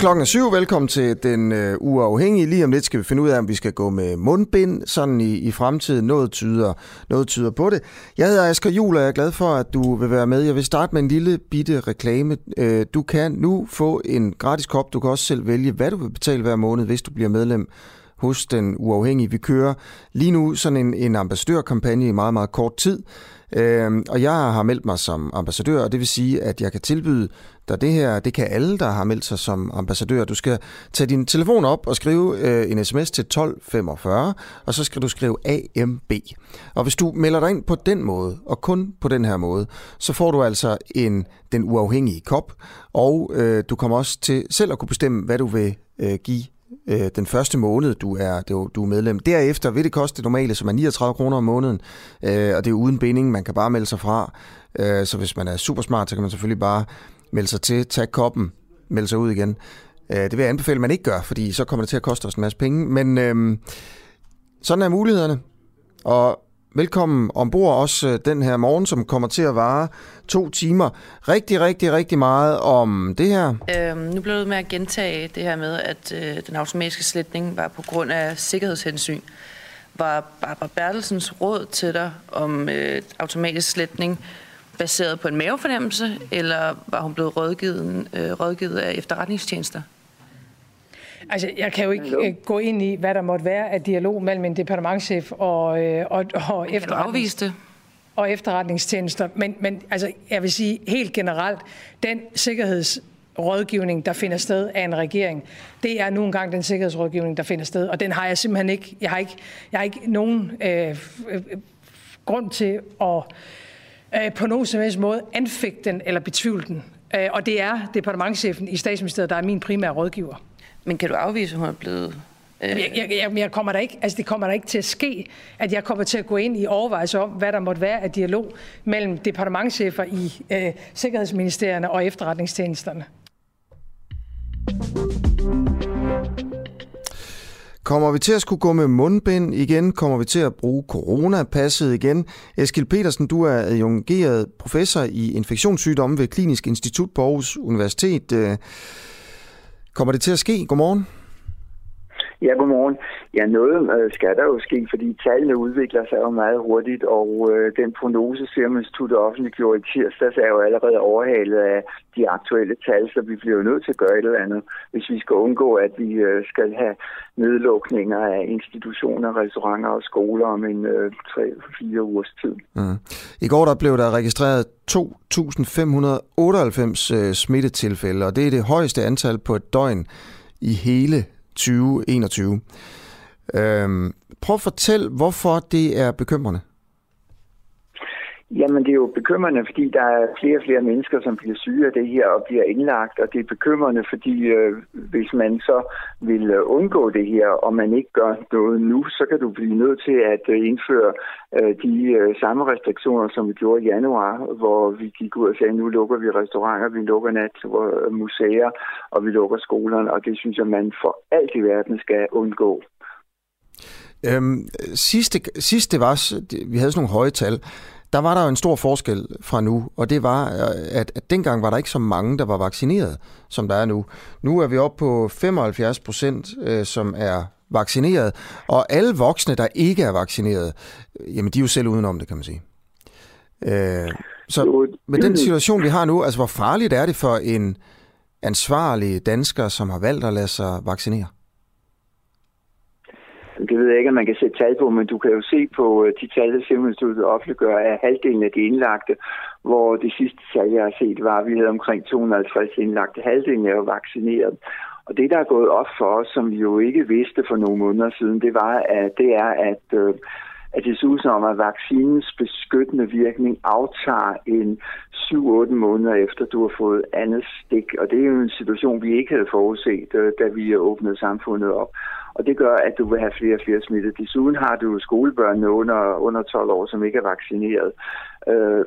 klokken er syv. Velkommen til den øh, uafhængige. Lige om lidt skal vi finde ud af, om vi skal gå med mundbind sådan i, i fremtiden. Noget tyder, noget tyder på det. Jeg hedder Asger Jul, og jeg er glad for, at du vil være med. Jeg vil starte med en lille bitte reklame. Øh, du kan nu få en gratis kop. Du kan også selv vælge, hvad du vil betale hver måned, hvis du bliver medlem hos den uafhængige. Vi kører lige nu sådan en, en ambassadørkampagne i meget, meget kort tid. Øhm, og jeg har meldt mig som ambassadør, og det vil sige, at jeg kan tilbyde dig det her. Det kan alle, der har meldt sig som ambassadør. Du skal tage din telefon op og skrive øh, en sms til 1245, og så skal du skrive AMB. Og hvis du melder dig ind på den måde, og kun på den her måde, så får du altså en den uafhængige kop, og øh, du kommer også til selv at kunne bestemme, hvad du vil øh, give øh, den første måned, du er, du er medlem. Derefter vil det koste det normale, som er 39 kroner om måneden, øh, og det er uden binding, man kan bare melde sig fra. Øh, så hvis man er super smart, så kan man selvfølgelig bare melde sig til, tage koppen, melde sig ud igen. Øh, det vil jeg anbefale, at man ikke gør, fordi så kommer det til at koste os en masse penge. Men øh, sådan er mulighederne. Og Velkommen ombord også øh, den her morgen, som kommer til at vare to timer. Rigtig, rigtig, rigtig meget om det her. Øhm, nu blev det med at gentage det her med, at øh, den automatiske sletning var på grund af sikkerhedshensyn. Var Barbara Bertelsens råd til dig om øh, automatisk sletning baseret på en mavefornemmelse, eller var hun blevet rådgivet, øh, rådgivet af efterretningstjenester? Altså, jeg kan jo ikke Hello. Øh, gå ind i, hvad der måtte være af dialog mellem en departementchef og, øh, og, og, efterretnings... det? og efterretningstjenester. Men, men altså, jeg vil sige helt generelt, den sikkerhedsrådgivning, der finder sted af en regering, det er nu engang den sikkerhedsrådgivning, der finder sted. Og den har jeg simpelthen ikke, jeg har ikke, jeg har ikke nogen øh, øh, grund til at øh, på nogen som helst måde anfægte den eller betvivle den. Øh, og det er departementchefen i statsministeriet, der er min primære rådgiver. Men kan du afvise, at hun er blevet Øh... Jeg, jeg, jeg, jeg kommer der ikke, altså det kommer der ikke til at ske, at jeg kommer til at gå ind i overvejelse om, hvad der måtte være af dialog mellem departementchefer i øh, Sikkerhedsministerierne og efterretningstjenesterne. Kommer vi til at skulle gå med mundbind igen? Kommer vi til at bruge coronapasset igen? Eskil Petersen, du er adjungeret professor i infektionssygdomme ved Klinisk Institut på Aarhus Universitet. Øh, Kommer det til at ske? Godmorgen. Ja, godmorgen. Ja, noget øh, skal der jo ske, fordi tallene udvikler sig jo meget hurtigt, og øh, den prognose, Serum Instituttet offentliggjorde i tirsdags, er jo allerede overhalet af de aktuelle tal, så vi bliver jo nødt til at gøre et eller andet, hvis vi skal undgå, at vi øh, skal have nedlukninger af institutioner, restauranter og skoler om en øh, 3-4 ugers tid. Mm. I går der blev der registreret 2.598 øh, smittetilfælde, og det er det højeste antal på et døgn i hele 2021. Øhm, prøv at fortæl, hvorfor det er bekymrende. Jamen, det er jo bekymrende, fordi der er flere og flere mennesker, som bliver syge af det her og bliver indlagt, og det er bekymrende, fordi øh, hvis man så vil øh, undgå det her, og man ikke gør noget nu, så kan du blive nødt til at øh, indføre øh, de øh, samme restriktioner, som vi gjorde i januar, hvor vi gik ud og sagde, nu lukker vi restauranter, vi lukker nat, øh, museer, og vi lukker skolerne, og det synes jeg, man for alt i verden skal undgå. Øhm, sidste, sidste var, vi havde sådan nogle høje tal, der var der jo en stor forskel fra nu, og det var, at, at dengang var der ikke så mange, der var vaccineret, som der er nu. Nu er vi oppe på 75 procent, øh, som er vaccineret, og alle voksne, der ikke er vaccineret, jamen de er jo selv udenom det, kan man sige. Øh, så med den situation, vi har nu, altså hvor farligt er det for en ansvarlig dansker, som har valgt at lade sig vaccinere? Det ved jeg ikke, om man kan sætte tal på, men du kan jo se på øh, de tal, der Serum offentliggør af halvdelen af de indlagte, hvor det sidste tal, jeg har set, var, at vi havde omkring 250 indlagte. Halvdelen er jo vaccineret. Og det, der er gået op for os, som vi jo ikke vidste for nogle måneder siden, det var, at det er, at øh, at det ser ud som, at vaccinens beskyttende virkning aftager en 7-8 måneder efter, du har fået andet stik. Og det er jo en situation, vi ikke havde forudset, øh, da vi åbnede samfundet op. Og det gør, at du vil have flere og flere smittet. Desuden har du skolebørn under, under 12 år, som ikke er vaccineret. Øh,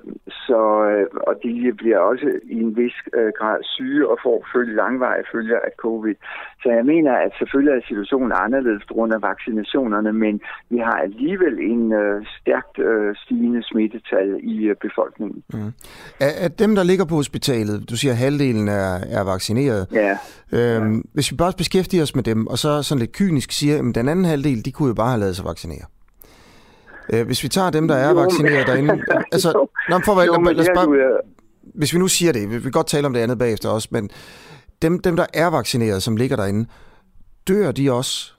så, øh, og de bliver også i en vis øh, grad syge og får følge langvarige følger af covid. Så jeg mener, at selvfølgelig er situationen anderledes på grund af vaccinationerne, men vi har alligevel en øh, stærkt øh, stigende smittetal i øh, befolkningen. Mm. Af, af dem, der ligger på hospitalet, du siger, at halvdelen er, er vaccineret. Ja. Øhm, ja. Hvis vi bare beskæftiger os med dem, og så sådan lidt kynisk siger, at den anden halvdel, de kunne jo bare have lavet sig vaccinere. Øh, hvis vi tager dem, der er jo, vaccineret derinde... altså, jo, nå, for, jo, lad, lad os bare, hvis vi nu siger det, vi vil godt tale om det andet bagefter også, men dem, dem der er vaccineret, som ligger derinde, dør de også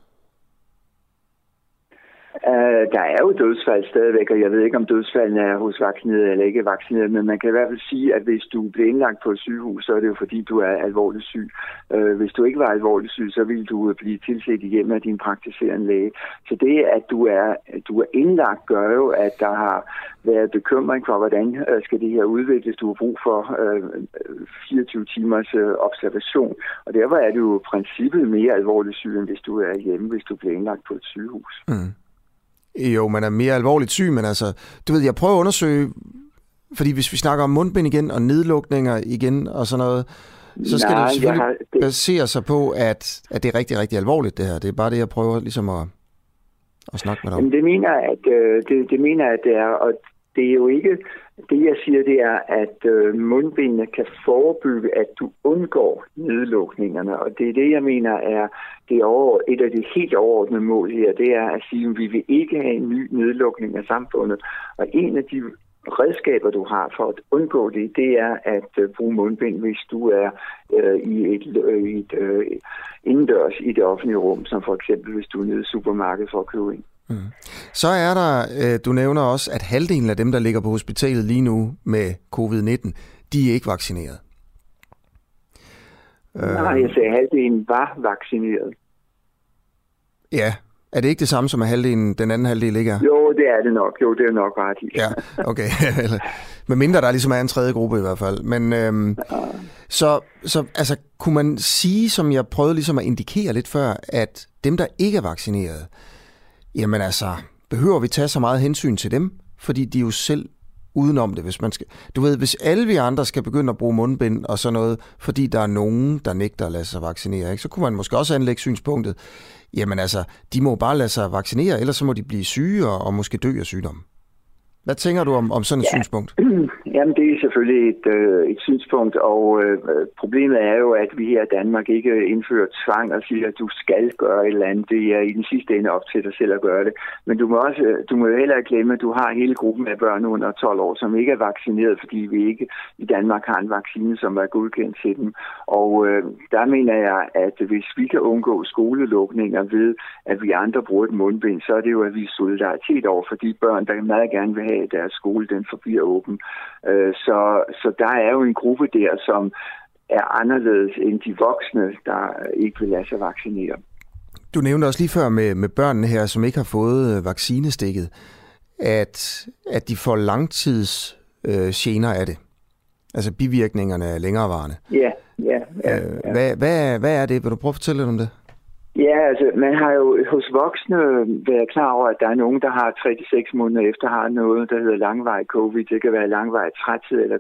Uh, der er jo dødsfald stadigvæk, og jeg ved ikke, om dødsfaldene er hos vaccinerede eller ikke vaccineret, men man kan i hvert fald sige, at hvis du bliver indlagt på et sygehus, så er det jo fordi, du er alvorligt syg. Uh, hvis du ikke var alvorligt syg, så ville du blive tilset hjem af din praktiserende læge. Så det, at du er, du er indlagt, gør jo, at der har været bekymring for, hvordan øh, skal det her udvikles. Du har brug for uh, 24 timers observation, og derfor er du jo princippet mere alvorligt syg, end hvis du er hjemme, hvis du bliver indlagt på et sygehus. Mm. Jo, man er mere alvorligt syg, men altså, du ved, jeg prøver at undersøge, fordi hvis vi snakker om mundbind igen, og nedlukninger igen, og sådan noget, så skal Nej, det selvfølgelig har, det... basere sig på, at, at det er rigtig, rigtig alvorligt, det her. Det er bare det, jeg prøver ligesom at, at snakke med dig om. Jamen, det mener at, øh, det, det mener at det er, og det er jo ikke, det jeg siger, det er, at øh, mundbindene kan forebygge, at du undgår nedlukningerne. Og det er det, jeg mener er det over, et af de helt overordnede mål her. Det er at sige, at vi vil ikke have en ny nedlukning af samfundet. Og en af de redskaber, du har for at undgå det, det er at øh, bruge mundbind, hvis du er øh, i et, øh, et øh, indendørs i det offentlige rum, som for eksempel hvis du er nede i supermarkedet for at købe ind. Mm. Så er der, øh, du nævner også, at halvdelen af dem, der ligger på hospitalet lige nu med covid-19, de er ikke vaccineret. Nej, jeg sagde, at halvdelen var vaccineret. Ja, er det ikke det samme som at halvdelen, den anden halvdel ikke er? Jo, det er det nok. Jo, det er nok ret i. ja, okay. Men mindre der ligesom er en tredje gruppe i hvert fald. Men øhm, ja. så, så altså, kunne man sige, som jeg prøvede ligesom at indikere lidt før, at dem, der ikke er vaccineret, jamen altså, behøver vi tage så meget hensyn til dem? Fordi de er jo selv udenom det, hvis man skal... Du ved, hvis alle vi andre skal begynde at bruge mundbind og sådan noget, fordi der er nogen, der nægter at lade sig vaccinere, ikke? så kunne man måske også anlægge synspunktet, jamen altså, de må bare lade sig vaccinere, ellers så må de blive syge og, og måske dø af sygdom. Hvad tænker du om, om sådan et ja. synspunkt? Jamen, det er selvfølgelig et, øh, et synspunkt, og øh, problemet er jo, at vi her i Danmark ikke indfører tvang og siger, at du skal gøre et eller andet. Det er i den sidste ende op til dig selv at gøre det. Men du må, også, du må jo heller ikke glemme, at du har hele gruppen af børn under 12 år, som ikke er vaccineret, fordi vi ikke i Danmark har en vaccine, som er godkendt til dem. Og øh, der mener jeg, at hvis vi kan undgå skolelukninger ved, at vi andre bruger et mundbind, så er det jo, at vi er solidaritet over for de børn, der meget gerne vil have, at deres skole den forbliver åben. Øh, så, så der er jo en gruppe der, som er anderledes end de voksne, der ikke vil lade sig vaccinere. Du nævnte også lige før med, med børnene her, som ikke har fået øh, vaccinestikket, at, at de får langtids øh, gener af det. Altså bivirkningerne er længerevarende. Ja, ja. ja, øh, ja. Hvad, hvad, hvad er det? Vil du prøve at fortælle lidt om det? Ja, altså man har jo hos voksne øh, været klar over, at der er nogen, der har 3-6 måneder efter har noget, der hedder langvarig covid. Det kan være langvarig træthed eller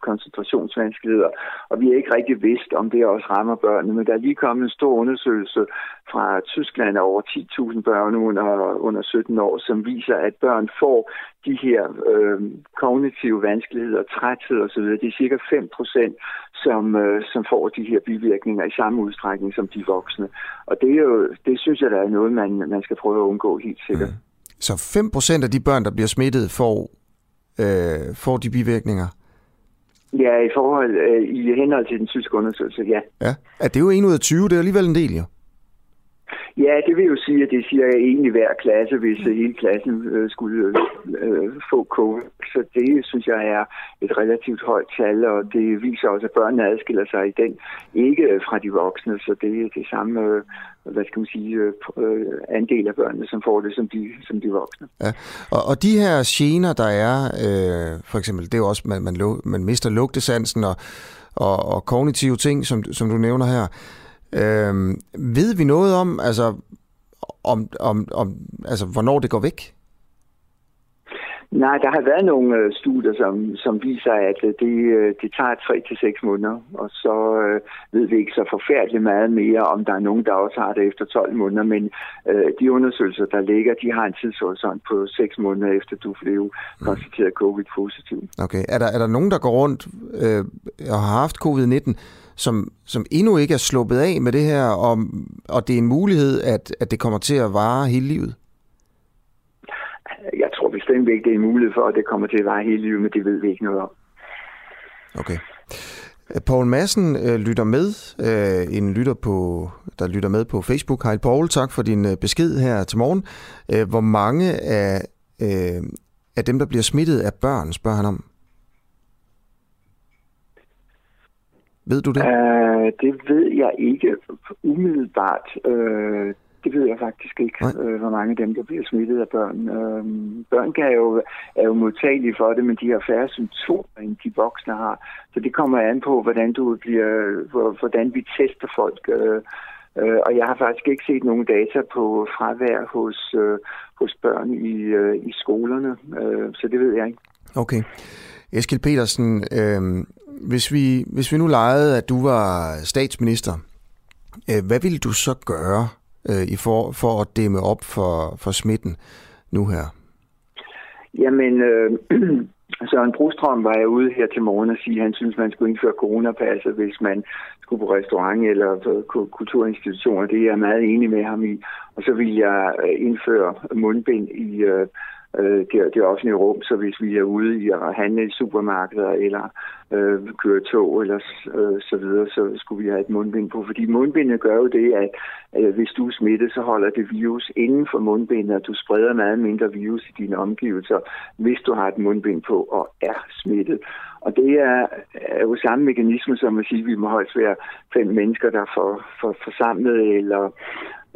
koncentrationsvanskeligheder. Og vi har ikke rigtig vidst, om det også rammer børnene. Men der er lige kommet en stor undersøgelse fra Tyskland over 10.000 børn under, under 17 år, som viser, at børn får de her øh, kognitive vanskeligheder, træthed osv., det er cirka 5 procent, som, øh, som får de her bivirkninger i samme udstrækning som de voksne. Og det, er jo, det synes jeg, der er noget, man, man skal prøve at undgå helt sikkert. Mm. Så 5 procent af de børn, der bliver smittet, får, øh, får de bivirkninger? Ja, i forhold øh, i henhold til den tyske undersøgelse, ja. Ja, er det jo en ud af 20, det er alligevel en del, jo. Ja, det vil jo sige, at det siger jeg egentlig hver klasse, hvis øh, hele klassen øh, skulle øh, øh få covid. Så det synes jeg er et relativt højt tal, og det viser også, at børnene adskiller sig i den, ikke fra de voksne, så det er det samme, øh, hvad skal man sige, øh, øh, andel af børnene, som får det som de, som de voksne. Ja. Og, og de her gener, der er, øh, for eksempel, det er jo også, man, man, man mister lugtesansen og, og, og kognitive ting, som, som du nævner her, Øh, ved vi noget om, altså, om, om, om altså, hvornår det går væk? Nej, der har været nogle øh, studier, som, som viser, at øh, det, øh, det tager 3 til seks måneder, og så øh, ved vi ikke så forfærdeligt meget mere, om der er nogen, der også har det efter 12 måneder, men øh, de undersøgelser, der ligger, de har en tidshorisont på 6 måneder efter du blev konstateret covid-positiv. Okay, er der, er der nogen, der går rundt øh, og har haft covid-19, som, som endnu ikke er sluppet af med det her, og, og det er en mulighed, at, at det kommer til at vare hele livet? Jeg tror bestemt ikke, det er en mulighed for, at det kommer til at vare hele livet, men det ved vi ikke noget om. Okay. Paul Madsen øh, lytter med, øh, en lytter på, der lytter med på Facebook. Hej Paul, tak for din øh, besked her til morgen. Øh, hvor mange af, øh, af dem, der bliver smittet, af børn, spørger han om? Ved du det? Uh, det ved jeg ikke umiddelbart. Uh, det ved jeg faktisk ikke, uh, hvor mange af dem, der bliver smittet af børn. Uh, børn kan jo, er jo modtagelige for det, men de har færre symptomer, end de voksne har. Så det kommer an på, hvordan, du bliver, hvordan vi tester folk. Uh, uh, og jeg har faktisk ikke set nogen data på fravær hos, uh, hos børn i, uh, i skolerne, uh, så det ved jeg ikke. Okay. Eskild Petersen, øh, hvis, vi, hvis vi nu legede, at du var statsminister, øh, hvad ville du så gøre øh, i for, for at dæmme op for, for smitten nu her? Jamen, øh, Søren Brostrøm var jeg ude her til morgen og sige, at han synes, man skulle indføre coronapasset, hvis man skulle på restaurant eller på kulturinstitutioner. Det er jeg meget enig med ham i. Og så vil jeg øh, indføre mundbind i øh, øh, det, det offentlige rum, så hvis vi er ude i at handle i supermarkeder eller øh, køre tog eller øh, så videre, så skulle vi have et mundbind på. Fordi mundbindet gør jo det, at øh, hvis du er smittet, så holder det virus inden for mundbindet, og du spreder meget mindre virus i dine omgivelser, hvis du har et mundbind på og er smittet. Og det er, er jo samme mekanisme som at sige, at vi må højst være fem mennesker, der får for, forsamlet, eller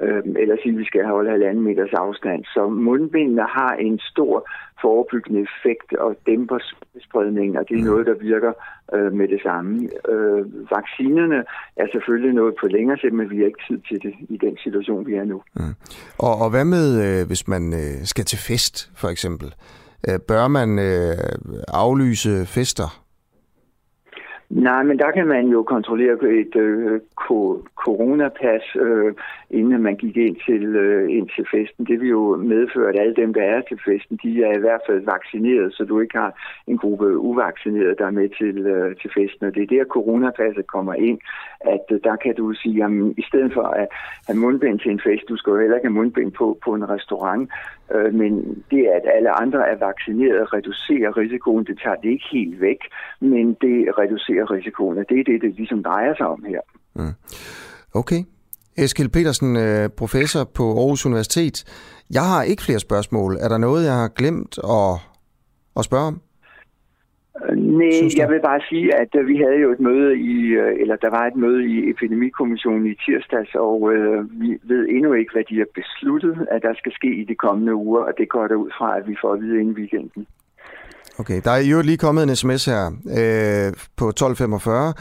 øh, eller sige, at vi skal holde halvanden meters afstand. Så mundbindene har en stor forebyggende effekt og dæmper spredningen, og det er noget, der virker øh, med det samme. Øh, vaccinerne er selvfølgelig noget på længere sigt, men vi har ikke tid til det i den situation, vi er nu. Mm. Og, og hvad med, øh, hvis man øh, skal til fest, for eksempel? Øh, bør man øh, aflyse fester Nej, men der kan man jo kontrollere et øh, coronapas, øh, inden man gik ind til, øh, ind til festen. Det vil jo medføre, at alle dem, der er til festen, de er i hvert fald vaccineret, så du ikke har en gruppe uvaccinerede, der er med til, øh, til festen. Og det er der, coronapasset kommer ind, at øh, der kan du sige, at i stedet for at have mundbind til en fest, du skal jo heller ikke have mundbind på på en restaurant, øh, men det, at alle andre er vaccineret, reducerer risikoen. Det tager det ikke helt væk, men det reducerer risikoen, det er det, det ligesom drejer sig om her. Mm. Okay. Eskild Petersen, øh, professor på Aarhus Universitet. Jeg har ikke flere spørgsmål. Er der noget, jeg har glemt at, at spørge om? Nej, jeg vil bare sige, at øh, vi havde jo et møde i, øh, eller der var et møde i Epidemikommissionen i tirsdags, og øh, vi ved endnu ikke, hvad de har besluttet, at der skal ske i de kommende uger, og det går der ud fra, at vi får at vide inden weekenden. Okay, der er jo lige kommet en sms her øh, på 1245,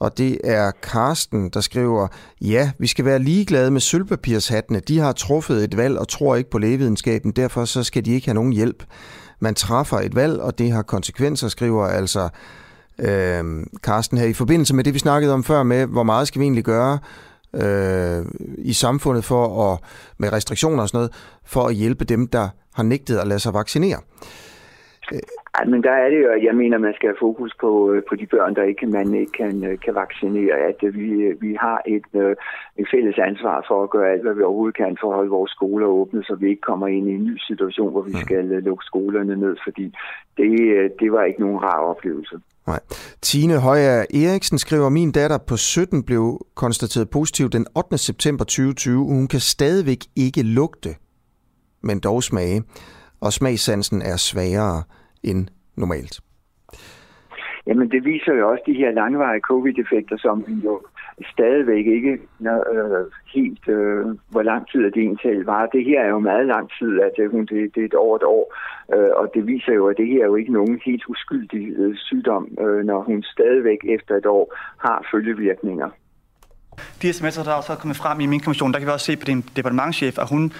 og det er Karsten, der skriver, ja, vi skal være ligeglade med sølvpapirshattene. De har truffet et valg og tror ikke på lægevidenskaben, derfor så skal de ikke have nogen hjælp. Man træffer et valg, og det har konsekvenser, skriver altså øh, Karsten her. I forbindelse med det, vi snakkede om før med, hvor meget skal vi egentlig gøre øh, i samfundet for at, med restriktioner og sådan noget, for at hjælpe dem, der har nægtet at lade sig vaccinere. Øh, Ja, men der er det jo, at jeg mener, at man skal have fokus på, øh, på de børn, der ikke man ikke kan, øh, kan vaccinere. At øh, vi, vi har et, et fælles ansvar for at gøre alt, hvad vi overhovedet kan for at holde vores skoler åbne, så vi ikke kommer ind i en ny situation, hvor vi skal lukke skolerne ned, fordi det, det var ikke nogen rar oplevelse. Nej. Tine Højer Eriksen skriver, min datter på 17 blev konstateret positiv den 8. september 2020. Hun kan stadigvæk ikke lugte, men dog smage, og smagssansen er svagere end normalt? Jamen det viser jo også de her langvarige covid-effekter, som vi jo stadigvæk ikke øh, helt, øh, hvor lang tid det egentlig var. Det her er jo meget lang tid, at øh, hun, det, det er et år et år, øh, og det viser jo, at det her er jo ikke nogen helt uskyldig øh, sygdom, øh, når hun stadigvæk efter et år har følgevirkninger. De sms'er, der er også kommet frem i min kommission, der kan vi også se på din departementchef, at hun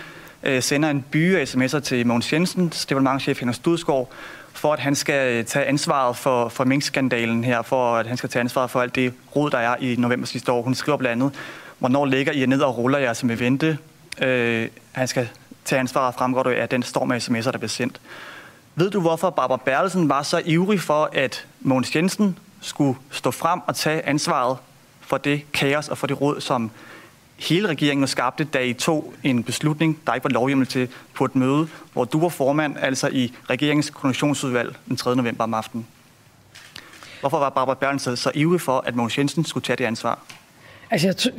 øh, sender en by af sms'er til Mogens Jensens departementchef Henrik Studsgaard, for at han skal øh, tage ansvaret for, for minkskandalen her, for at han skal tage ansvaret for alt det rod, der er i november sidste år. Hun skriver blandt andet, hvornår ligger I ned og ruller jer som I vente. Øh, han skal tage ansvaret fremgår det af den storm af sms'er, der blev sendt. Ved du, hvorfor Barbara Bertelsen var så ivrig for, at Mogens Jensen skulle stå frem og tage ansvaret for det kaos og for det råd, som hele regeringen skabte, da I tog en beslutning, der ikke var lovhjemmel til, på et møde, hvor du var formand, altså i regeringens koordinationsudvalg den 3. november om aftenen. Hvorfor var Barbara Bertelsen så ivrig for, at Mogens Jensen skulle tage det ansvar? Altså,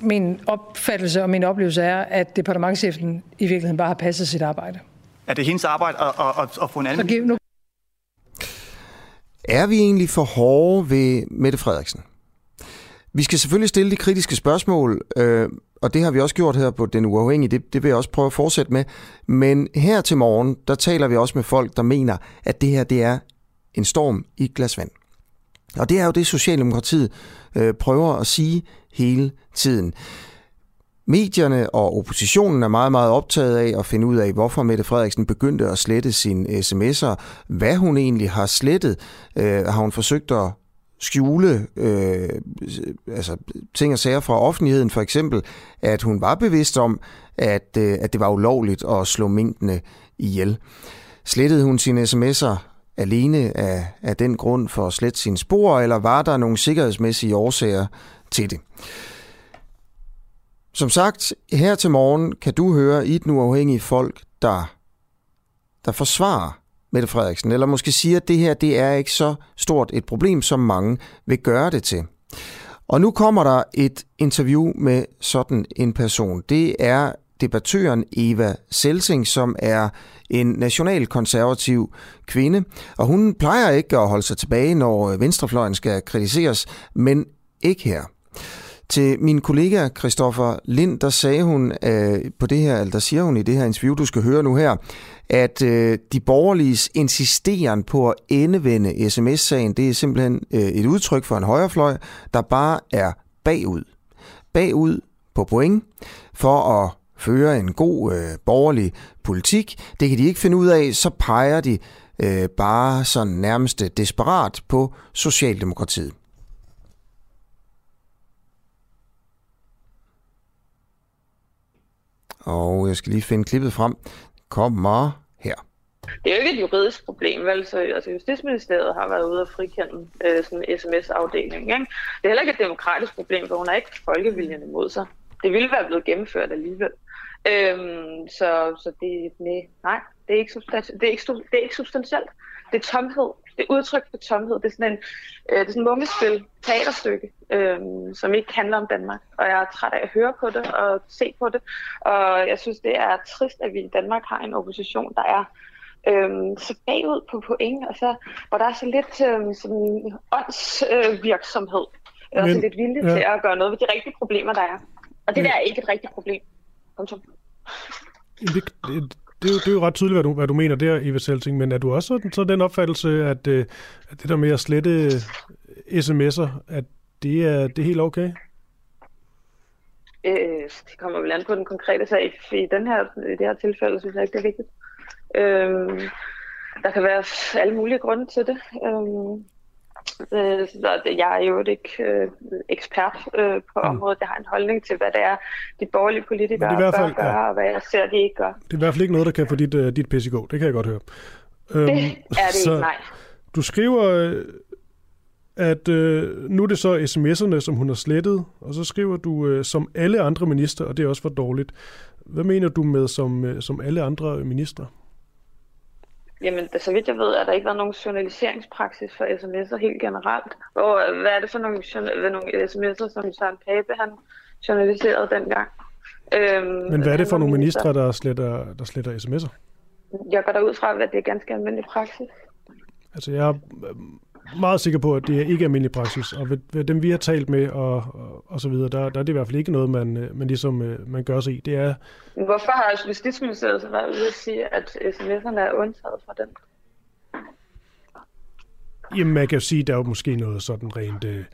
min opfattelse og min oplevelse er, at departementchefen i virkeligheden bare har passet sit arbejde. Er det hendes arbejde at, at, at, at få en anden... Så giv, nu. Er vi egentlig for hårde ved Mette Frederiksen? Vi skal selvfølgelig stille de kritiske spørgsmål, øh, og det har vi også gjort her på Den Uafhængige. Det, det vil jeg også prøve at fortsætte med. Men her til morgen, der taler vi også med folk, der mener, at det her det er en storm i et glas vand. Og det er jo det, Socialdemokratiet øh, prøver at sige hele tiden. Medierne og oppositionen er meget, meget optaget af at finde ud af, hvorfor Mette Frederiksen begyndte at slette sine sms'er, hvad hun egentlig har slettet. Øh, har hun forsøgt at skjule øh, altså, ting og sager fra offentligheden, for eksempel, at hun var bevidst om, at, øh, at det var ulovligt at slå minkene ihjel. Slettede hun sine sms'er alene af, af den grund for at slette sine spor, eller var der nogle sikkerhedsmæssige årsager til det? Som sagt, her til morgen kan du høre i den nu folk, der, der forsvarer Mette Frederiksen, eller måske siger, at det her det er ikke så stort et problem, som mange vil gøre det til. Og nu kommer der et interview med sådan en person. Det er debattøren Eva Selsing, som er en nationalkonservativ kvinde, og hun plejer ikke at holde sig tilbage, når venstrefløjen skal kritiseres, men ikke her. Til min kollega Christoffer Lind, der sagde hun øh, på det her, eller der siger hun i det her interview, du skal høre nu her, at øh, de borgerliges insisteren på at endevende sms-sagen, det er simpelthen øh, et udtryk for en højrefløj, der bare er bagud. Bagud på point for at føre en god øh, borgerlig politik. Det kan de ikke finde ud af, så peger de øh, bare sådan nærmest desperat på Socialdemokratiet. Og jeg skal lige finde klippet frem. Kommer her. Det er jo ikke et juridisk problem, vel? Så, altså, Justitsministeriet har været ude og frikende øh, sådan en sms-afdeling. Ikke? Det er heller ikke et demokratisk problem, for hun har ikke folkeviljen imod sig. Det ville være blevet gennemført alligevel. Øhm, så så det, nej, nej, det er ikke, substantielt. Det er ikke, det er ikke substantielt. Det er tomhed. Det er udtryk for tomhed. Det er sådan en, øh, det er sådan en mummespil, teaterstykke, øh, som ikke handler om Danmark. Og jeg er træt af at høre på det og se på det. Og jeg synes, det er trist, at vi i Danmark har en opposition, der er øh, så bagud på point, og så, hvor der er så lidt øh, sådan åndsvirksomhed. Øh, og så lidt vilje ja. til at gøre noget ved de rigtige problemer, der er. Og det der er ikke et rigtigt problem. Punktum. Det, det, det, er jo, det er jo ret tydeligt, hvad du, hvad du mener der, Eva Selting, men er du også sådan, så den opfattelse, at, øh, at det der med at slette øh, sms'er, at det er, det er helt okay? Øh, det kommer vel an på den konkrete sag. I, den her, i det her tilfælde synes jeg ikke, det er vigtigt. Øh, der kan være alle mulige grunde til det. Øh, Øh, så jeg er jo ikke øh, ekspert øh, på mm. området. Jeg har en holdning til, hvad det er, de borgerlige politikere det er i hvert fald, bør gøre, ja. og hvad jeg ser, de ikke gør. Det er i hvert fald ikke noget, der kan få dit, uh, dit gå. Det kan jeg godt høre. Øhm, det er det så ikke, nej. Du skriver, at øh, nu er det så sms'erne, som hun har slettet, og så skriver du, øh, som alle andre minister, og det er også for dårligt. Hvad mener du med som, øh, som alle andre ministre? Jamen, så vidt jeg ved, er der ikke været nogen journaliseringspraksis for sms'er helt generelt. Og hvad er det for nogle, nogle sms'er, som Søren Pape han journaliserede dengang? Øhm, Men hvad er det for nogle ministre, der sletter, der sletter sms'er? Jeg går derud fra, at det er ganske almindelig praksis. Altså, jeg meget sikker på, at det er ikke almindelig praksis, og ved, ved dem, vi har talt med og, og, og så videre, der, der er det i hvert fald ikke noget, man, øh, man ligesom øh, man gør sig i. Det er... Hvorfor har Justitsministeriet så været ude at sige, at sms'erne er undtaget fra den? Jamen, man kan jo sige, at der er jo måske noget sådan rent... Øh,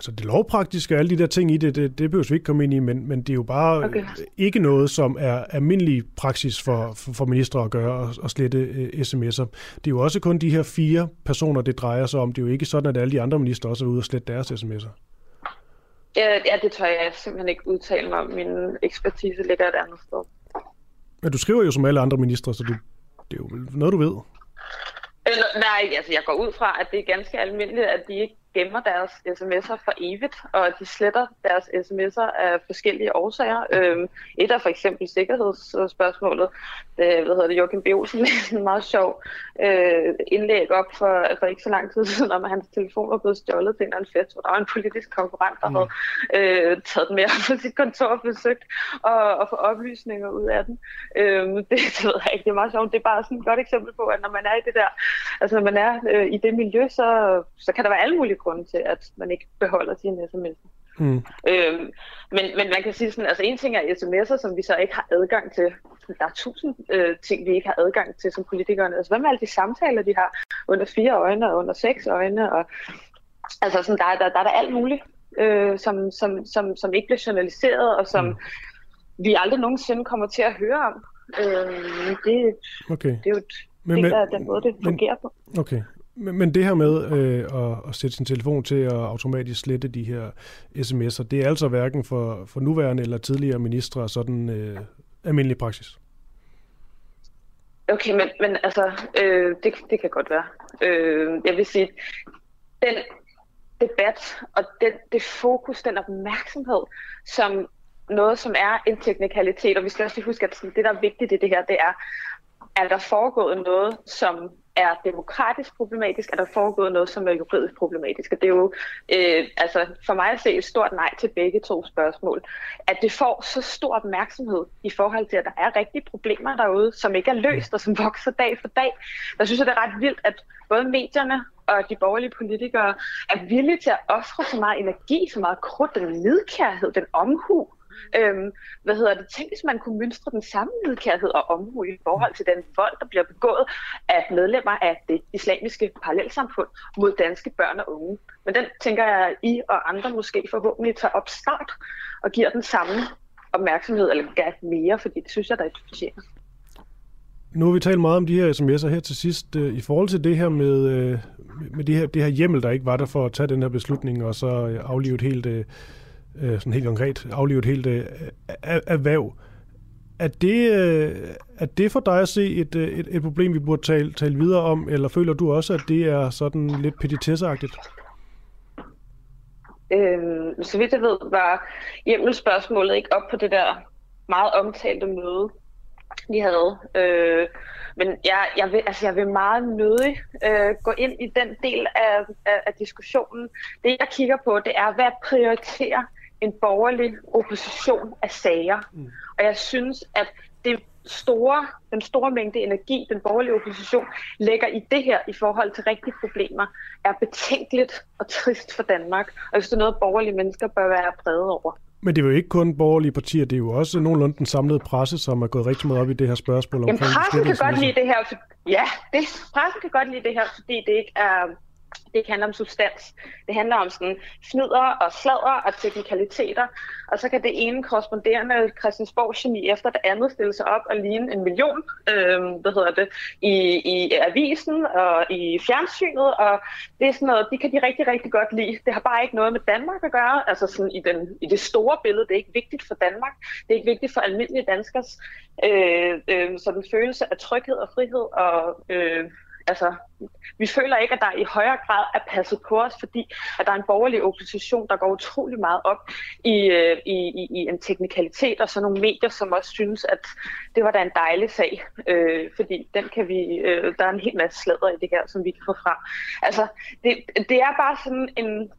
altså det lovpraktiske og alle de der ting i det, det, det behøver vi ikke komme ind i, men, men det er jo bare okay. ikke noget, som er almindelig praksis for, for, for ministre at gøre og, og slette uh, sms'er. Det er jo også kun de her fire personer, det drejer sig om. Det er jo ikke sådan, at alle de andre ministre også er ude og slette deres sms'er. Ja, ja, det tør jeg simpelthen ikke udtale mig om. Min ekspertise ligger et andet sted. Men du skriver jo som alle andre ministre, så du, det er jo noget, du ved. Øh, nej, altså jeg går ud fra, at det er ganske almindeligt, at de ikke gemmer deres sms'er for evigt, og de sletter deres sms'er af forskellige årsager. Øhm, et er for eksempel sikkerhedsspørgsmålet. Det, hvad hedder det, Joachim B. Olsen en meget sjov øh, indlæg op for, for ikke så lang tid siden, om at hans telefon var blevet stjålet til en eller anden fest, hvor der var en politisk konkurrent, der mm. havde øh, taget den med på sit kontor og forsøgt at, at få oplysninger ud af den. Øhm, det, det ved jeg ikke, det er meget sjovt. Det er bare sådan et godt eksempel på, at når man er i det der, altså når man er øh, i det miljø, så, så kan der være alle mulige grunde til, at man ikke beholder sine sms'er. Mm. Øhm, men, men man kan sige sådan, altså en ting er sms'er, som vi så ikke har adgang til. Der er tusind øh, ting, vi ikke har adgang til som politikerne. Altså hvad med alle de samtaler, de har under fire øjne og under seks øjne? Og, altså sådan, der, der, der er der alt muligt, øh, som, som, som, som ikke bliver journaliseret, og som mm. vi aldrig nogensinde kommer til at høre om. Øh, det, okay. det er jo et men, ting, der, den måde, det fungerer på. Okay, men, men det her med øh, at, at sætte sin telefon til at automatisk slette de her sms'er, det er altså hverken for, for nuværende eller tidligere ministre sådan øh, almindelig praksis? Okay, men, men altså, øh, det, det kan godt være. Øh, jeg vil sige, den debat og den, det fokus, den opmærksomhed, som noget, som er en teknikalitet, og vi skal også lige huske, at det, der er vigtigt i det her, det er, er der foregået noget, som er demokratisk problematisk, er der foregået noget, som er juridisk problematisk. Og det er jo øh, altså for mig at se et stort nej til begge to spørgsmål. At det får så stor opmærksomhed i forhold til, at der er rigtige problemer derude, som ikke er løst og som vokser dag for dag. Der synes jeg, det er ret vildt, at både medierne og de borgerlige politikere er villige til at ofre så meget energi, så meget krudt, den nedkærhed, den omhu, Øhm, hvad hedder det? Tænk, hvis man kunne mønstre den samme nedkærhed og omhu i forhold til den vold, der bliver begået af medlemmer af det islamiske parallelsamfund mod danske børn og unge. Men den tænker jeg, at I og andre måske forhåbentlig tager op start og giver den samme opmærksomhed, eller gerne mere, fordi det synes jeg, der er fortjener. Nu har vi talt meget om de her sms'er her til sidst. Øh, I forhold til det her med, øh, med det, her, det her hjemmel, der ikke var der for at tage den her beslutning, og så øh, aflive et helt øh, øh, sådan helt konkret, aflive et helt øh, erhverv. Er det, øh, er det for dig at se et, øh, et, et problem, vi burde tale, tale videre om, eller føler du også, at det er sådan lidt petitesseagtigt? Øhm, så vidt jeg ved, var hjemmelspørgsmålet ikke op på det der meget omtalte møde, vi havde. Øh, men jeg, jeg, vil, altså jeg vil meget nødig øh, gå ind i den del af, af, af diskussionen. Det jeg kigger på, det er, hvad prioriterer en borgerlig opposition af sager. Mm. Og jeg synes, at det store, den store mængde energi, den borgerlige opposition lægger i det her i forhold til rigtige problemer, er betænkeligt og trist for Danmark. Og hvis det er noget, borgerlige mennesker bør være brede over. Men det er jo ikke kun borgerlige partier, det er jo også nogenlunde den samlede presse, som er gået rigtig meget op i det her spørgsmål. Jamen, pressen kan godt lide det her. For, ja, det, pressen kan godt lide det her, fordi det ikke er det ikke handler om substans. Det handler om sådan fnider og sladder og teknikaliteter, og så kan det ene korresponderende Christiansborg-geni efter det andet stille sig op og ligne en million, øh, hvad hedder det, i, i avisen og i fjernsynet, og det er sådan noget, de kan de rigtig, rigtig godt lide. Det har bare ikke noget med Danmark at gøre, altså sådan i, den, i det store billede, det er ikke vigtigt for Danmark, det er ikke vigtigt for almindelige danskers øh, øh, sådan følelse af tryghed og frihed og øh, altså, vi føler ikke, at der i højere grad er passet på os, fordi at der er en borgerlig opposition, der går utrolig meget op i, øh, i, i, i en teknikalitet, og så nogle medier, som også synes, at det var da en dejlig sag, øh, fordi den kan vi, øh, der er en hel masse sladder i det her, som vi kan få fra. Altså, det, det er bare sådan en,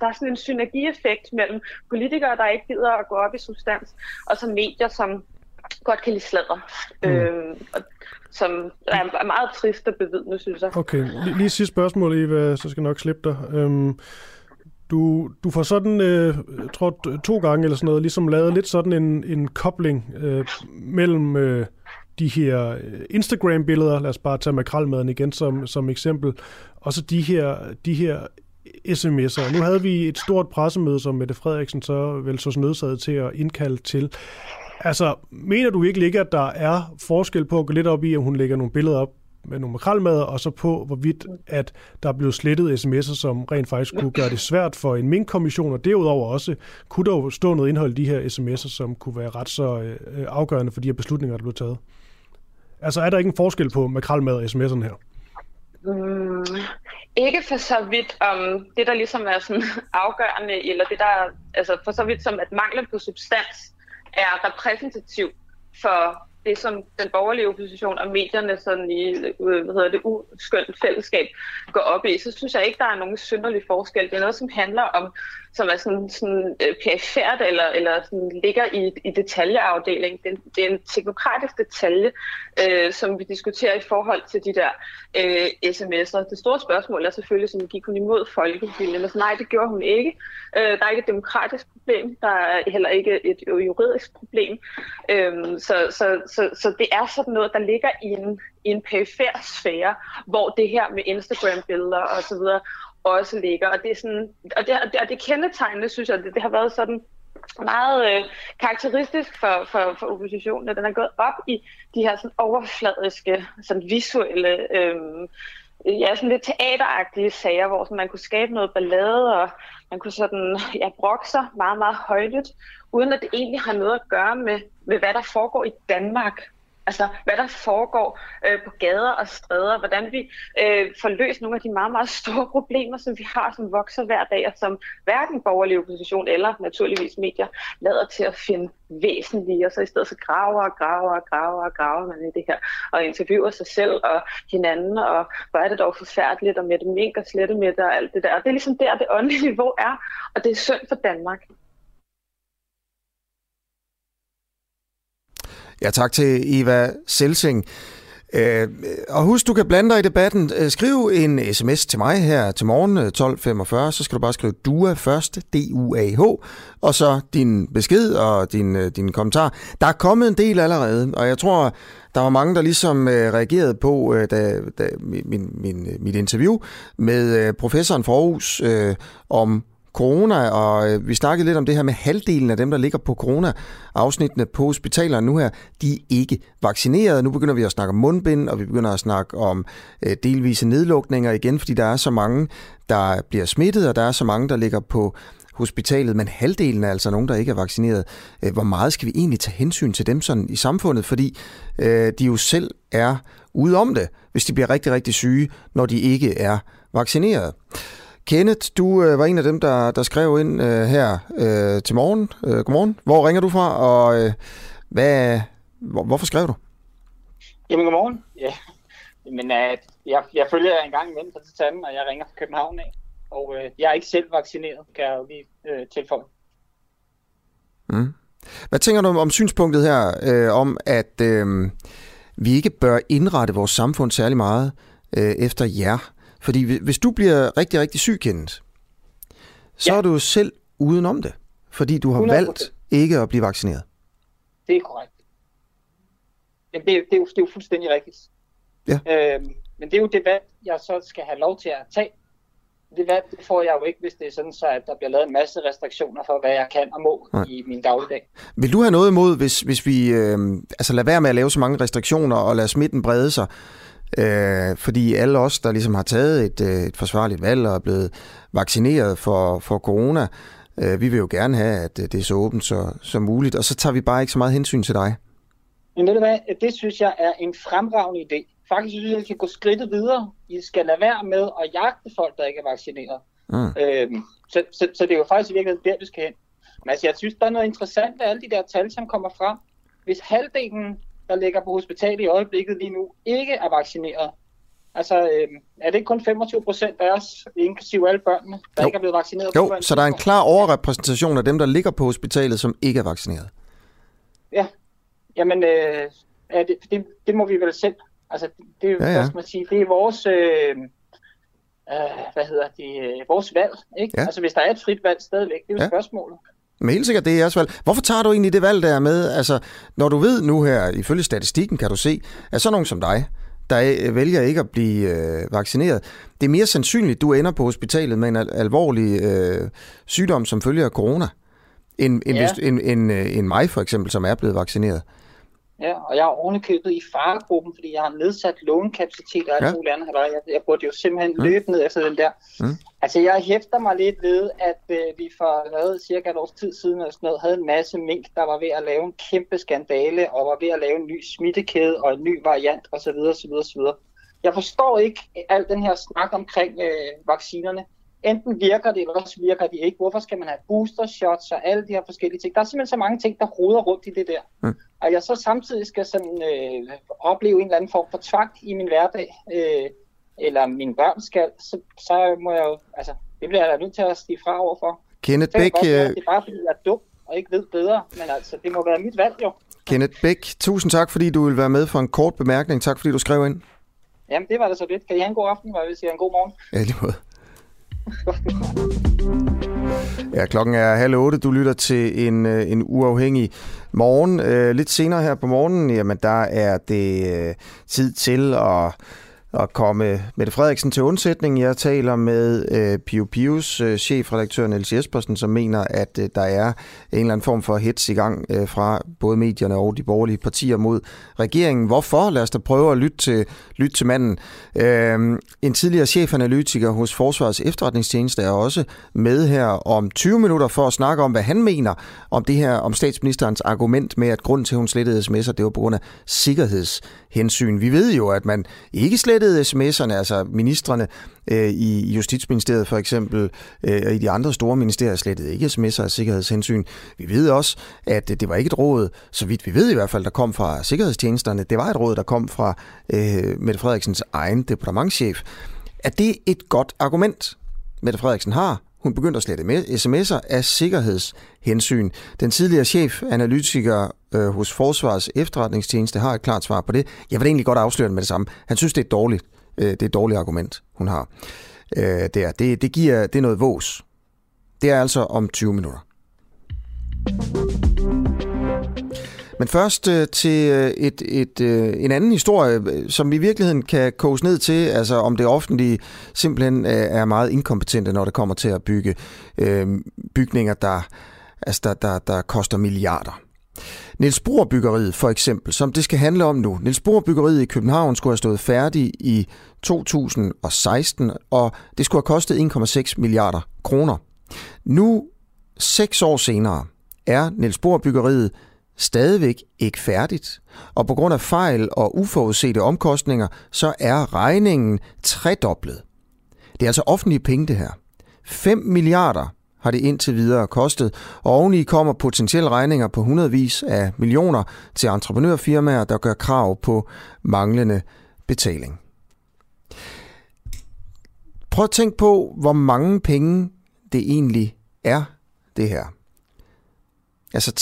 der er sådan en synergieffekt mellem politikere, der ikke gider at gå op i substans, og så medier, som godt kan lide sladder. Mm. Øh, og som er meget trist at bevidne, synes jeg. Okay, lige, lige sidste spørgsmål, Eva, så skal jeg nok slippe dig. Øhm, du, du får sådan, øh, jeg tror to gange eller sådan noget, ligesom lavet lidt sådan en, en kobling øh, mellem øh, de her øh, Instagram-billeder, lad os bare tage makralmaden igen som, som eksempel, og så de her, de her sms'er. Nu havde vi et stort pressemøde, som Mette Frederiksen så vel så nødsaget til at indkalde til. Altså, mener du virkelig ikke, at der er forskel på at gå lidt op i, om hun lægger nogle billeder op med nogle makralmader, og så på, hvorvidt at der er blevet slettet sms'er, som rent faktisk kunne gøre det svært for en minkkommission, og derudover også kunne der jo stå noget indhold i de her sms'er, som kunne være ret så øh, afgørende for de her beslutninger, der blev taget. Altså er der ikke en forskel på makralmad og sms'erne her? Mm, ikke for så vidt om det, der ligesom er sådan afgørende, eller det der, altså for så vidt som at manglen på substans er repræsentativ for det, som den borgerlige opposition og medierne sådan i øh, hvad hedder det, uskønt fællesskab går op i, så synes jeg ikke, der er nogen synderlig forskel. Det er noget, som handler om som er sådan, sådan øh, perifært eller, eller sådan ligger i, i detaljeafdelingen. Det, det er en teknokratisk detalje, øh, som vi diskuterer i forhold til de der øh, sms'er. Det store spørgsmål er selvfølgelig, som gik hun imod folkeviljen. Altså, nej, det gjorde hun ikke. Øh, der er ikke et demokratisk problem. Der er heller ikke et juridisk problem. Øh, så, så, så, så det er sådan noget, der ligger i en, i en perifær sfære, hvor det her med Instagram-billeder og så videre også ligger. Og det, er sådan, og det, og det kendetegnende, synes jeg, det, det har været sådan meget øh, karakteristisk for, for, for oppositionen, at den er gået op i de her sådan overfladiske, sådan visuelle, øh, ja, sådan lidt teateragtige sager, hvor sådan, man kunne skabe noget ballade, og man kunne sådan, ja, brokke sig meget, meget højt, uden at det egentlig har noget at gøre med, med hvad der foregår i Danmark Altså, hvad der foregår øh, på gader og stræder, hvordan vi øh, får løst nogle af de meget, meget store problemer, som vi har, som vokser hver dag, og som hverken borgerlig opposition eller naturligvis medier lader til at finde væsentlige, og så i stedet så graver og graver og graver og graver man i det her, og interviewer sig selv og hinanden, og hvor er det dog forfærdeligt, og med det mink og slette med det og alt det der. Og det er ligesom der, det åndelige niveau er, og det er synd for Danmark. Ja, tak til Eva Selsing. Øh, og husk, du kan blande dig i debatten. Øh, skriv en sms til mig her til morgen øh, 12.45, så skal du bare skrive DUA først, D-U-A-H, og så din besked og din, øh, din kommentar. Der er kommet en del allerede, og jeg tror, der var mange, der ligesom reagerede på da, da, min, min, mit interview med professoren for Aarhus øh, om corona, og øh, vi snakkede lidt om det her med halvdelen af dem, der ligger på corona-afsnittene på hospitalerne nu her, de er ikke vaccineret. Nu begynder vi at snakke om mundbind, og vi begynder at snakke om øh, delvise nedlukninger igen, fordi der er så mange, der bliver smittet, og der er så mange, der ligger på hospitalet, men halvdelen er altså nogen, der ikke er vaccineret. Øh, hvor meget skal vi egentlig tage hensyn til dem sådan i samfundet, fordi øh, de jo selv er ude om det, hvis de bliver rigtig, rigtig syge, når de ikke er vaccineret. Kenneth, du øh, var en af dem, der, der skrev ind øh, her øh, til morgen. Øh, godmorgen. Hvor ringer du fra, og øh, hvad, hvor, hvorfor skrev du? Jamen, godmorgen. Ja. Men uh, jeg, jeg følger en gang imellem på tanden, og jeg ringer fra København af. Og øh, jeg er ikke selv vaccineret, kan jeg jo lige øh, tilføje. Mm. Hvad tænker du om synspunktet her, øh, om at øh, vi ikke bør indrette vores samfund særlig meget øh, efter jer? Fordi hvis du bliver rigtig, rigtig syg, kendt, så ja. er du selv udenom det, fordi du har 100%. valgt ikke at blive vaccineret. Det er korrekt. Jamen, det, er, det, er jo, det er jo fuldstændig rigtigt. Ja. Øhm, men det er jo det valg, jeg så skal have lov til at tage. Det valg det får jeg jo ikke, hvis det er sådan, så at der bliver lavet en masse restriktioner for, hvad jeg kan og må Nej. i min dagligdag. Vil du have noget imod, hvis, hvis vi øh, altså lader være med at lave så mange restriktioner og lade smitten brede sig, Øh, fordi alle os, der ligesom har taget et, øh, et forsvarligt valg og er blevet vaccineret for, for corona, øh, vi vil jo gerne have, at det er så åbent så, som muligt, og så tager vi bare ikke så meget hensyn til dig. Men ved du hvad, det synes jeg er en fremragende idé. Faktisk synes jeg, at vi kan gå skridtet videre. I skal lade være med at jagte folk, der ikke er vaccineret. Mm. Øhm, så, så, så det er jo faktisk i virkeligheden der, vi skal hen. Men altså, jeg synes, der er noget interessant ved alle de der tal, som kommer frem. Hvis halvdelen der ligger på hospitalet i øjeblikket lige nu, ikke er vaccineret. Altså, øh, er det ikke kun 25 procent af os, inklusive alle børnene, der jo. ikke er blevet vaccineret? Jo, så der er en klar overrepræsentation af dem, der ligger på hospitalet, som ikke er vaccineret. Ja, jamen, øh, er det, det, det må vi vel selv. Altså, det, ja, ja. Hvad skal man sige, det er vores... Øh, øh, hvad hedder det, øh, vores valg, ikke? Ja. Altså hvis der er et frit valg stadigvæk, det er jo ja. spørgsmålet. Men helt sikkert, det er jeres valg. Hvorfor tager du egentlig det valg der med, altså, når du ved nu her, ifølge statistikken kan du se, at sådan nogen som dig, der vælger ikke at blive øh, vaccineret. Det er mere sandsynligt, du ender på hospitalet med en al- alvorlig øh, sygdom som følge af corona, end, end, ja. hvis, end, end, øh, end mig for eksempel, som er blevet vaccineret. Ja, og jeg er ovenikøbet i faregruppen, fordi jeg har nedsat lånekapacitet og alt ja. muligt andet. Jeg, jeg burde jo simpelthen mm. løbe ned efter den der. Mm. Altså, jeg hæfter mig lidt ved, at øh, vi for noget, cirka et års tid siden og sådan noget, havde en masse mink, der var ved at lave en kæmpe skandale, og var ved at lave en ny smittekæde og en ny variant osv. osv., osv. Jeg forstår ikke al den her snak omkring øh, vaccinerne enten virker det, eller også virker det ikke. Hvorfor skal man have booster shots og alle de her forskellige ting? Der er simpelthen så mange ting, der roder rundt i det der. Mm. Og jeg så samtidig skal sådan, øh, opleve en eller anden form for tvang i min hverdag, øh, eller mine børn skal, så, så må jeg jo, altså, det bliver jeg da nødt til at stige fra overfor. Kenneth Bæk... Det, være, det er bare fordi, jeg er dum og ikke ved bedre, men altså, det må være mit valg jo. Kenneth Bæk, tusind tak, fordi du vil være med for en kort bemærkning. Tak, fordi du skrev ind. Jamen, det var det så lidt. Kan I have en god aften, og jeg vil sige en god morgen? Ja, lige måde. Ja, klokken er halv otte. Du lytter til en, øh, en uafhængig morgen. Øh, lidt senere her på morgenen, jamen der er det øh, tid til at at komme øh, Mette Frederiksen til undsætning. Jeg taler med øh, Pio Pius, øh, chefredaktør Niels Jespersen, som mener, at øh, der er en eller anden form for hets i gang øh, fra både medierne og de borgerlige partier mod regeringen. Hvorfor? Lad os da prøve at lytte til, lytte til manden. Øh, en tidligere chefanalytiker hos Forsvarets efterretningstjeneste er også med her om 20 minutter for at snakke om, hvad han mener om det her, om statsministerens argument med, at grund til, at hun slettede sms'er, det var på grund af sikkerheds hensyn. Vi ved jo, at man ikke slettede sms'erne, altså ministerne øh, i Justitsministeriet for eksempel, øh, og i de andre store ministerier slettede ikke sms'er af sikkerhedshensyn. Vi ved også, at det var ikke et råd, så vidt vi ved i hvert fald, der kom fra sikkerhedstjenesterne. Det var et råd, der kom fra øh, Mette Frederiksens egen departementschef. Er det et godt argument, Mette Frederiksen har hun begyndte at slette med sms'er af sikkerhedshensyn. Den tidligere chef, analytiker øh, hos Forsvars efterretningstjeneste, har et klart svar på det. Jeg vil egentlig godt afsløre det med det samme. Han synes, det er et dårligt, øh, det er et dårligt argument, hun har. Øh, der. Det, det, giver, det er noget vås. Det er altså om 20 minutter. Men først øh, til øh, et, et, øh, en anden historie, øh, som i virkeligheden kan koges ned til, altså om det offentlige simpelthen øh, er meget inkompetente, når det kommer til at bygge øh, bygninger, der, altså der, der, der koster milliarder. Niels Bohr byggeriet for eksempel, som det skal handle om nu. Niels Bohr byggeriet i København skulle have stået færdig i 2016, og det skulle have kostet 1,6 milliarder kroner. Nu, seks år senere, er Niels Bohr byggeriet stadigvæk ikke færdigt, og på grund af fejl og uforudsete omkostninger, så er regningen tredoblet. Det er altså offentlige penge det her. 5 milliarder har det indtil videre kostet, og oveni kommer potentielle regninger på hundredvis af millioner til entreprenørfirmaer, der gør krav på manglende betaling. Prøv at tænke på, hvor mange penge det egentlig er, det her. Altså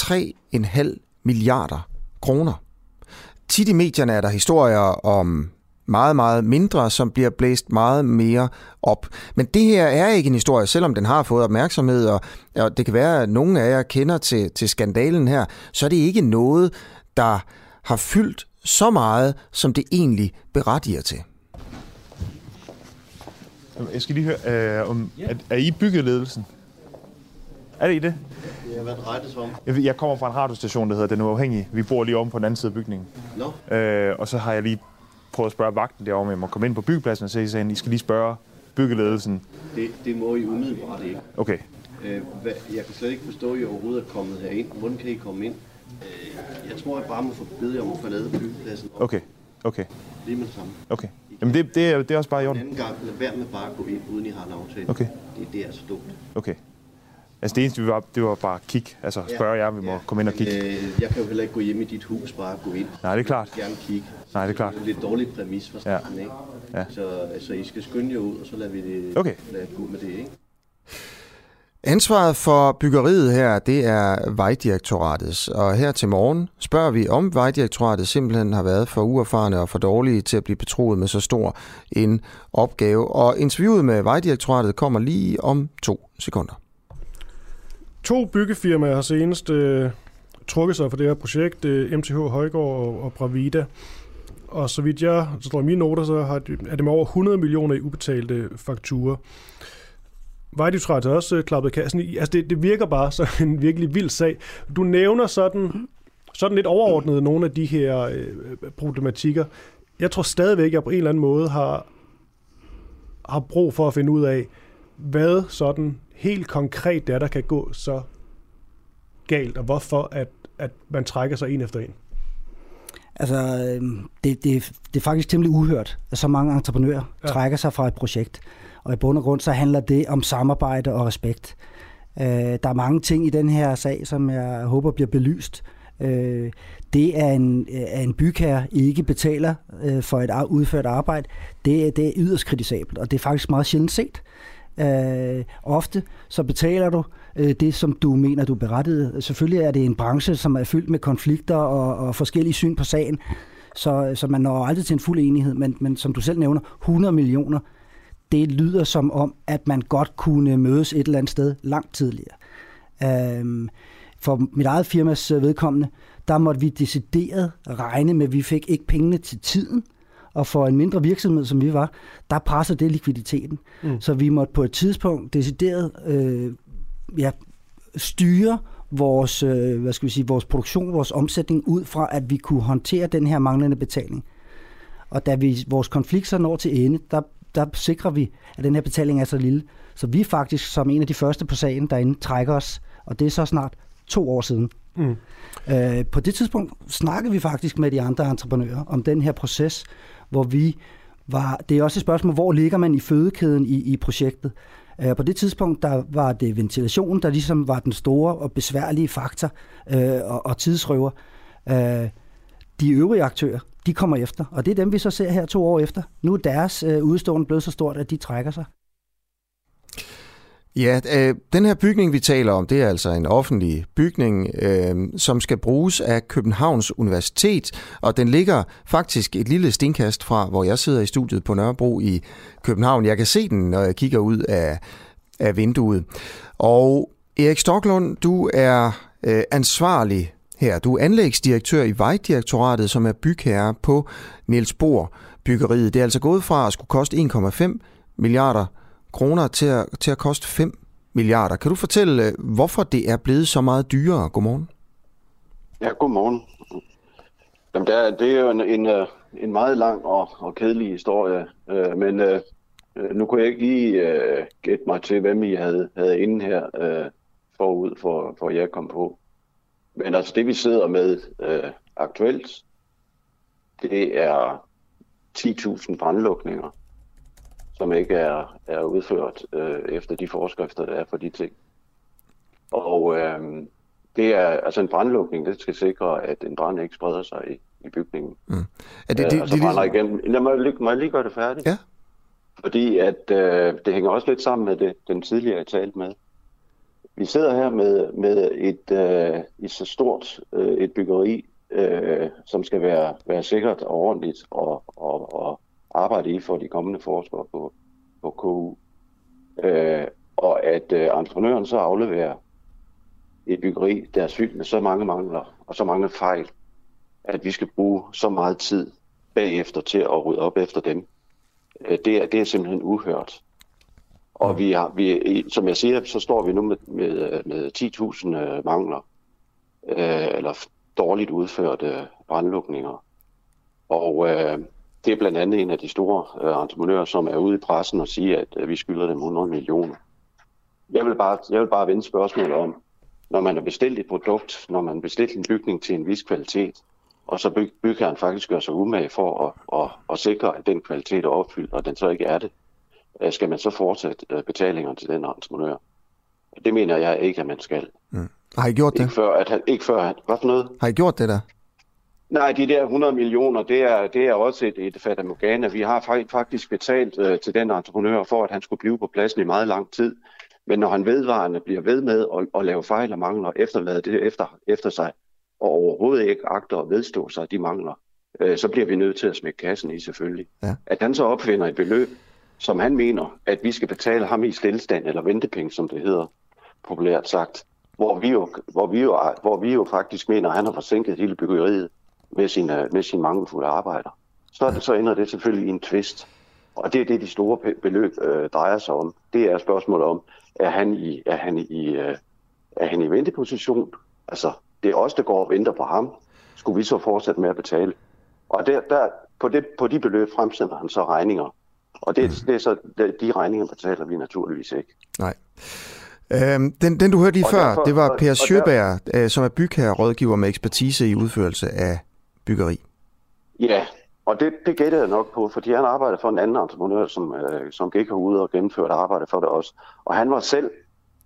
3,5 milliarder kroner. Tit i medierne er der historier om meget, meget mindre, som bliver blæst meget mere op. Men det her er ikke en historie, selvom den har fået opmærksomhed, og, og det kan være, at nogle af jer kender til, til skandalen her, så er det ikke noget, der har fyldt så meget, som det egentlig berettiger til. Jeg skal lige høre, øh, om, er, er I byggeledelsen? Er det i det? Ja, hvad drejer om? Jeg, jeg kommer fra en radiostation, der hedder Den Uafhængige. Vi bor lige om på den anden side af bygningen. No. Øh, og så har jeg lige prøvet at spørge vagten derovre, om jeg må komme ind på byggepladsen og se, sagde, I skal lige spørge byggeledelsen. Det, det må I umiddelbart ikke. Okay. Øh, hvad, jeg kan slet ikke forstå, at I overhovedet er kommet herind. Hvordan kan I komme ind? Øh, jeg tror, jeg bare må få bede om at forlade byggepladsen. Okay, okay. Lige med det samme. Okay. Jamen det, det, er, det er også bare i orden. En anden gang, lad være med bare at gå ind, uden I har en aftale. Okay. Det, det er så dumt. Okay. Altså det eneste, vi var, det var bare at kigge, altså spørge jer, vi må ja, komme ind og kigge. Øh, jeg kan jo heller ikke gå hjem i dit hus, bare gå ind. Nej, det er klart. Jeg gerne kigge. Nej, det er klart. Det er en lidt dårlig præmis for starten, ja. ikke? Ja. Så altså, I skal skynde jer ud, og så lader vi det okay. lade gå med det, ikke? Ansvaret for byggeriet her, det er Vejdirektoratets, og her til morgen spørger vi, om Vejdirektoratet simpelthen har været for uerfarne og for dårlige til at blive betroet med så stor en opgave. Og interviewet med Vejdirektoratet kommer lige om to sekunder. To byggefirmaer har senest øh, trukket sig for det her projekt, øh, MTH Højgaard og, og Bravida. og så vidt jeg, så står i mine noter, så har de, er det med over 100 millioner i ubetalte fakturer. Vejdirektoratet har også øh, klappet kassen i. Altså det, det virker bare som en virkelig vild sag. Du nævner sådan, sådan lidt overordnet nogle af de her øh, problematikker. Jeg tror stadigvæk, at jeg på en eller anden måde har, har brug for at finde ud af, hvad sådan helt konkret det er, der kan gå så galt, og hvorfor at, at man trækker sig en efter en. Altså, øhm, det, det, det er faktisk temmelig uhørt, at så mange entreprenører ja. trækker sig fra et projekt. Og i bund og grund, så handler det om samarbejde og respekt. Øh, der er mange ting i den her sag, som jeg håber bliver belyst. Øh, det er en, at en bygherre ikke betaler øh, for et udført arbejde, det, det er yderst kritisabelt, og det er faktisk meget sjældent set. Øh, ofte så betaler du øh, det, som du mener, du er berettiget. Selvfølgelig er det en branche, som er fyldt med konflikter og, og forskellige syn på sagen, så, så man når aldrig til en fuld enighed, men, men som du selv nævner, 100 millioner, det lyder som om, at man godt kunne mødes et eller andet sted langt tidligere. Øh, for mit eget firmas øh, vedkommende, der måtte vi decideret regne med, at vi fik ikke pengene til tiden, og for en mindre virksomhed, som vi var, der presser det likviditeten. Mm. Så vi måtte på et tidspunkt decideret øh, ja, styre vores, øh, hvad skal vi sige, vores produktion, vores omsætning ud fra, at vi kunne håndtere den her manglende betaling. Og da vi, vores konflikt så når til ende, der, der sikrer vi, at den her betaling er så lille. Så vi faktisk som en af de første på sagen derinde trækker os, og det er så snart to år siden. Mm. Øh, på det tidspunkt snakkede vi faktisk med de andre entreprenører om den her proces, hvor vi var, det er også et spørgsmål, hvor ligger man i fødekæden i, i projektet. Øh, på det tidspunkt, der var det ventilation, der ligesom var den store og besværlige faktor øh, og, og tidsrøver. Øh, de øvrige aktører, de kommer efter, og det er dem, vi så ser her to år efter. Nu er deres øh, udstående blevet så stort, at de trækker sig. Ja, øh, den her bygning, vi taler om, det er altså en offentlig bygning, øh, som skal bruges af Københavns Universitet, og den ligger faktisk et lille stenkast fra, hvor jeg sidder i studiet på Nørrebro i København. Jeg kan se den, når jeg kigger ud af, af vinduet. Og Erik Stoklund, du er øh, ansvarlig her. Du er anlægsdirektør i Vejdirektoratet, som er bygherre på Niels Bohr byggeriet. Det er altså gået fra at skulle koste 1,5 milliarder kroner til at, til at koste 5 milliarder. Kan du fortælle, øh, hvorfor det er blevet så meget dyrere? Godmorgen. Ja, godmorgen. Jamen, det, er, det er jo en, en, øh, en meget lang og, og kedelig historie, øh, men øh, øh, nu kunne jeg ikke lige øh, gætte mig til, hvem I havde, havde inde her øh, forud for, for jeg kom på. Men altså det, vi sidder med øh, aktuelt, det er 10.000 brandlukninger som ikke er, er udført øh, efter de forskrifter, der er for de ting. Og øh, det er altså en brandlukning, det skal sikre, at en brand ikke spreder sig i, i bygningen. Mm. Er det, det, øh, så det, det, igen. Lad mig, lige, må jeg lige gøre det færdigt? Ja. Fordi at øh, det hænger også lidt sammen med det, den tidligere jeg talte med. Vi sidder her med, med et, øh, et så stort øh, et byggeri, øh, som skal være, være sikkert og ordentligt og, og, og arbejde i for de kommende forskere på, på KU. Øh, og at øh, entreprenøren så afleverer et byggeri, der er fyldt med så mange mangler og så mange fejl, at vi skal bruge så meget tid bagefter til at rydde op efter dem. Øh, det, er, det er simpelthen uhørt. Og vi har, vi, som jeg siger, så står vi nu med, med, med 10.000 øh, mangler, øh, eller dårligt udførte brandlukninger. Og øh, det er blandt andet en af de store øh, entreprenører, som er ude i pressen og siger, at øh, vi skylder dem 100 millioner. Jeg vil, bare, jeg vil bare vende spørgsmålet om, når man har bestilt et produkt, når man har bestilt en bygning til en vis kvalitet, og så byg, byggeren faktisk gør sig umage for at, at, at sikre, at den kvalitet er opfyldt, og den så ikke er det, øh, skal man så fortsætte øh, betalingerne til den entreprenør. Det mener jeg ikke, at man skal. Mm. Har I gjort det? Ikke før, at han, ikke før han, hvad for noget? Har I gjort det der? Nej, de der 100 millioner, det er, det er også et, et fatamorgana. Vi har faktisk betalt øh, til den entreprenør for, at han skulle blive på pladsen i meget lang tid. Men når han vedvarende bliver ved med at, at lave fejl og mangler, efterlade det efter, efter sig, og overhovedet ikke agter at vedstå sig de mangler, øh, så bliver vi nødt til at smække kassen i selvfølgelig. Ja. At han så opfinder et beløb, som han mener, at vi skal betale ham i stillestand, eller ventepenge, som det hedder populært sagt, hvor vi jo, hvor vi jo, hvor vi jo faktisk mener, at han har forsinket hele byggeriet med sine, med sine mangelfulde arbejder. så, så ender det selvfølgelig i en twist. Og det er det, de store beløb øh, drejer sig om. Det er spørgsmålet om, er han i, er han i, øh, er han i venteposition? Altså, det er os, der går og venter på ham. Skulle vi så fortsætte med at betale? Og der, der, på, det, på de beløb fremsender han så regninger. Og det, mm. det er så, de regninger betaler vi naturligvis ikke. Nej. Øhm, den, den du hørte lige og før, derfor, det var Per Sjøberg, der... Øh, som er bygherrerådgiver med ekspertise i udførelse af byggeri. Ja, og det, det gætter jeg nok på, fordi han arbejder for en anden entreprenør, som, øh, som gik herude og gennemførte arbejde for det også. Og han var selv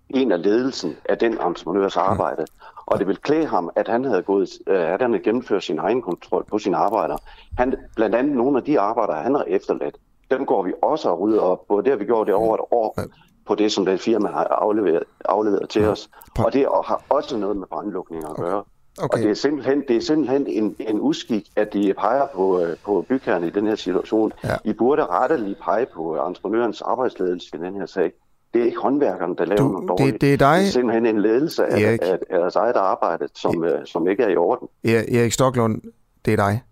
en af ledelsen af den entreprenørs arbejde. Og det ville klæde ham, at han havde gået, øh, at han havde gennemført sin egen kontrol på sine arbejder. Han, blandt andet nogle af de arbejder, han har efterladt, dem går vi også og rydder op på. Det har vi gjort det over et år på det, som den firma har afleveret, afleveret til os. Og det har også noget med brandlukninger at gøre. Okay. Og det er simpelthen, det er simpelthen en, en uskik, at de peger på, øh, på bygherren i den her situation. Ja. I burde retteligt pege på entreprenørens arbejdsledelse i den her sag. Det er ikke håndværkerne, der laver du, noget dårligt. Det, det er dig. Det er simpelthen en ledelse af, Erik. af, af deres eget arbejde, som, e- som ikke er i orden. Erik Stoklund, det er dig.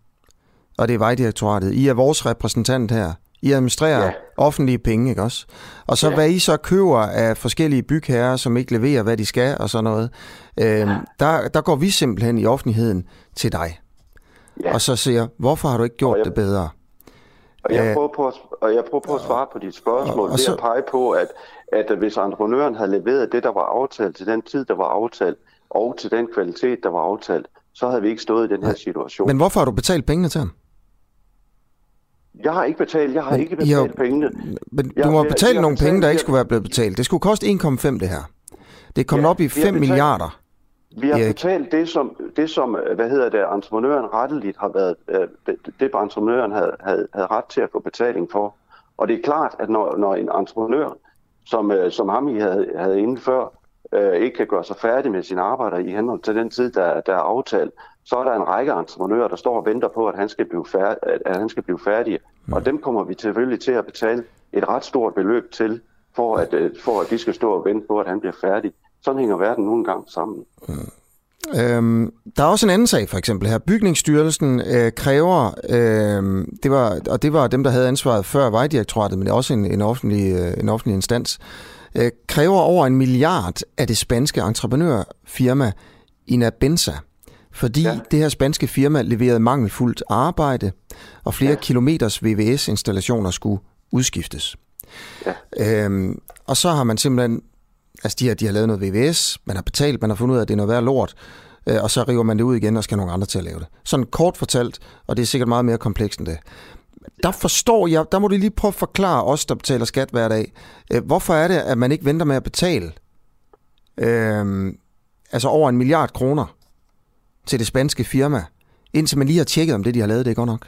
Og det er Vejdirektoratet. I er vores repræsentant her. I administrerer ja. offentlige penge, ikke også? Og så ja. hvad I så køber af forskellige bygherrer, som ikke leverer, hvad de skal og sådan noget, øh, ja. der, der går vi simpelthen i offentligheden til dig. Ja. Og så siger, hvorfor har du ikke gjort jeg, det bedre? Og jeg, prøver på at, og jeg prøver på at svare på dit spørgsmål, og, og så, ved at pege på, at, at hvis entreprenøren havde leveret det, der var aftalt til den tid, der var aftalt, og til den kvalitet, der var aftalt, så havde vi ikke stået i den her situation. Men hvorfor har du betalt pengene til ham? Jeg har ikke betalt, jeg har men, ikke betalt har, pengene. Men jeg, du må betale jeg, nogle penge, der ikke skulle være blevet betalt. Det skulle koste 1,5 det her. Det er kommet ja, op i 5 betalt, milliarder. Vi har Erik. betalt det som, det, som hvad hedder det, entreprenøren retteligt har været, øh, det, det entreprenøren havde, havde, havde ret til at få betaling for. Og det er klart, at når, når en entreprenør, som, øh, som ham I havde, havde inden før, øh, ikke kan gøre sig færdig med sine arbejder i henhold til den tid, der, der er aftalt, så er der en række entreprenører, der står og venter på, at han skal blive færdig. At han skal blive færdig. Mm. Og dem kommer vi selvfølgelig til at betale et ret stort beløb til, for at, øh, for at de skal stå og vente på, at han bliver færdig. Sådan hænger verden nogle gange sammen. Mm. Øhm, der er også en anden sag, for eksempel her. Bygningsstyrelsen øh, kræver, øh, det var, og det var dem, der havde ansvaret før Vejdirektoratet, men det er også en, en, offentlig, øh, en offentlig instans, øh, kræver over en milliard af det spanske entreprenørfirma Inabenza fordi ja. det her spanske firma leverede mangelfuldt arbejde, og flere ja. kilometers VVS-installationer skulle udskiftes. Ja. Øhm, og så har man simpelthen, altså de, her, de har lavet noget VVS, man har betalt, man har fundet ud af, at det er noget værd lort, øh, og så river man det ud igen og skal nogle andre til at lave det. Sådan kort fortalt, og det er sikkert meget mere komplekst end det. Der forstår jeg, der må du lige prøve at forklare os, der betaler skat hver dag, øh, hvorfor er det, at man ikke venter med at betale øh, altså over en milliard kroner til det spanske firma, indtil man lige har tjekket, om det, de har lavet, det er godt nok?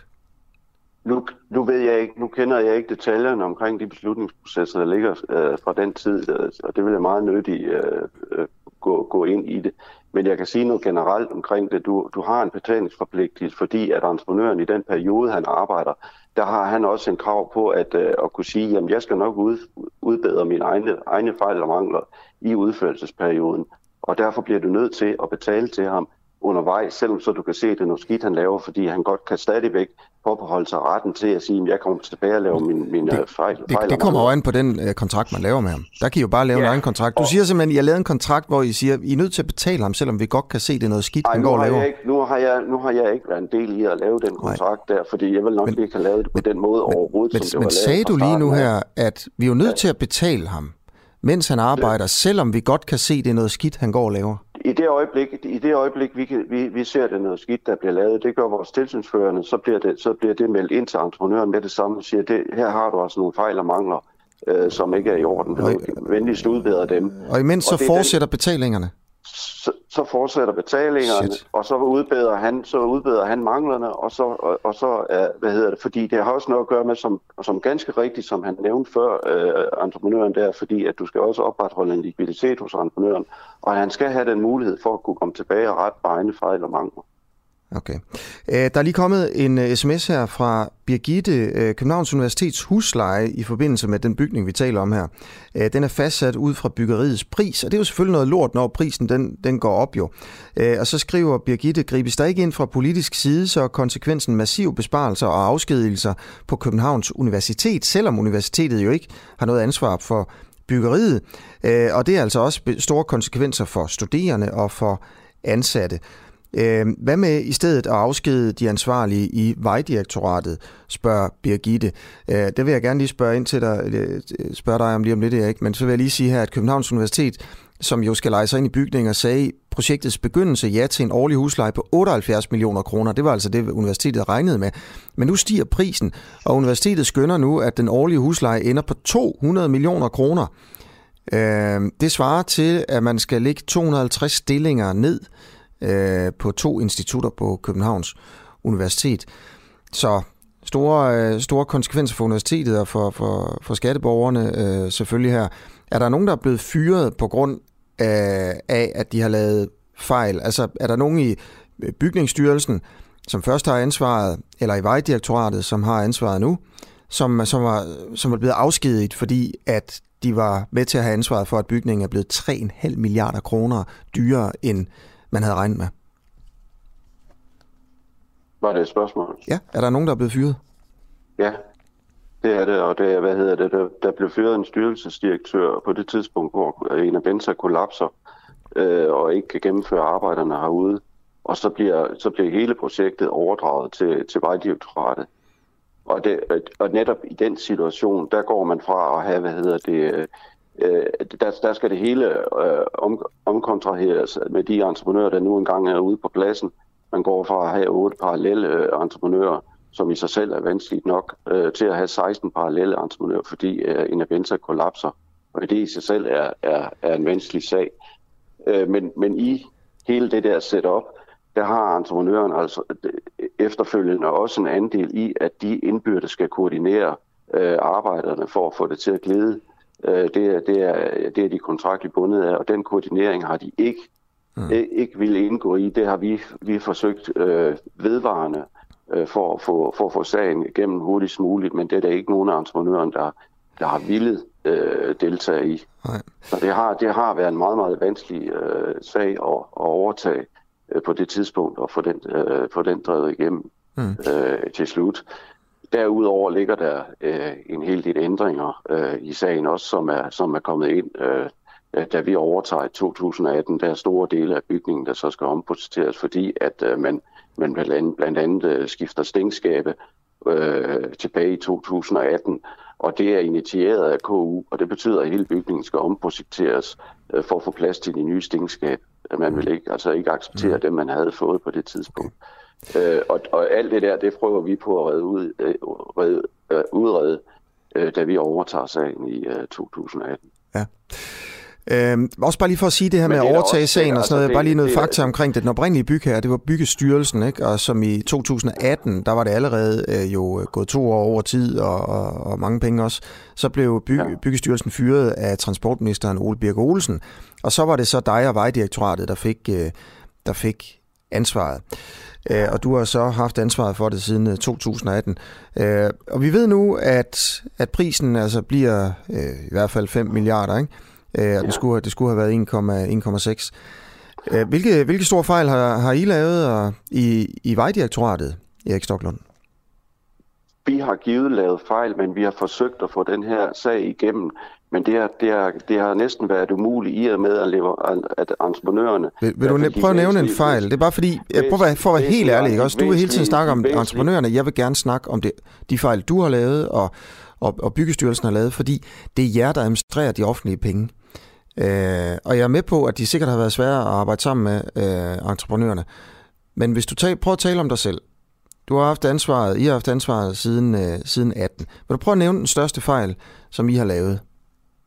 Nu, nu ved jeg ikke, nu kender jeg ikke detaljerne omkring de beslutningsprocesser, der ligger øh, fra den tid, øh, og det vil jeg meget nødigt øh, øh, gå, gå ind i det. Men jeg kan sige noget generelt omkring det. Du, du har en betalingsforpligtelse, fordi at entreprenøren i den periode, han arbejder, der har han også en krav på at, øh, at kunne sige, at jeg skal nok ud, udbedre mine egne, egne fejl og mangler i udførelsesperioden. Og derfor bliver du nødt til at betale til ham undervejs, selvom så du kan se, at det er noget skidt, han laver, fordi han godt kan stadigvæk påbeholde sig retten til at sige, at jeg kommer tilbage og laver min, min det, fejl. Det, fejl det kommer jo an på den uh, kontrakt, man laver med ham. Der kan I jo bare lave ja. en egen kontrakt. Du siger simpelthen, at I har lavet en kontrakt, hvor I siger, at I er nødt til at betale ham, selvom vi godt kan se, at det er noget skidt, Ej, han går og laver. Ikke, nu, har jeg, nu har jeg ikke været en del i at lave den kontrakt Nej. der, fordi jeg vil nok men, ikke have lavet det på men, den måde men, overhovedet, men, som det men var sagde du lige nu her, at vi er jo nødt ja. til at betale ham, mens han arbejder, selvom vi godt kan se, at det er noget skidt, han går og laver? I det øjeblik, i det øjeblik vi, kan, vi, vi ser det noget skidt, der bliver lavet, det gør vores tilsynsførende, så bliver det, så bliver det meldt ind til entreprenøren med det samme og siger, det, her har du altså nogle fejl og mangler, øh, som ikke er i orden. Vil venligst udbedre dem. Og imens og så fortsætter den, betalingerne? Så, så fortsætter betalingerne, Shit. og så udbedrer han, så udbedrer han manglerne, og så, og, og så uh, hvad hedder det, fordi det har også noget at gøre med, som, som ganske rigtigt, som han nævnte før, uh, entreprenøren der, fordi at du skal også opretholde en likviditet hos entreprenøren, og han skal have den mulighed for at kunne komme tilbage og rette på egne fejl og mangler. Okay. Øh, der er lige kommet en øh, sms her fra Birgitte, øh, Københavns Universitets husleje i forbindelse med den bygning, vi taler om her. Den er fastsat ud fra byggeriets pris, og det er jo selvfølgelig noget lort, når prisen den, den går op jo. Og så skriver Birgitte, gribes der ikke ind fra politisk side, så er konsekvensen massiv besparelser og afskedigelser på Københavns Universitet, selvom universitetet jo ikke har noget ansvar for byggeriet. Og det er altså også store konsekvenser for studerende og for ansatte. Øh, hvad med i stedet at afskede de ansvarlige i Vejdirektoratet, spørger Birgitte. Øh, det vil jeg gerne lige spørge ind til dig, øh, spørge dig om lige om lidt, Erik, men så vil jeg lige sige her, at Københavns Universitet, som jo skal lege sig ind i bygninger, sagde projektets begyndelse ja til en årlig husleje på 78 millioner kroner. Det var altså det, universitetet regnede med. Men nu stiger prisen, og universitetet skønner nu, at den årlige husleje ender på 200 millioner kroner. Øh, det svarer til, at man skal lægge 250 stillinger ned øh, på to institutter på Københavns Universitet. Så store, øh, store konsekvenser for universitetet og for, for, for skatteborgerne øh, selvfølgelig her. Er der nogen, der er blevet fyret på grund øh, af, at de har lavet fejl? Altså er der nogen i øh, bygningsstyrelsen, som først har ansvaret, eller i Vejdirektoratet, som har ansvaret nu, som, som, var, som er blevet afskediget, fordi at de var med til at have ansvaret for, at bygningen er blevet 3,5 milliarder kroner dyrere end man havde regnet med. Var det et spørgsmål? Ja, er der nogen, der er blevet fyret? Ja, det er det, og det er, hvad hedder det, der, der blev fyret en styrelsesdirektør på det tidspunkt, hvor en af Benza kollapser øh, og ikke kan gennemføre arbejderne herude. Og så bliver, så bliver hele projektet overdraget til, til Vejdirektoratet. Og, det, og netop i den situation, der går man fra at have, hvad hedder det, øh, der, der skal det hele øh, om, omkontraheres med de entreprenører, der nu engang er ude på pladsen. Man går fra at have otte parallelle øh, entreprenører, som i sig selv er vanskeligt nok, øh, til at have 16 parallelle entreprenører, fordi øh, en Avenza kollapser. Og det i sig selv er, er, er en vanskelig sag. Øh, men, men i hele det der setup, der har entreprenøren altså øh, efterfølgende også en andel i, at de indbyrdes skal koordinere øh, arbejderne for at få det til at glide Øh, det, er, det, er, det er de kontraktligt bundet af, og den koordinering har de ikke, mm. ikke ville indgå i. Det har vi, vi forsøgt øh, vedvarende øh, for, at få, for at få sagen igennem hurtigst muligt, men det er der ikke nogen af entreprenøren, der, der har villet øh, deltage i. Nej. Så det har, det har været en meget, meget vanskelig øh, sag at, at overtage øh, på det tidspunkt og få den, øh, få den drevet igennem mm. øh, til slut. Derudover ligger der øh, en hel del ændringer øh, i sagen også, som er, som er kommet ind, øh, da vi overtager i 2018. Der er store dele af bygningen, der så skal omprojekteres, fordi at øh, man, man blandt andet, blandt andet øh, skifter stængskabe øh, tilbage i 2018. Og det er initieret af KU, og det betyder, at hele bygningen skal omprojekteres øh, for at få plads til de nye stingskab. Man vil ikke, altså ikke acceptere mm. det, man havde fået på det tidspunkt. Okay. Øh, og, og alt det der, det prøver vi på at redde ud, øh, redde, øh, udrede, øh, da vi overtager sagen i øh, 2018. Ja. Øhm, også bare lige for at sige det her Men med at overtage også, sagen og sådan noget, altså, bare lige noget det, fakta omkring det. Den oprindelige bygherre, det var Byggestyrelsen, ikke? og som i 2018, der var det allerede øh, jo gået to år over tid og, og, og mange penge også, så blev byg, ja. Byggestyrelsen fyret af transportministeren Ole Birk Olsen, og så var det så dig og Vejdirektoratet, der fik, øh, der fik ansvaret. Øh, og du har så haft ansvaret for det siden 2018. Øh, øh, og vi ved nu, at, at prisen altså bliver i hvert fald 5 milliarder, ikke? Og det skulle, det skulle have været 1,6. Hvilke, hvilke store fejl har, har I lavet i, i Vejdirektoratet, Erik Stoklund? Vi har givet lavet fejl, men vi har forsøgt at få den her sag igennem men det har, det, har, det har næsten været umuligt i og med, at, leve, at entreprenørerne... Vil, vil du prøve at nævne en fejl? Det er bare fordi, jeg prøver at, for at være helt ærlig, ikke? Også, du vil hele tiden snakke om entreprenørerne. Jeg vil gerne snakke om det, de fejl, du har lavet, og, og, og byggestyrelsen har lavet, fordi det er jer, der administrerer de offentlige penge. Øh, og jeg er med på, at de sikkert har været svære at arbejde sammen med øh, entreprenørerne. Men hvis du tager, prøver at tale om dig selv. Du har haft ansvaret, I har haft ansvaret siden, øh, siden 18. Vil du prøve at nævne den største fejl, som I har lavet?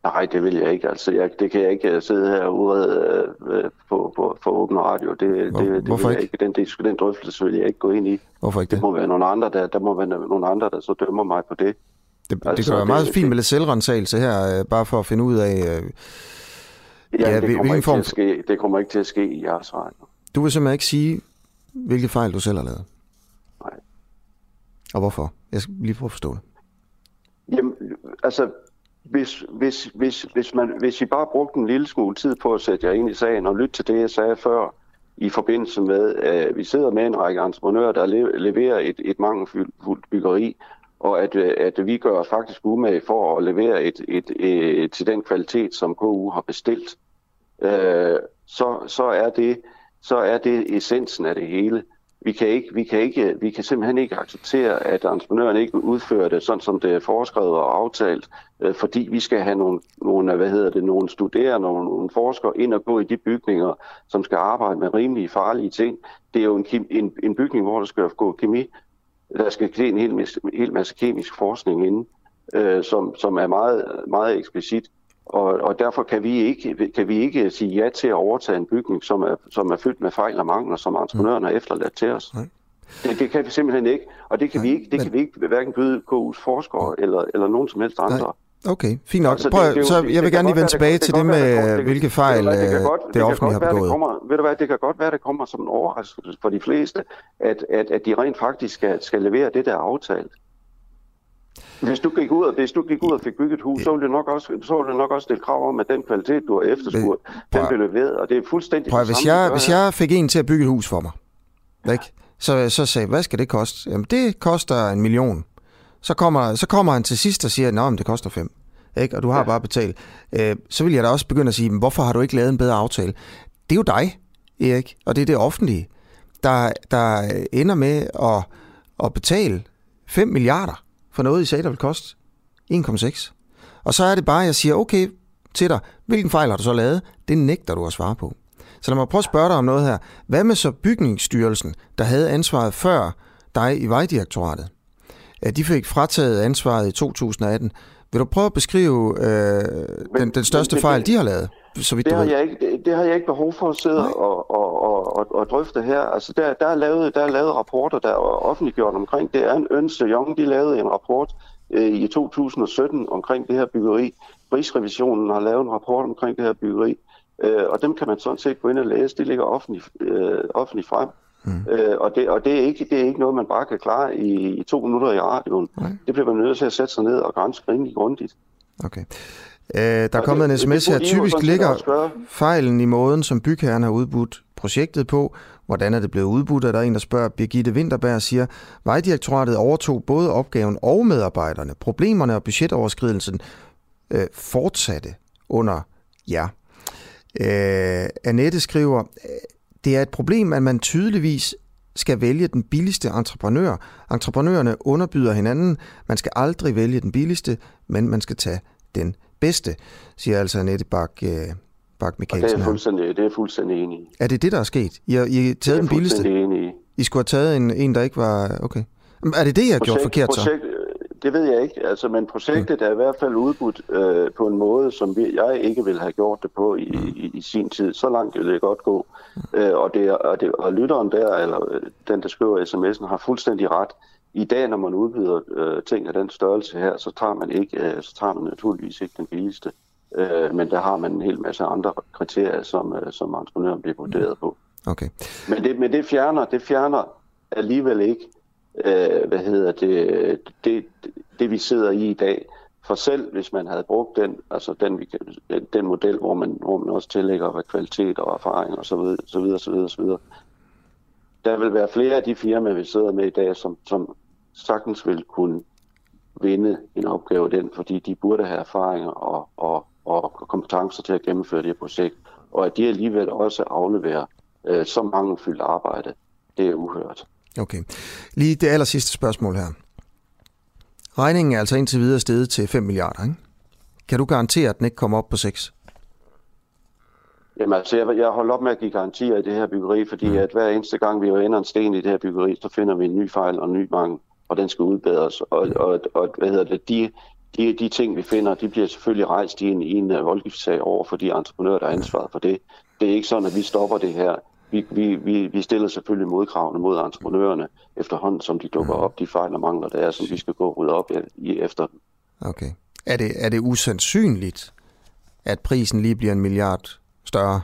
Nej, det vil jeg ikke. Altså, jeg, det kan jeg ikke øh, sidde her og udrede øh, på, på, på åben radio. Det, Hvor, det, det hvorfor ikke? ikke? Den, det, den drøftelse vil jeg ikke gå ind i. Hvorfor ikke det? Det må være nogle andre, der, der må være nogle andre, der så dømmer mig på det. Det, altså, det kan være meget det, fint med lidt selvrensagelse her, øh, bare for at finde ud af... Øh, ja, ja, det, kommer ikke form... til at ske, det kommer ikke til at ske i jeres radio. Du vil simpelthen ikke sige, hvilke fejl du selv har lavet? Nej. Og hvorfor? Jeg skal lige prøve at forstå det. Jamen, altså, hvis, hvis, hvis, hvis, man, hvis I bare brugte en lille smule tid på at sætte jer ind i sagen og lytte til det, jeg sagde før, i forbindelse med, at vi sidder med en række entreprenører, der leverer et, et mangelfuldt byggeri, og at, øh, at vi gør faktisk umage for at levere et, et, et, et til den kvalitet, som KU har bestilt, øh, så, så, er det, så er det essensen af det hele. Vi kan, ikke, vi, kan ikke, vi kan simpelthen ikke acceptere, at entreprenøren ikke udfører det, sådan som det er foreskrevet og aftalt, øh, fordi vi skal have nogle, nogle, øh, hvad hedder det, nogle studerende, og nogle forskere ind og gå i de bygninger, som skal arbejde med rimelige farlige ting. Det er jo en, en, en bygning, hvor der skal gå kemi, der skal ske en hel, hel masse kemisk forskning inde, øh, som, som er meget, meget eksplicit. Og, og derfor kan vi, ikke, kan vi ikke sige ja til at overtage en bygning, som er, som er fyldt med fejl og mangler, som entreprenøren har efterladt til os. Nej. Det, det kan vi simpelthen ikke, og det kan Nej, vi ikke, det men... kan vi ikke hverken byde KU's forskere eller, eller nogen som helst andre. Nej. Okay, fint nok. Altså, Prøv, det, det, så jeg vil gerne lige vende tilbage til det med, hvilke fejl det, det, godt, det offentlige har begået. Det kommer, ved du hvad, det kan godt være, det kommer som en overraskelse for de fleste, at, at, at de rent faktisk skal, skal levere det, der er aftalt. Hvis du gik ud og, hvis du gik ud og fik bygget et hus, så ville det nok også, så ville det nok også stille krav om, at den kvalitet, du har efterspurgt, den blev leveret, og det er fuldstændig Prøv, hvis jeg, hvis jeg fik en til at bygge et hus for mig, ikke? Så, så sagde hvad skal det koste? Jamen, det koster en million. Så kommer, så kommer han til sidst og siger, at det koster fem. Ikke? Og du har ja. bare betalt. Øh, så vil jeg da også begynde at sige, hvorfor har du ikke lavet en bedre aftale? Det er jo dig, Erik, og det er det offentlige, der, der ender med at, at betale 5 milliarder for noget, I sagde, der vil koste 1,6. Og så er det bare, at jeg siger, okay til dig, hvilken fejl har du så lavet? Det nægter du at svare på. Så lad mig prøve at spørge dig om noget her. Hvad med så bygningsstyrelsen, der havde ansvaret før dig i Vejdirektoratet? De fik frataget ansvaret i 2018. Vil du prøve at beskrive øh, den, den største fejl, de har lavet? Så vidt det, har jeg ikke, det, det har jeg ikke behov for at sidde og, og, og, og, og drøfte her. Altså, der, der, er lavet, der er lavet rapporter, der er offentliggjort omkring det. Er en Ernst Young, de lavede en rapport øh, i 2017 omkring det her byggeri. Rigsrevisionen har lavet en rapport omkring det her byggeri. Øh, og dem kan man sådan set gå ind og læse. Det ligger offentligt, øh, offentligt frem. Mm. Øh, og det, og det, er ikke, det er ikke noget, man bare kan klare i, i to minutter i radioen. Nej. Det bliver man nødt til at sætte sig ned og grænse rimelig grundigt. Okay. Øh, der er kommet det, en sms her. Typisk ligger fejlen i måden, som bygherren har udbudt projektet på. Hvordan er det blevet udbudt? Er der en, der spørger? Birgitte Winterberg siger, Vejdirektoratet overtog både opgaven og medarbejderne. Problemerne og budgetoverskridelsen øh, fortsatte under jer. Øh, Annette skriver, det er et problem, at man tydeligvis skal vælge den billigste entreprenør. Entreprenørerne underbyder hinanden. Man skal aldrig vælge den billigste, men man skal tage den bedste, siger altså Annette Bak, øh, Bak Mikkelsen. Det er, fuldstændig, det er fuldstændig enig i. Er det det, der er sket? I har, I har taget den billigste? enig i. I skulle have taget en, en der ikke var... Okay. Er det det, jeg har gjort forkert projekt, så? Det ved jeg ikke, altså, men projektet er i hvert fald udbudt øh, på en måde, som vi, jeg ikke ville have gjort det på i, i, i sin tid. Så langt ville det godt gå. Øh, og, det, og, det, og lytteren der, eller øh, den, der skriver sms'en, har fuldstændig ret. I dag, når man udbyder øh, ting af den størrelse her, så tager man ikke, øh, så tager man naturligvis ikke den billigste. Øh, men der har man en hel masse andre kriterier, som, øh, som entreprenøren bliver vurderet på. Okay. Men det, men det fjerner, det fjerner alligevel ikke øh, hvad hedder det, det, det, vi sidder i i dag. For selv hvis man havde brugt den, altså den, vi den model, hvor man, hvor man også tillægger hvad kvalitet og erfaring og så videre, så videre, så videre, så videre. Der vil være flere af de firmaer, vi sidder med i dag, som, som sagtens vil kunne vinde en opgave den, fordi de burde have erfaringer og, og, og kompetencer til at gennemføre det her projekt, og at de alligevel også afleverer øh, så mange fyldt arbejde, det er uhørt. Okay. Lige det aller sidste spørgsmål her. Regningen er altså indtil videre steget til 5 milliarder, ikke? Kan du garantere, at den ikke kommer op på 6? Jamen altså, jeg, jeg holder op med at give garantier i det her byggeri, fordi mm. at hver eneste gang, vi ender en sten i det her byggeri, så finder vi en ny fejl og en ny mangel, og den skal udbedres. Og, mm. og, og hvad hedder det, de, de, de ting, vi finder, de bliver selvfølgelig rejst i en, i en voldgiftssag over for de entreprenører, der er ansvaret for det. Det er ikke sådan, at vi stopper det her vi, vi, vi, vi stiller selvfølgelig modkravene mod entreprenørerne efterhånden, som de dukker op, de fejl og mangler, der er, som vi skal gå og rydde op i efter Okay. Er det, er det usandsynligt, at prisen lige bliver en milliard større?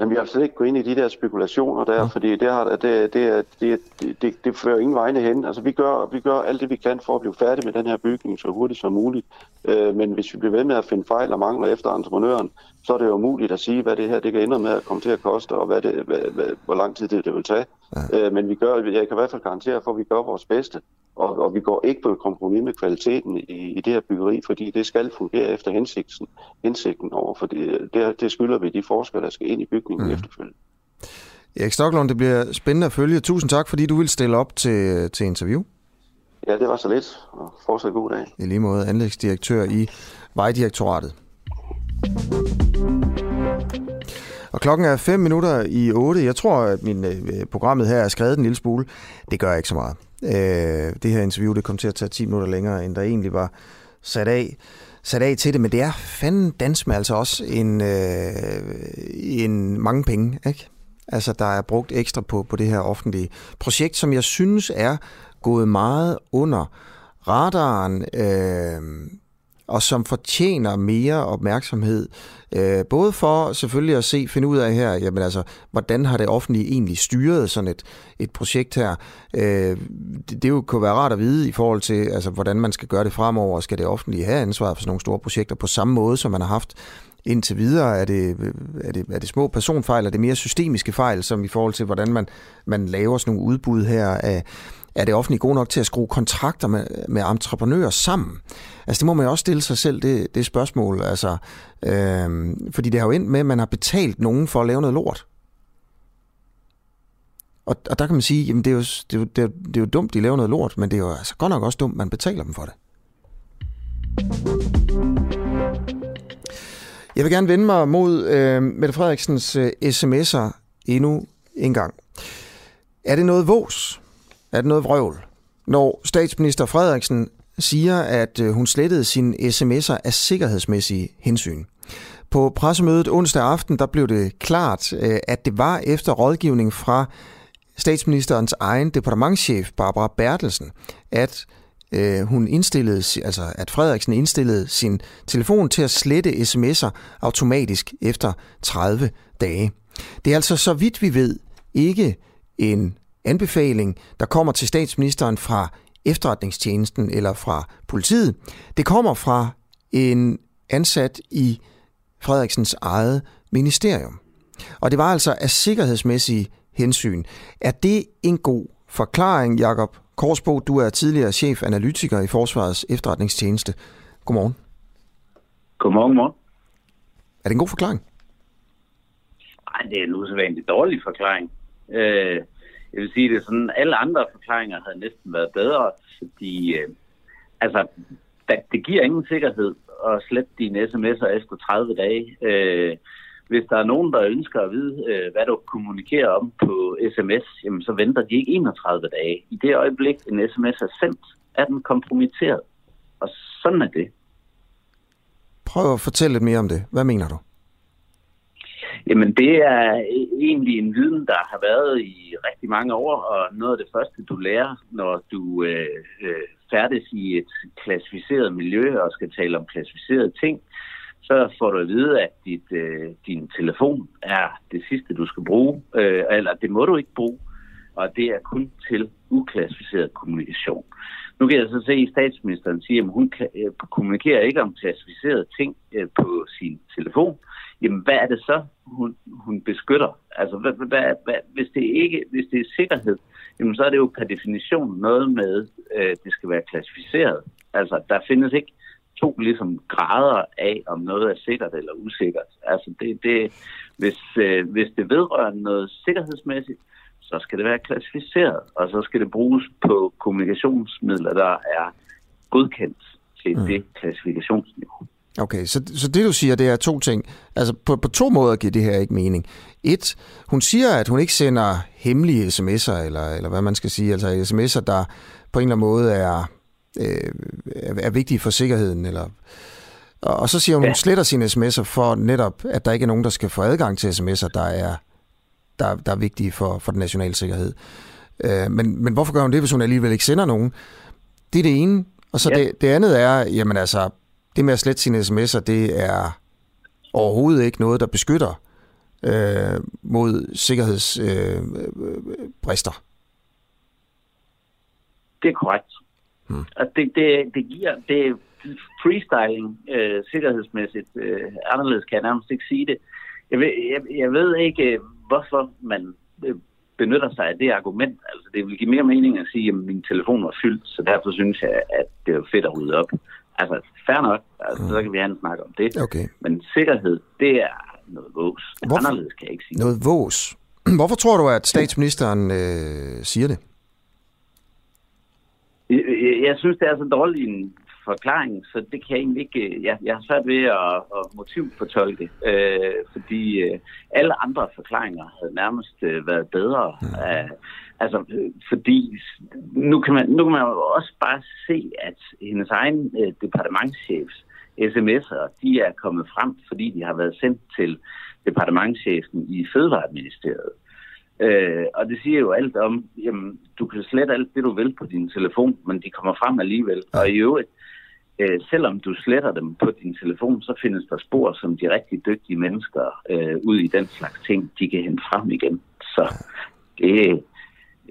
Jamen, jeg vil slet ikke gå ind i de der spekulationer der, ja. fordi det, har, det, det, det, det, det, fører ingen vegne hen. Altså, vi gør, vi gør alt det, vi kan for at blive færdige med den her bygning så hurtigt som muligt. Øh, men hvis vi bliver ved med at finde fejl og mangler efter entreprenøren, så er det jo umuligt at sige, hvad det her det kan ende med at komme til at koste, og hvad det, hvad, hvad, hvor lang tid det, det vil tage. Ja. Øh, men vi gør, jeg kan i hvert fald garantere for, at vi gør vores bedste, og, og vi går ikke på kompromis med kvaliteten i, i det her byggeri, fordi det skal fungere efter hensigten, hensigten over, for det, det, det skylder vi de forskere, der skal ind i bygningen mm. efterfølgende. Erik Stoklund, det bliver spændende at følge. Tusind tak, fordi du vil stille op til, til interview. Ja, det var så lidt, og fortsat god dag. I lige måde anlægsdirektør i Vejdirektoratet. Og klokken er 5 minutter i 8. Jeg tror, at min øh, programmet her er skrevet en lille smule. Det gør ikke så meget. Øh, det her interview det kom til at tage 10 minutter længere, end der egentlig var sat af, sat af til det. Men det er fanden dans med altså også en, øh, en mange penge. Ikke? Altså, der er brugt ekstra på, på det her offentlige projekt, som jeg synes er gået meget under radaren. Øh, og som fortjener mere opmærksomhed. Øh, både for selvfølgelig at se, finde ud af her, jamen altså, hvordan har det offentlige egentlig styret sådan et, et projekt her. Øh, det, det jo kunne være rart at vide i forhold til, altså, hvordan man skal gøre det fremover. Skal det offentlige have ansvaret for sådan nogle store projekter på samme måde, som man har haft indtil videre? Er det, er det, er det små personfejl? Er det mere systemiske fejl, som i forhold til, hvordan man, man laver sådan nogle udbud her af er det offentlige gode nok til at skrue kontrakter med, med entreprenører sammen? Altså det må man jo også stille sig selv, det, det spørgsmål. Altså, øh, fordi det har jo endt med, at man har betalt nogen for at lave noget lort. Og, og der kan man sige, jamen det er, jo, det, er jo, det, er, det er jo dumt, de laver noget lort, men det er jo altså godt nok også dumt, man betaler dem for det. Jeg vil gerne vende mig mod øh, Mette Frederiksens øh, sms'er endnu en gang. Er det noget vås? Er det noget vrøvl? Når statsminister Frederiksen siger, at øh, hun slettede sine sms'er af sikkerhedsmæssige hensyn. På pressemødet onsdag aften, der blev det klart, øh, at det var efter rådgivning fra statsministerens egen departementschef, Barbara Bertelsen, at øh, hun indstillede, altså at Frederiksen indstillede sin telefon til at slette sms'er automatisk efter 30 dage. Det er altså, så vidt vi ved, ikke en anbefaling, der kommer til statsministeren fra efterretningstjenesten eller fra politiet. Det kommer fra en ansat i Frederiksens eget ministerium. Og det var altså af sikkerhedsmæssige hensyn. Er det en god forklaring, Jakob Korsbo? Du er tidligere chefanalytiker i Forsvarets efterretningstjeneste. Godmorgen. Godmorgen, morgen. Er det en god forklaring? Nej, det er en usædvanligt dårlig forklaring. Øh, jeg vil sige det sådan, alle andre forklaringer havde næsten været bedre, fordi øh, altså, det giver ingen sikkerhed at slette dine sms'er efter 30 dage. Øh, hvis der er nogen, der ønsker at vide, øh, hvad du kommunikerer om på sms, jamen, så venter de ikke 31 dage. I det øjeblik, en sms er sendt, er den kompromitteret. Og sådan er det. Prøv at fortælle lidt mere om det. Hvad mener du? Jamen, det er egentlig en viden, der har været i rigtig mange år, og noget af det første, du lærer, når du øh, øh, færdes i et klassificeret miljø og skal tale om klassificerede ting, så får du at vide, at dit, øh, din telefon er det sidste, du skal bruge, øh, eller det må du ikke bruge, og det er kun til uklassificeret kommunikation. Nu kan jeg så se, at statsministeren siger, at hun øh, kommunikerer ikke om klassificerede ting øh, på sin telefon, jamen hvad er det så, hun, hun beskytter? Altså, hvad, hvad, hvad, hvis, det ikke, hvis det er sikkerhed, jamen så er det jo per definition noget med, øh, det skal være klassificeret. Altså, der findes ikke to ligesom grader af, om noget er sikkert eller usikkert. Altså, det, det, hvis, øh, hvis det vedrører noget sikkerhedsmæssigt, så skal det være klassificeret, og så skal det bruges på kommunikationsmidler, der er godkendt til mm. det klassifikationsniveau. Okay, så, så det du siger, det er to ting. Altså på, på to måder giver det her ikke mening. Et, hun siger, at hun ikke sender hemmelige sms'er, eller, eller hvad man skal sige, altså sms'er, der på en eller anden måde er, øh, er vigtige for sikkerheden, eller og så siger hun, at hun sletter sine sms'er for netop, at der ikke er nogen, der skal få adgang til sms'er, der er, der, der er vigtige for, for den nationale sikkerhed. Øh, men, men hvorfor gør hun det, hvis hun alligevel ikke sender nogen? Det er det ene. Og så ja. det, det andet er, jamen altså, det med at slette sine sms'er, det er overhovedet ikke noget, der beskytter øh, mod sikkerhedsbrister. Øh, det er korrekt. Hmm. Og det, det, det giver, det freestyling øh, sikkerhedsmæssigt øh, anderledes kan jeg nærmest ikke sige det. Jeg ved, jeg, jeg ved ikke, øh, hvorfor man øh, benytter sig af det argument. Altså, det vil give mere mening at sige, at min telefon var fyldt, så derfor synes jeg, at det er fedt at rydde op. Altså, fair nok, altså, mm. så kan vi have en snak om det. Okay. Men sikkerhed, det er noget vås. Hvorfor? Anderledes kan jeg ikke sige. Noget vås? Hvorfor tror du, at statsministeren øh, siger det? Jeg, jeg, jeg synes, det er så dårlig en forklaring, så det kan jeg egentlig ikke... Jeg, jeg har svært ved at, at motivfortolke, øh, fordi øh, alle andre forklaringer havde nærmest øh, været bedre. Mm. Øh, altså, fordi nu kan, man, nu kan man jo også bare se, at hendes egen øh, departementchefs sms'er, de er kommet frem, fordi de har været sendt til departementchefen i Fødevareministeriet. Øh, og det siger jo alt om, jamen, du kan slette alt det, du vil på din telefon, men de kommer frem alligevel. Og i øvrigt, øh, selvom du sletter dem på din telefon, så findes der spor, som de rigtig dygtige mennesker øh, ud i den slags ting, de kan hente frem igen. Så det,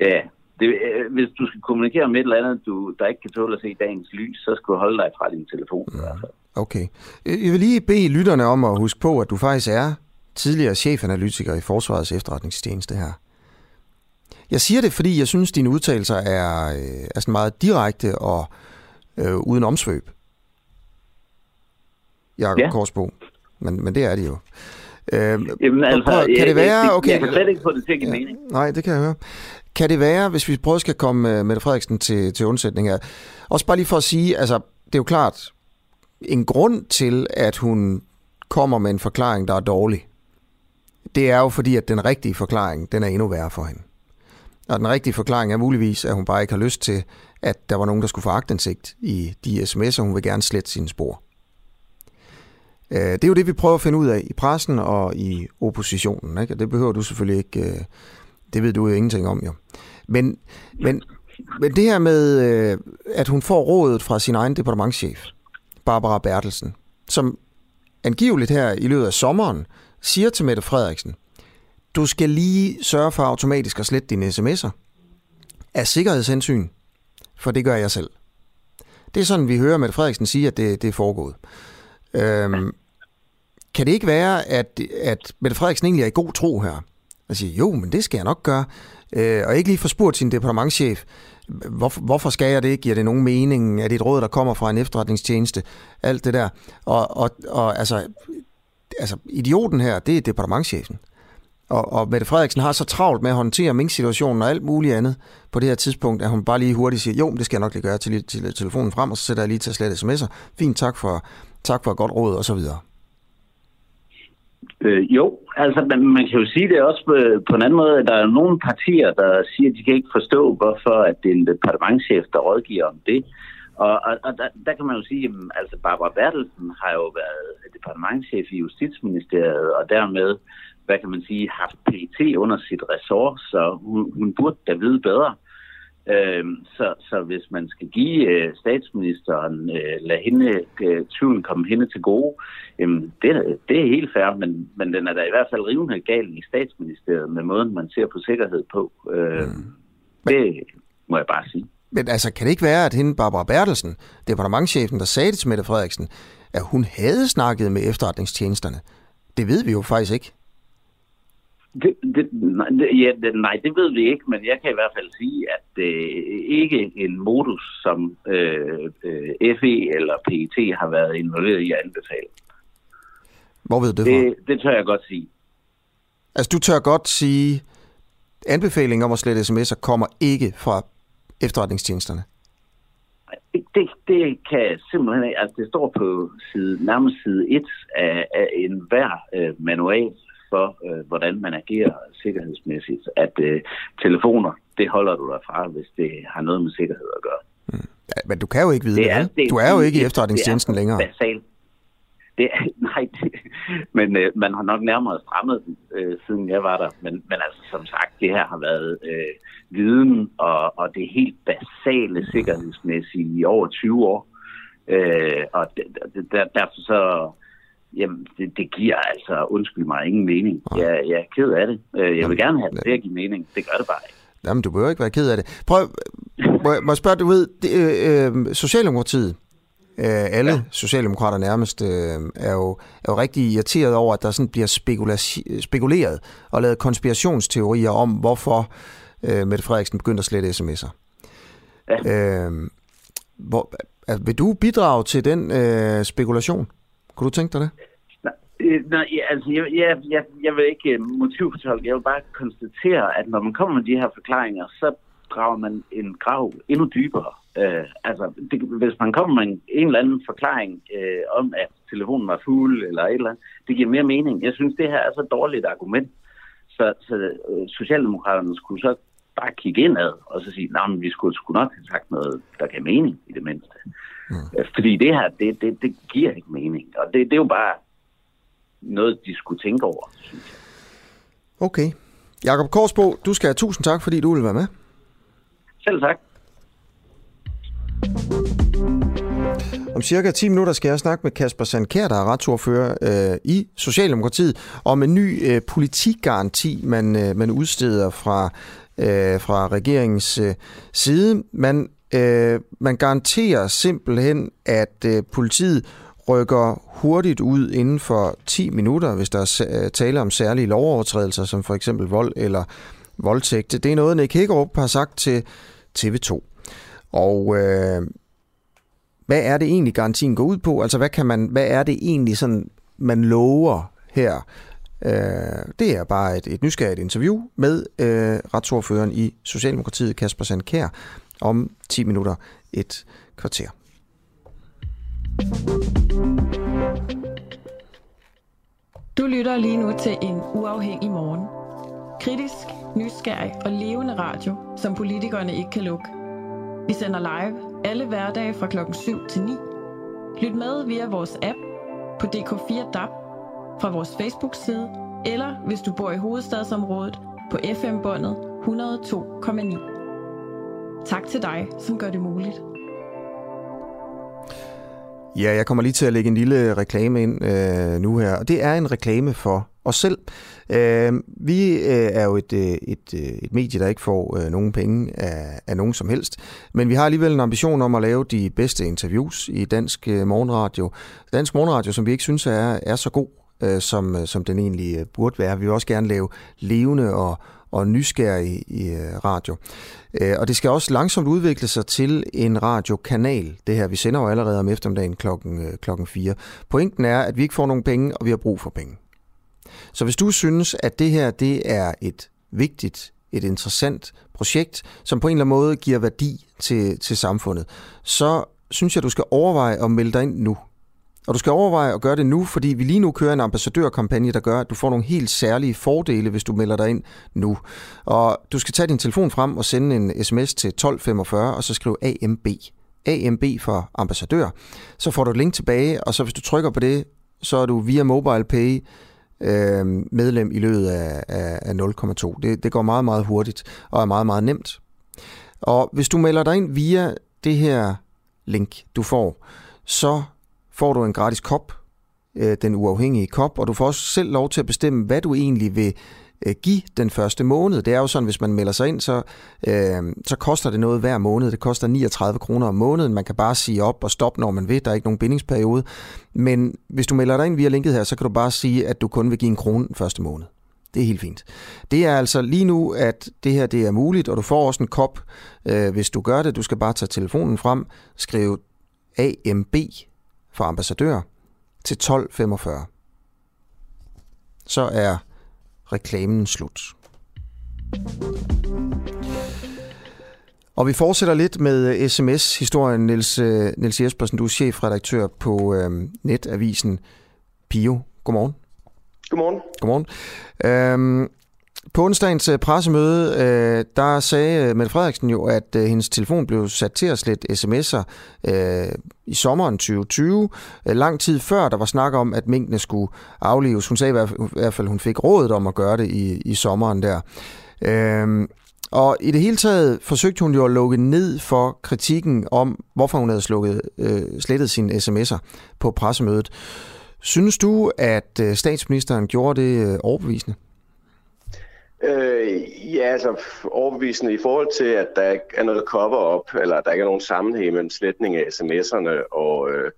ja, det, øh, hvis du skal kommunikere med et eller andet, du, der ikke kan tåle at se dagens lys, så skal du holde dig fra din telefon i hvert fald. Okay. Jeg vil lige bede lytterne om at huske på, at du faktisk er tidligere chefanalytiker i Forsvarets efterretningstjeneste her. Jeg siger det, fordi jeg synes, dine udtalelser er, øh, er sådan meget direkte og øh, uden omsvøb. Jakob ja. Korsbo. Men, men det er de jo. Øh, Jamen altså, prøv, kan det være... Okay, jeg kan slet ikke få det til at give ja, mening. Nej, det kan jeg høre. Kan det være, hvis vi prøver skal komme øh, Mette Frederiksen til, til undsætning her, også bare lige for at sige, altså, det er jo klart, en grund til, at hun kommer med en forklaring, der er dårlig, det er jo fordi, at den rigtige forklaring, den er endnu værre for hende. Og den rigtige forklaring er muligvis, at hun bare ikke har lyst til, at der var nogen, der skulle få agtindsigt i de sms'er, hun vil gerne slette sine spor. Øh, det er jo det, vi prøver at finde ud af i pressen og i oppositionen. Ikke? Og det behøver du selvfølgelig ikke... Øh, det ved du jo ingenting om, jo. Men, men, men det her med, øh, at hun får rådet fra sin egen departementschef, Barbara Bertelsen, som angiveligt her i løbet af sommeren siger til Mette Frederiksen, du skal lige sørge for automatisk at slette dine sms'er af sikkerhedshensyn, for det gør jeg selv. Det er sådan, vi hører Mette Frederiksen sige, at det, det er foregået. Øhm, kan det ikke være, at, at Mette Frederiksen egentlig er i god tro her? Og siger, jo, men det skal jeg nok gøre. Øh, og ikke lige få spurgt sin departementchef, hvorfor, hvorfor skal jeg det? Giver det nogen mening? Er det et råd, der kommer fra en efterretningstjeneste? Alt det der. Og, og, og altså, altså, idioten her, det er departementchefen. Og, og Mette Frederiksen har så travlt med at håndtere Mink-situationen og alt muligt andet på det her tidspunkt, at hun bare lige hurtigt siger, jo, det skal jeg nok lige gøre til, til telefonen frem, og så sætter jeg lige til at slette sms'er. Fint, tak for, tak for et godt råd, og så videre. Øh, jo, altså man, man kan jo sige det også på, på en anden måde, at der er nogle partier, der siger, at de kan ikke forstå, hvorfor at det er en departementchef, der rådgiver om det. Og, og, og der, der kan man jo sige, at altså Barbara Bertelsen har jo været departementchef i Justitsministeriet, og dermed, hvad kan man sige, haft PT under sit ressort, så hun, hun burde da vide bedre. Øh, så, så hvis man skal give øh, statsministeren, øh, lade hende, øh, tvivlen komme hende til gode, øh, det, det er helt fair, men, men den er da i hvert fald rivende gal i statsministeriet med måden, man ser på sikkerhed på. Øh, mm. Det må jeg bare sige. Men altså, kan det ikke være, at hende, Barbara Bertelsen, departementchefen, der sagde det til Mette Frederiksen, at hun havde snakket med efterretningstjenesterne? Det ved vi jo faktisk ikke. Det, det, nej, det, ja, det, nej, det ved vi ikke, men jeg kan i hvert fald sige, at det øh, ikke en modus, som øh, øh, FE eller PET har været involveret i at anbefale. Hvor ved du det det, det tør jeg godt sige. Altså, du tør godt sige, anbefalingen om at slette sms'er kommer ikke fra efterretningstjenesterne? Det, det, kan simpelthen ikke. Altså, det står på side, nærmest side 1 af, af en hver øh, manual for, øh, hvordan man agerer sikkerhedsmæssigt, at øh, telefoner, det holder du dig fra, hvis det har noget med sikkerhed at gøre. Mm. Men du kan jo ikke vide det. Er, det du er jo ikke i efterretningstjenesten længere. Basalt. Det er, nej, det, men øh, man har nok nærmere strammet den, øh, siden jeg var der. Men, men altså, som sagt, det her har været øh, viden og, og det helt basale sikkerhedsmæssige i over 20 år. Øh, og der, derfor så jamen, det, det giver altså, undskyld mig, ingen mening. Jeg, jeg er ked af det. Øh, jeg vil gerne have det til at give mening. Det gør det bare ikke. Jamen, du behøver ikke være ked af det. Prøv, må, jeg, må jeg spørge, du ved, det, øh, øh Socialdemokratiet, øh, alle ja. socialdemokrater nærmest, øh, er, jo, er jo rigtig irriteret over, at der sådan bliver spekuleret og lavet konspirationsteorier om, hvorfor øh, Mette Frederiksen begyndte at slette sms'er. Ja. Øh, hvor, vil du bidrage til den øh, spekulation? Kunne du tænke dig det? Øh, nej, altså, jeg, jeg, jeg, jeg vil ikke øh, motivfortolke. Jeg vil bare konstatere, at når man kommer med de her forklaringer, så graver man en grav endnu dybere. Øh, altså, det, hvis man kommer med en, en eller anden forklaring øh, om, at telefonen var fuld eller et eller andet, det giver mere mening. Jeg synes, det her er så dårligt argument. Så, så øh, Socialdemokraterne skulle så bare kigge indad og så sige, at vi skulle, skulle nok have sagt noget, der gav mening i det mindste. Mm. Fordi det her, det, det, det giver ikke mening. Og det, det er jo bare noget, de skulle tænke over, synes jeg. Okay. Jakob Korsbo, du skal have tusind tak, fordi du vil være med. Selv tak. Om cirka 10 minutter skal jeg snakke med Kasper Sandkær, der er retsordfører øh, i Socialdemokratiet, om en ny øh, politikgaranti, man, øh, man udsteder fra, øh, fra regeringens øh, side. Man, øh, man garanterer simpelthen, at øh, politiet rykker hurtigt ud inden for 10 minutter, hvis der er øh, tale om særlige lovovertrædelser, som for eksempel vold eller voldtægt. Det er noget, Nick Hækkerup har sagt til TV2. Og øh, hvad er det egentlig, garantien går ud på? Altså, hvad, kan man, hvad er det egentlig, sådan, man lover her? Øh, det er bare et, et nysgerrigt interview med øh, retsordføreren i Socialdemokratiet, Kasper Sandkær, om 10 minutter et kvarter. Du lytter lige nu til en uafhængig morgen. Kritisk, nysgerrig og levende radio, som politikerne ikke kan lukke. Vi sender live alle hverdage fra klokken 7 til 9. Lyt med via vores app på DK4 DAB, fra vores Facebook-side, eller hvis du bor i hovedstadsområdet på FM-båndet 102,9. Tak til dig, som gør det muligt. Ja, jeg kommer lige til at lægge en lille reklame ind øh, nu her, og det er en reklame for os selv. Øh, vi øh, er jo et, øh, et, øh, et medie, der ikke får øh, nogen penge af, af nogen som helst, men vi har alligevel en ambition om at lave de bedste interviews i dansk øh, morgenradio. Dansk morgenradio, som vi ikke synes er, er så god, øh, som, øh, som den egentlig øh, burde være. Vi vil også gerne lave levende og og nysgerrig i øh, radio. Øh, og det skal også langsomt udvikle sig til en radiokanal. Det her, vi sender jo allerede om eftermiddagen klokken, øh, klokken 4. Pointen er, at vi ikke får nogen penge, og vi har brug for penge. Så hvis du synes, at det her det er et vigtigt, et interessant projekt, som på en eller anden måde giver værdi til, til samfundet, så synes jeg, du skal overveje at melde dig ind nu. Og du skal overveje at gøre det nu, fordi vi lige nu kører en ambassadørkampagne, der gør, at du får nogle helt særlige fordele, hvis du melder dig ind nu. Og du skal tage din telefon frem og sende en sms til 1245, og så skrive AMB. AMB for ambassadør. Så får du et link tilbage, og så hvis du trykker på det, så er du via mobile pay øh, medlem i løbet af, af, af 0,2. Det, det går meget, meget hurtigt og er meget, meget nemt. Og hvis du melder dig ind via det her link, du får, så får du en gratis kop, øh, den uafhængige kop, og du får også selv lov til at bestemme, hvad du egentlig vil øh, give den første måned. Det er jo sådan, hvis man melder sig ind, så, øh, så koster det noget hver måned. Det koster 39 kroner om måneden. Man kan bare sige op og stoppe, når man vil. Der er ikke nogen bindingsperiode. Men hvis du melder dig ind via linket her, så kan du bare sige, at du kun vil give en krone den første måned. Det er helt fint. Det er altså lige nu, at det her det er muligt, og du får også en kop, øh, hvis du gør det. Du skal bare tage telefonen frem, skrive AMB for ambassadør til 12.45. Så er reklamen slut. Og vi fortsætter lidt med sms-historien. Niels, øh, Niels Jespersen, du er chefredaktør på øh, netavisen Pio. Godmorgen. Godmorgen. Godmorgen. Øhm, på onsdagens øh, pressemøde, øh, der sagde øh, Mette Frederiksen jo, at øh, hendes telefon blev sat til at slette sms'er i sommeren 2020, lang tid før der var snak om, at minkene skulle aflives. Hun sagde i hvert fald, at hun fik rådet om at gøre det i, i sommeren der. Øhm, og i det hele taget forsøgte hun jo at lukke ned for kritikken om, hvorfor hun havde slukket, øh, slettet sine sms'er på pressemødet. Synes du, at statsministeren gjorde det overbevisende? Øh, ja, altså overbevisende i forhold til, at der ikke er noget cover-up, eller at der ikke er nogen sammenhæng mellem sletning af sms'erne og, øh,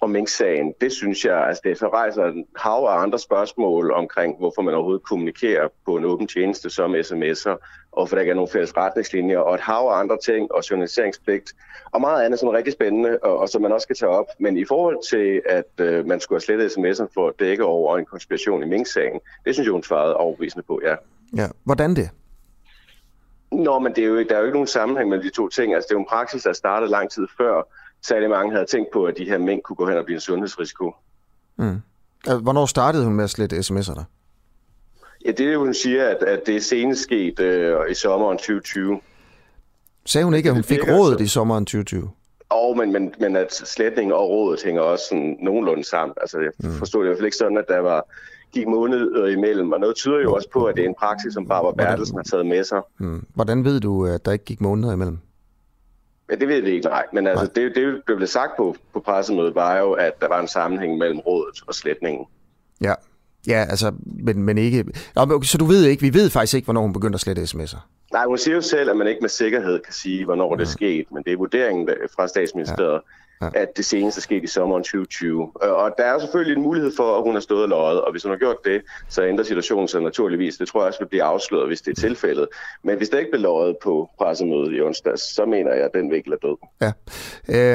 og Mink-sagen. Det synes jeg, altså det så rejser en hav af andre spørgsmål omkring, hvorfor man overhovedet kommunikerer på en åben tjeneste som sms'er, og for der ikke er nogen fælles retningslinjer, og et hav af andre ting, og journaliseringspligt, og meget andet, som er rigtig spændende, og, og som man også skal tage op. Men i forhold til, at øh, man skulle have slettet sms'erne for at dække over en konspiration i Mink-sagen, det synes jeg, hun svarede overbevisende på, ja. Ja, hvordan det? Nå, men det er jo, der er jo ikke nogen sammenhæng mellem de to ting. Altså, det er jo en praksis, der startede lang tid før, særlig mange havde tænkt på, at de her mængder kunne gå hen og blive en sundhedsrisiko. Mm. Hvornår startede hun med at slette sms'er der? Ja, det er jo, hun siger, at, at det er senest sket øh, i sommeren 2020. Sagde hun ikke, at hun fik rådet i sommeren 2020? Og men, men, men at sletning og rådet hænger også sådan nogenlunde sammen. Altså, jeg mm. forstod det i hvert fald ikke sådan, at der var gik måneder imellem, og noget tyder jo også på, at det er en praksis, som Barbara Bertelsen har taget med sig. Hmm. Hvordan ved du, at der ikke gik måneder imellem? Ja, det ved vi ikke, nej. Men altså, nej. det, det, blev sagt på, på pressemødet, var jo, at der var en sammenhæng mellem rådet og sletningen. Ja, ja altså, men, men ikke... Nå, så du ved ikke, vi ved faktisk ikke, hvornår hun begyndte at slette sms'er? Nej, hun siger jo selv, at man ikke med sikkerhed kan sige, hvornår ja. det er sket, men det er vurderingen fra statsministeriet, ja ja. at det seneste skete i sommeren 2020. Øh, og der er selvfølgelig en mulighed for, at hun har stået og løjet, og hvis hun har gjort det, så ændrer situationen sig naturligvis. Det tror jeg også vil blive afsløret, hvis det er tilfældet. Men hvis der ikke bliver løjet på pressemødet i onsdag, så mener jeg, at den vinkel er død. Ja.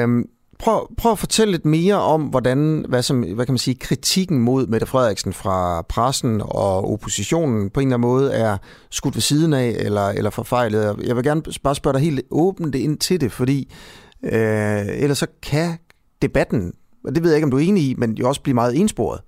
Øhm prøv, prøv at fortælle lidt mere om, hvordan hvad, som, hvad kan man sige, kritikken mod Mette Frederiksen fra pressen og oppositionen på en eller anden måde er skudt ved siden af eller, eller forfejlet. Jeg vil gerne bare spørge dig helt åbent ind til det, fordi Øh, ellers så kan debatten, og det ved jeg ikke, om du er enig i, men jo også blive meget ensporet.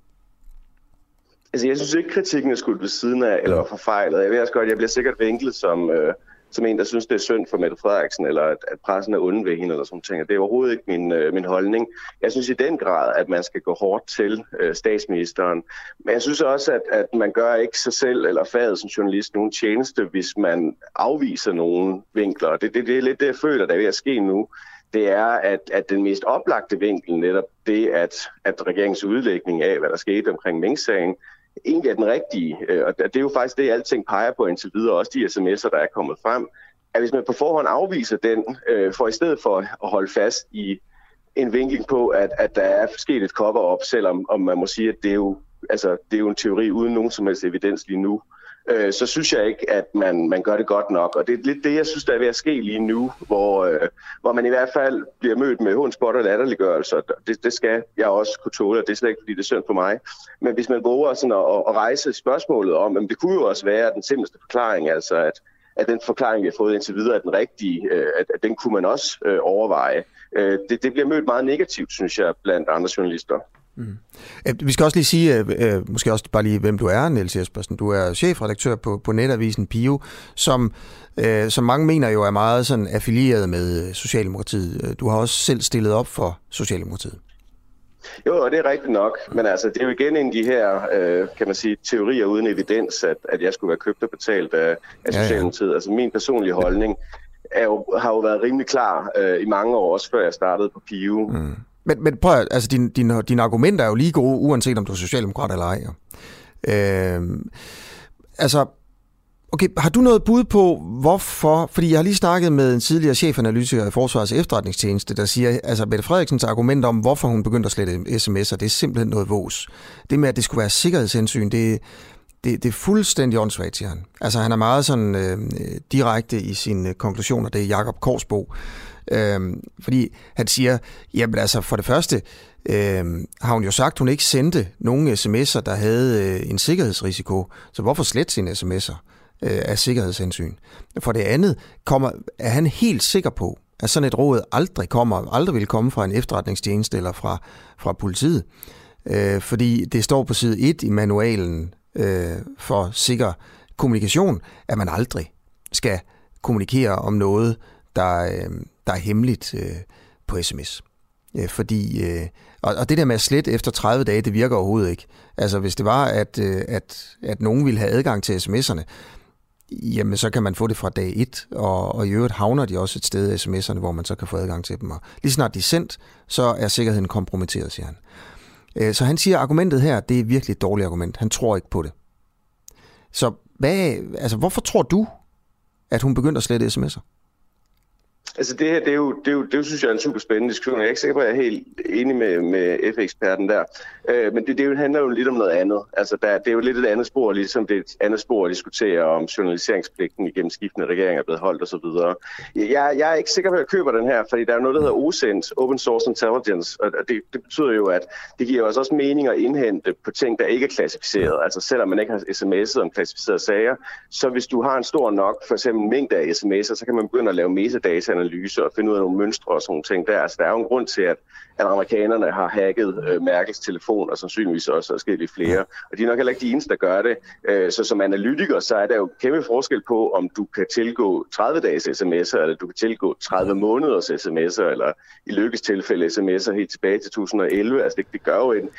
Altså, jeg synes ikke, kritikken er skudt ved siden af, eller var forfejlet. Jeg ved også godt, jeg bliver sikkert vinklet som, øh, som en, der synes, det er synd for Mette Frederiksen, eller at, at pressen er onde ved hende, eller sådan ting. Det er overhovedet ikke min, øh, min holdning. Jeg synes i den grad, at man skal gå hårdt til øh, statsministeren. Men jeg synes også, at, at man gør ikke sig selv eller faget som journalist nogen tjeneste, hvis man afviser nogle vinkler. Det, det, det er lidt det, jeg føler, der er ved at ske nu det er, at, at den mest oplagte vinkel, netop det, at, at regeringens udlægning af, hvad der skete omkring Mink-sagen, egentlig er den rigtige. Øh, og det er jo faktisk det, alting peger på indtil videre, også de sms'er, der er kommet frem, at hvis man på forhånd afviser den, øh, for i stedet for at holde fast i en vinkel på, at, at der er sket et cover-up, selvom om man må sige, at det er jo, altså, det er jo en teori uden nogen som helst evidens lige nu øh, øh, så synes jeg ikke, at man, man gør det godt nok. Og det er lidt det, jeg synes, der er ved at ske lige nu, hvor, øh, hvor man i hvert fald bliver mødt med hundspot og latterliggørelse. Det, det skal jeg også kunne tåle, og det er slet ikke, fordi det er synd for mig. Men hvis man våger sådan at, at rejse spørgsmålet om, jamen, det kunne jo også være den simpleste forklaring, altså at, at den forklaring, vi har fået indtil videre, er den rigtige, øh, at, at den kunne man også øh, overveje. Øh, det, det bliver mødt meget negativt, synes jeg, blandt andre journalister. Mm. Vi skal også lige sige, øh, måske også bare lige, hvem du er, Niels Jespersen. Du er chefredaktør på, på netavisen Pio, som, øh, som mange mener jo er meget sådan affilieret med Socialdemokratiet. Du har også selv stillet op for Socialdemokratiet. Jo, det er rigtigt nok, men altså, det er jo igen en af de her, øh, kan man sige, teorier uden evidens, at, at jeg skulle være købt og betalt af, af Socialdemokratiet. Ja, ja. Altså min personlige holdning er jo, har jo været rimelig klar øh, i mange år, også før jeg startede på Pio. Mm. Men, men prøv at, altså dine din, din argumenter er jo lige gode, uanset om du er socialdemokrat eller ej. Øh, altså, okay, har du noget bud på, hvorfor, fordi jeg har lige snakket med en tidligere chefanalytiker i Forsvarets efterretningstjeneste, der siger, altså Mette Frederiksens argument om, hvorfor hun begyndte at slette sms'er, det er simpelthen noget vås. Det med, at det skulle være sikkerhedshensyn, det, det, det er fuldstændig åndssvagt, siger han. Altså han er meget sådan øh, direkte i sine konklusioner, det er Jakob Korsbo, Øh, fordi han siger, jamen altså for det første øh, har hun jo sagt, hun ikke sendte nogen sms'er, der havde øh, en sikkerhedsrisiko. Så hvorfor slet sine sms'er øh, af sikkerhedshensyn? For det andet kommer, er han helt sikker på, at sådan et råd aldrig kommer, aldrig vil komme fra en efterretningstjeneste eller fra, fra politiet. Øh, fordi det står på side 1 i manualen øh, for sikker kommunikation, at man aldrig skal kommunikere om noget, der, øh, der er hemmeligt øh, på sms. Øh, fordi, øh, og, og det der med at slette efter 30 dage, det virker overhovedet ikke. Altså hvis det var, at, øh, at, at nogen ville have adgang til sms'erne, jamen så kan man få det fra dag 1, og, og i øvrigt havner de også et sted sms'erne, hvor man så kan få adgang til dem. Og lige snart de er sendt, så er sikkerheden kompromitteret, siger han. Øh, så han siger, at argumentet her, det er virkelig et dårligt argument. Han tror ikke på det. Så hvad, altså, hvorfor tror du, at hun begyndte at slette sms'er? Altså det her, det er jo, det, er jo, det synes jeg er en super spændende diskussion. Jeg er ikke sikker på, at jeg er helt enig med, med F-eksperten der. Øh, men det, det handler jo lidt om noget andet. Altså der, det er jo lidt et andet spor, ligesom det er et andet spor at diskutere om journaliseringspligten igennem skiftende regeringer er blevet holdt osv. Jeg, jeg er ikke sikker på, at jeg køber den her, fordi der er noget, der hedder OSINT, Open Source Intelligence, og det, det betyder jo, at det giver os også mening at indhente på ting, der ikke er klassificeret. Altså selvom man ikke har sms'et om klassificerede sager, så hvis du har en stor nok, for eksempel mængde af sms'er, så kan man begynde at lave metadata analyse og finde ud af nogle mønstre og sådan nogle ting der. Altså, der er jo en grund til, at, at amerikanerne har hacket øh, Merkels telefon, og sandsynligvis også forskellige flere. Og de er nok heller ikke de eneste, der gør det. Øh, så som analytiker, så er der jo kæmpe forskel på, om du kan tilgå 30 dages sms'er, eller du kan tilgå 30 måneders sms'er, eller i lykkes tilfælde sms'er helt tilbage til 2011. Altså, det, det gør jo en,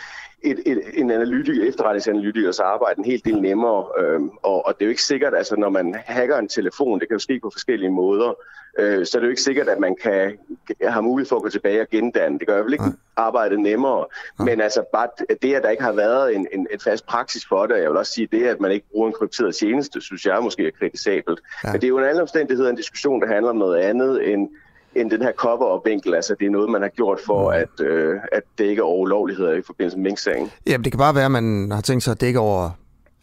et, et, en analytiker, efterretningsanalytikers arbejde en helt del nemmere. øh, og, og det er jo ikke sikkert, altså når man hacker en telefon, det kan jo ske på forskellige måder, øh, så er det jo ikke sikkert, at man kan have mulighed for at gå tilbage og gendanne. Det gør jo ikke arbejdet nemmere. Men altså bare det, at der ikke har været en, en, en fast praksis for det, og jeg vil også sige det, at man ikke bruger en krypteret tjeneste, synes jeg måske er kritisabelt. Ja. Men det er jo en anden omstændighed en diskussion, der handler om noget andet end end den her cover og vinkel. Altså, det er noget, man har gjort for mm. at, øh, at dække over ulovligheder i forbindelse med Mink-sagen. Jamen, det kan bare være, at man har tænkt sig at dække over,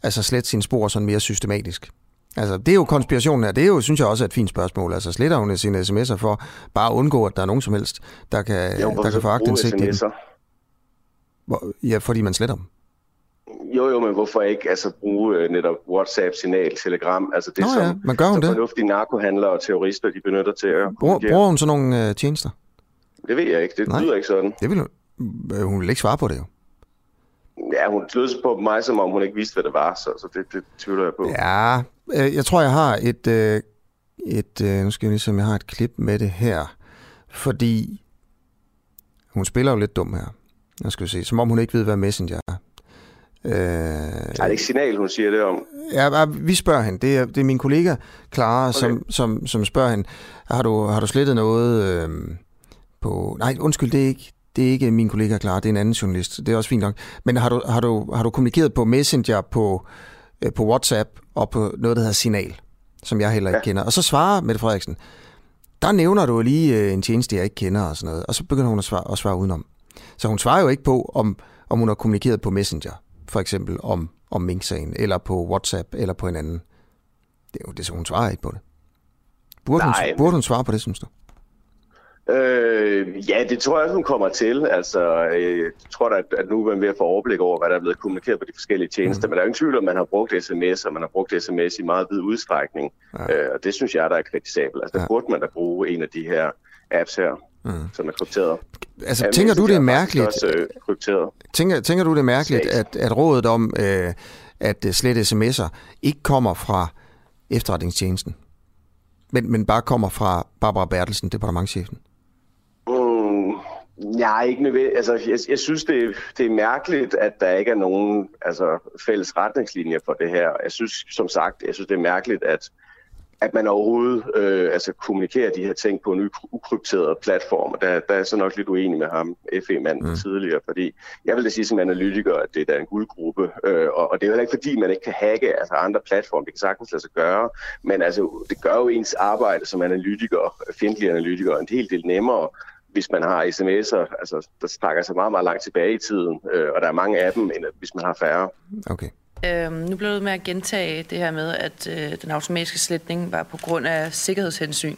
altså slet sine spor sådan mere systematisk. Altså, det er jo konspirationen her. Det er jo, synes jeg også, er et fint spørgsmål. Altså, sletter hun sine sms'er for bare at undgå, at der er nogen som helst, der kan, jo, der kan få aktindsigt i dem? Ja, fordi man sletter dem. Jo, jo, men hvorfor ikke altså, bruge øh, netop WhatsApp, signal, Telegram? Altså det, Nå, som, ja. men gør hun det? fornuftige narkohandlere og terrorister, de benytter til at Bruger, bruger hun så nogle øh, tjenester? Det ved jeg ikke. Det Nej. lyder ikke sådan. Det vil hun, øh, hun vil ikke svare på det jo. Ja, hun lød på mig, som om hun ikke vidste, hvad det var, så, så det, det tvivler jeg på. Ja, øh, jeg tror, jeg har et, øh, et øh, nu skal jeg lige se, om jeg har et klip med det her, fordi hun spiller jo lidt dum her. Jeg skal se, som om hun ikke ved, hvad Messenger er. Øh, er det ikke signal, hun siger det om? Ja, vi spørger hende. Det er, det er min kollega, Clara, okay. som, som, som spørger hende, har du, har du slettet noget øh, på... Nej, undskyld, det er ikke, det er ikke min kollega, Clara, det er en anden journalist. Det er også fint nok. Men har du, har du, har du kommunikeret på Messenger, på, øh, på WhatsApp og på noget, der hedder Signal, som jeg heller ikke ja. kender? Og så svarer Mette Frederiksen, der nævner du lige øh, en tjeneste, jeg ikke kender og sådan noget. Og så begynder hun at svare, at svare udenom. Så hun svarer jo ikke på, om, om hun har kommunikeret på Messenger for eksempel om, om Mink-sagen, eller på WhatsApp, eller på en anden. Det er jo det, så hun svarer ikke på det. Burde, Nej, hun, burde hun svare på det, synes du? Øh, ja, det tror jeg, hun kommer til. Altså, øh, jeg tror da, at nu er man ved at få overblik over, hvad der er blevet kommunikeret på de forskellige tjenester. Mm. Men der er jo ingen tvivl om, at man har brugt sms, og man har brugt sms i meget vid udstrækning. Ja. Øh, og det synes jeg, der er kritisabelt. Altså, der ja. burde man da bruge en af de her apps her mm. som er krypteret. Altså, ja, tænker du, det er mærkeligt? Også, øh, krypteret. Tænker, tænker du, det er mærkeligt, at, at rådet om øh, at øh, slette sms'er ikke kommer fra efterretningstjenesten, men, men bare kommer fra Barbara Bertelsen, departementchefen? Nej, ikke nødvendigt. Altså, jeg, jeg synes, det, det er mærkeligt, at der ikke er nogen altså, fælles retningslinjer for det her. Jeg synes, som sagt, jeg synes, det er mærkeligt, at at man overhovedet øh, altså kommunikerer de her ting på en ukrypteret platform. Og der, der er så nok lidt uenig med ham, FE-manden mm. tidligere, fordi jeg vil da sige som analytiker, at det er en guldgruppe, øh, og, og det er jo ikke fordi, man ikke kan hacke altså andre platforme. Det kan sagtens lade sig gøre, men altså, det gør jo ens arbejde som analytiker, fjendtlig analytiker, en helt del nemmere, hvis man har sms'er, altså der trækker sig meget, meget langt tilbage i tiden, øh, og der er mange af dem, end hvis man har færre. Okay. Øhm, nu blev det med at gentage det her med, at øh, den automatiske sletning var på grund af sikkerhedshensyn.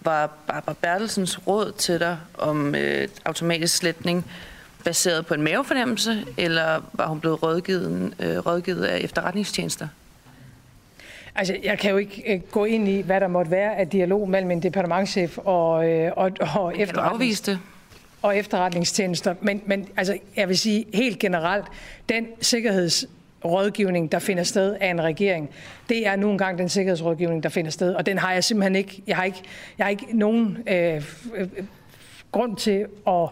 Var Barbara Bertelsens råd til dig om øh, automatisk sletning baseret på en mavefornemmelse, eller var hun blevet rådgivet, øh, rådgivet af efterretningstjenester? Altså, jeg kan jo ikke øh, gå ind i, hvad der måtte være af dialog mellem en departementchef og, øh, og, og efterretnings... og efterretningstjenester. Men, men altså, jeg vil sige helt generelt, den sikkerheds rådgivning, der finder sted af en regering. Det er nu engang den sikkerhedsrådgivning, der finder sted, og den har jeg simpelthen ikke. Jeg har ikke, jeg har ikke nogen øh, øh, grund til at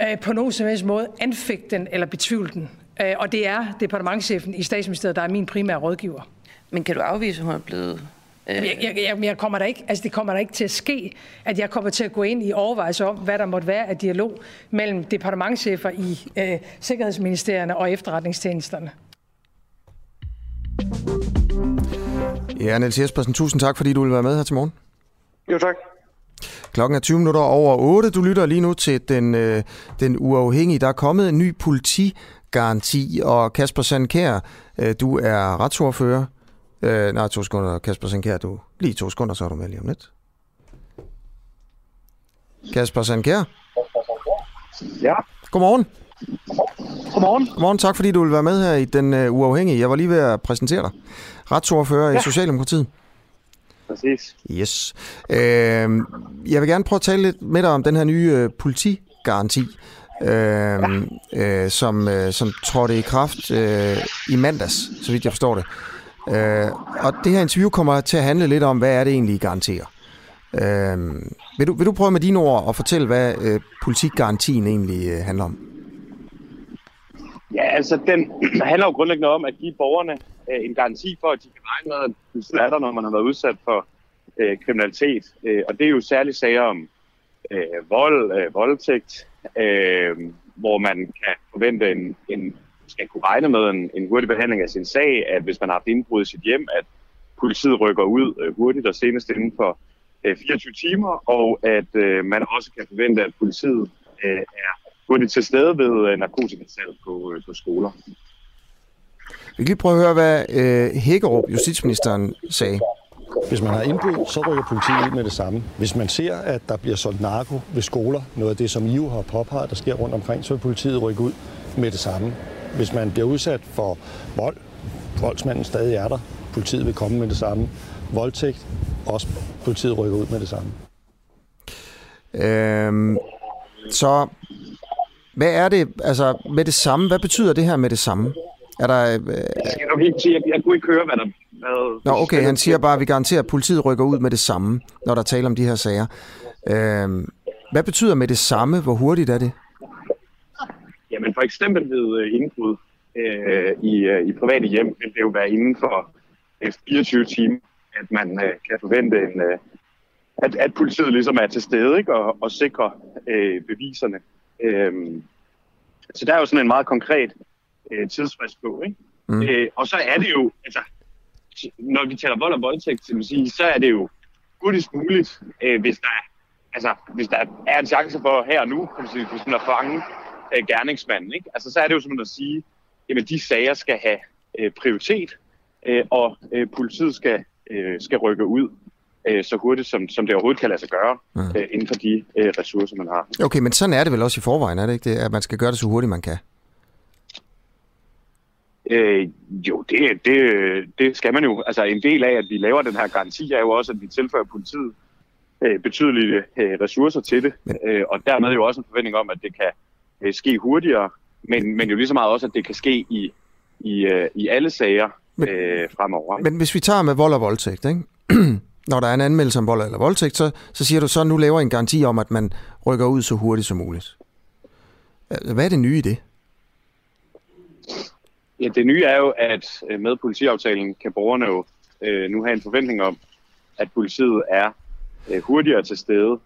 øh, på nogen som helst måde anfægte den eller betvivle den. Øh, og det er departementchefen i statsministeriet, der er min primære rådgiver. Men kan du afvise, at hun er blevet Jeg, jeg, jeg, jeg kommer der ikke, altså det kommer der ikke til at ske, at jeg kommer til at gå ind i overvejelse om, hvad der måtte være af dialog mellem departementchefer i øh, Sikkerhedsministerierne og efterretningstjenesterne. Ja, Niels Jespersen, tusind tak, fordi du vil være med her til morgen. Jo, tak. Klokken er 20 minutter over 8. Du lytter lige nu til den, øh, den uafhængige. Der er kommet en ny politigaranti, og Kasper Sandkær, øh, du er retsordfører. Øh, nej, to sekunder. Kasper Sandkær, du lige to sekunder, så er du med lige om lidt. Kasper Sandkær? Ja. Godmorgen. Godmorgen. Godmorgen, tak fordi du vil være med her i Den uh, Uafhængige. Jeg var lige ved at præsentere dig. Retsordfører ja. i Socialdemokratiet. Præcis. Yes. Øh, jeg vil gerne prøve at tale lidt med dig om den her nye øh, politigaranti, øh, ja. øh, som, øh, som trådte i kraft øh, i mandags, så vidt jeg forstår det. Øh, Øh, og det her interview kommer til at handle lidt om, hvad er det egentlig, I garanterer. Øh, vil, du, vil du prøve med dine ord at fortælle, hvad øh, politikgarantien egentlig øh, handler om? Ja, altså den handler jo grundlæggende om at give borgerne øh, en garanti for, at de kan regne med, at politiet er der, når man har været udsat for øh, kriminalitet. Øh, og det er jo særligt sager om øh, vold, øh, voldtægt, øh, hvor man kan forvente en, en skal kunne regne med en, en hurtig behandling af sin sag, at hvis man har haft indbrud i sit hjem, at politiet rykker ud øh, hurtigt og senest inden for øh, 24 timer, og at øh, man også kan forvente, at politiet øh, er hurtigt til stede ved øh, narkotikasalg på, øh, på skoler. Vi kan lige prøve at høre, hvad øh, Hækkerup, justitsministeren, sagde. Hvis man har indbrud, så rykker politiet ud med det samme. Hvis man ser, at der bliver solgt narko ved skoler, noget af det, som IU har påpeget, der sker rundt omkring, så vil politiet rykke ud med det samme. Hvis man bliver udsat for vold, voldsmanden stadig er der, politiet vil komme med det samme. Voldtægt, også politiet rykker ud med det samme. Øhm, så hvad er det, altså med det samme, hvad betyder det her med det samme? Er der... Øh... Jeg skal nok ikke sige, jeg, jeg kunne ikke høre, hvad der... Hvad, Nå, okay, han siger bare, at vi garanterer, at politiet rykker ud med det samme, når der taler om de her sager. Øhm, hvad betyder med det samme? Hvor hurtigt er det? Jamen for eksempel ved øh, indbrud øh, i, øh, i private hjem vil det jo være inden for øh, 24 timer, at man øh, kan forvente, en, øh, at, at politiet ligesom er til stede ikke? Og, og sikrer øh, beviserne. Øh, så der er jo sådan en meget konkret øh, tidsfrist på. Ikke? Mm. Øh, og så er det jo, altså, når vi taler vold og voldtægt, så, sige, så er det jo hurtigst muligt, øh, hvis der altså, hvis der er en chance for her og nu, kan man sige, for sådan at fange øh, gerningsmanden. Ikke? Altså, så er det jo som at sige, at de sager skal have øh, prioritet, øh, og øh, politiet skal, øh, skal rykke ud øh, så hurtigt, som, som det overhovedet kan lade sig gøre, mm. øh, inden for de øh, ressourcer, man har. Okay, men sådan er det vel også i forvejen, er det ikke det? At man skal gøre det så hurtigt, man kan? Øh, jo, det, det, det skal man jo. Altså en del af, at vi laver den her garanti, er jo også, at vi tilfører politiet øh, betydelige øh, ressourcer til det, øh, og dermed jo også en forventning om, at det kan øh, ske hurtigere, men, men jo lige så meget også, at det kan ske i, i, øh, i alle sager men, øh, fremover. Men hvis vi tager med vold og voldtægt, ikke? når der er en anmeldelse om vold eller voldtægt, så, så siger du så, at nu laver en garanti om, at man rykker ud så hurtigt som muligt. Hvad er det nye i det? Ja, det nye er jo, at øh, med politiaftalen kan borgerne jo øh, nu have en forventning om, at politiet er øh, hurtigere til stede.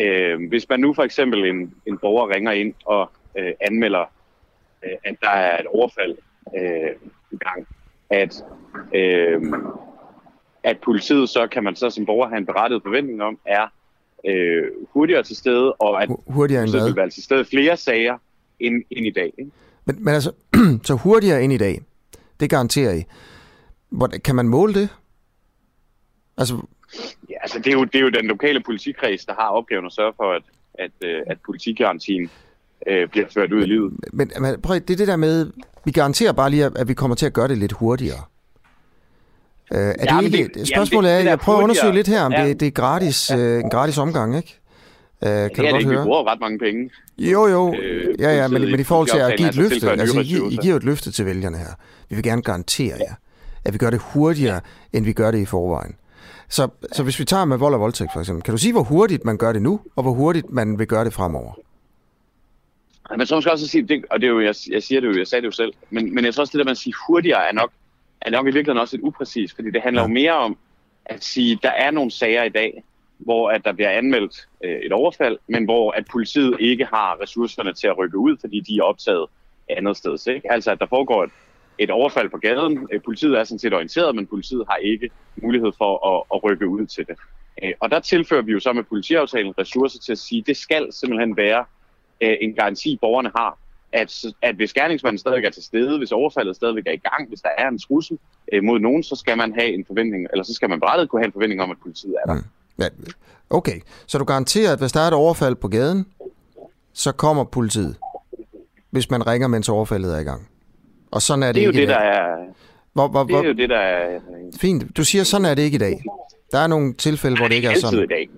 Øh, hvis man nu for eksempel en, en borger ringer ind og øh, anmelder, øh, at der er et overfald øh, i gang, at, øh, at politiet så kan man så som borger have en berettiget forventning om, er øh, hurtigere til stede, og at hurtigere politiet vil være til stede flere sager end, end i dag. Ikke? Men, men altså, så hurtigere end i dag, det garanterer I. Hvordan, kan man måle det? Altså... Ja, altså det er, jo, det er jo den lokale politikreds, der har opgaven at sørge for, at, at, øh, at politigarantien øh, bliver ført ud i livet. Men, men prøv, det er det der med, vi garanterer bare lige, at vi kommer til at gøre det lidt hurtigere. Øh, er ja, det ikke, det, spørgsmålet jamen det, er, jeg prøver at undersøge lidt her, om ja. det, det er gratis, ja. øh, en gratis omgang, ikke? Uh, kan det er det ikke, vi bruger ret mange penge. Jo, jo, øh, ja, ja, men, men i forhold til at give et løfte, altså I, I giver et løfte til vælgerne her. Vi vil gerne garantere jer, at vi gør det hurtigere, end vi gør det i forvejen. Så, så hvis vi tager med vold og voldtægt for eksempel, kan du sige, hvor hurtigt man gør det nu, og hvor hurtigt man vil gøre det fremover? Men så måske også sige, det, og det er jo, jeg, jeg siger det jo, jeg sagde det jo selv, men, men jeg tror også, det der, man siger hurtigere, er nok, er nok i virkeligheden også lidt upræcis, fordi det handler ja. jo mere om, at sige, der er nogle sager i dag, hvor at der bliver anmeldt øh, et overfald, men hvor at politiet ikke har ressourcerne til at rykke ud, fordi de er optaget andet sted. Ikke? Altså at der foregår et, et overfald på gaden. Øh, politiet er sådan set orienteret, men politiet har ikke mulighed for at, at rykke ud til det. Øh, og der tilfører vi jo så med politiaftalen ressourcer til at sige, at det skal simpelthen være øh, en garanti, borgerne har, at, at hvis gerningsmanden stadig er til stede, hvis overfaldet stadig er i gang, hvis der er en trussel mod nogen, så skal man have en forventning, eller så skal man berettet kunne have en forventning om, at politiet er der. Mm. Ja, okay, så du garanterer, at hvis der er et overfald på gaden, så kommer politiet, hvis man ringer, mens overfaldet er i gang. Og sådan er det, det er ikke jo det, der er... Hvor, hvor, det er jo det, der er... Fint. Du siger, sådan er det ikke i dag. Der er nogle tilfælde, hvor det ikke er sådan. i dag.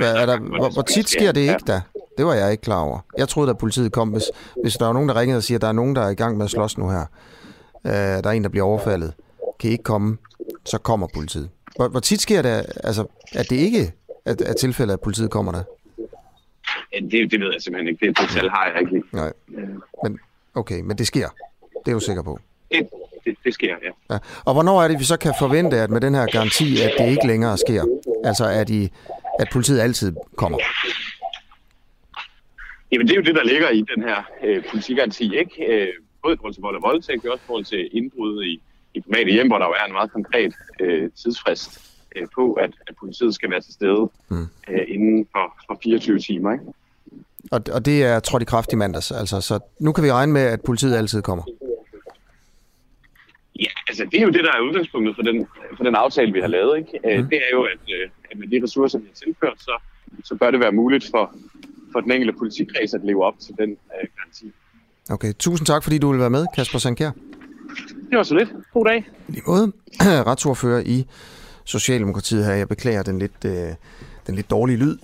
Ja, er der, hvor, hvor tit sker det ikke da? Det var jeg ikke klar over. Jeg troede, at politiet kom, hvis, hvis der var nogen, der ringede og siger, at der er nogen, der er i gang med at slås nu her. Uh, der er en, der bliver overfaldet. Kan I ikke komme? Så kommer politiet. Hvor, hvor tit sker det, altså, at det ikke er, er tilfælde, at politiet kommer der? Det, det ved jeg simpelthen ikke. Det, det tal har jeg ikke. Nej. Men, okay, men det sker. Det er du sikker på? Det, det, det sker, ja. ja. Og hvornår er det, vi så kan forvente, at med den her garanti, at det ikke længere sker? Altså, at, I, at politiet altid kommer? Jamen, det er jo det, der ligger i den her øh, politigaranti, ikke? Øh, både i forhold til vold og voldtægt, men også i forhold til indbrud i, i private hjem, hvor der jo er en meget konkret øh, tidsfrist øh, på, at, at politiet skal være til stede mm. øh, inden for, for 24 timer, ikke? Og, og det er trådt i kraft i mandags, altså, så nu kan vi regne med, at politiet altid kommer? Ja, altså det er jo det, der er udgangspunktet for den, for den aftale, vi har lavet. Ikke? Mm. Det er jo, at, øh, at med de ressourcer, vi har tilført, så, så bør det være muligt for, for den enkelte politikreds at leve op til den uh, garanti. Okay, tusind tak, fordi du vil være med, Kasper Sankær. Det var så lidt. God dag. I måde, retsordfører i Socialdemokratiet her. Jeg beklager den lidt, øh, den lidt dårlige lyd.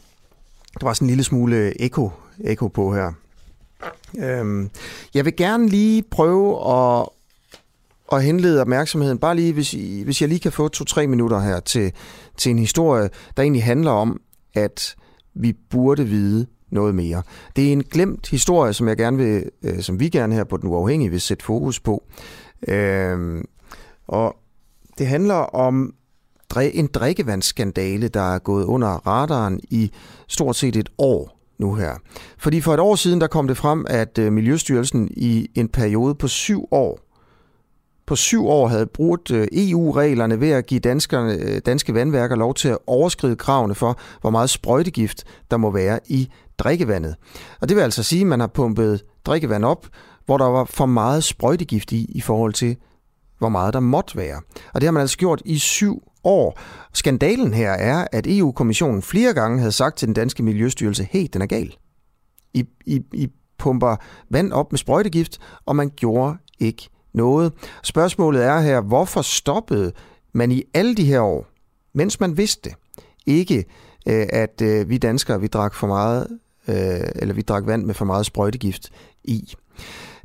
Der var sådan en lille smule ekko, ekko på her. Øhm, jeg vil gerne lige prøve at, at henlede opmærksomheden, bare lige, hvis, I, hvis jeg lige kan få to-tre minutter her til, til en historie, der egentlig handler om, at vi burde vide noget mere. Det er en glemt historie, som jeg gerne vil, øh, som vi gerne her på Den Uafhængige vil sætte fokus på. Øh, og det handler om en drikkevandsskandale, der er gået under radaren i stort set et år nu her. Fordi for et år siden, der kom det frem, at øh, Miljøstyrelsen i en periode på syv år på syv år havde brugt øh, EU-reglerne ved at give danskerne, øh, danske vandværker lov til at overskride kravene for, hvor meget sprøjtegift der må være i drikkevandet. Og det vil altså sige, at man har pumpet drikkevand op, hvor der var for meget sprøjtegift i, i forhold til, hvor meget der måtte være. Og det har man altså gjort i syv år. Skandalen her er, at EU-kommissionen flere gange havde sagt til den danske Miljøstyrelse, hey, den er gal. I, I, I pumper vand op med sprøjtegift, og man gjorde ikke noget. Spørgsmålet er her, hvorfor stoppede man i alle de her år, mens man vidste ikke øh, at øh, vi danskere, vi drak for meget, øh, eller vi drak vand med for meget sprøjtegift i.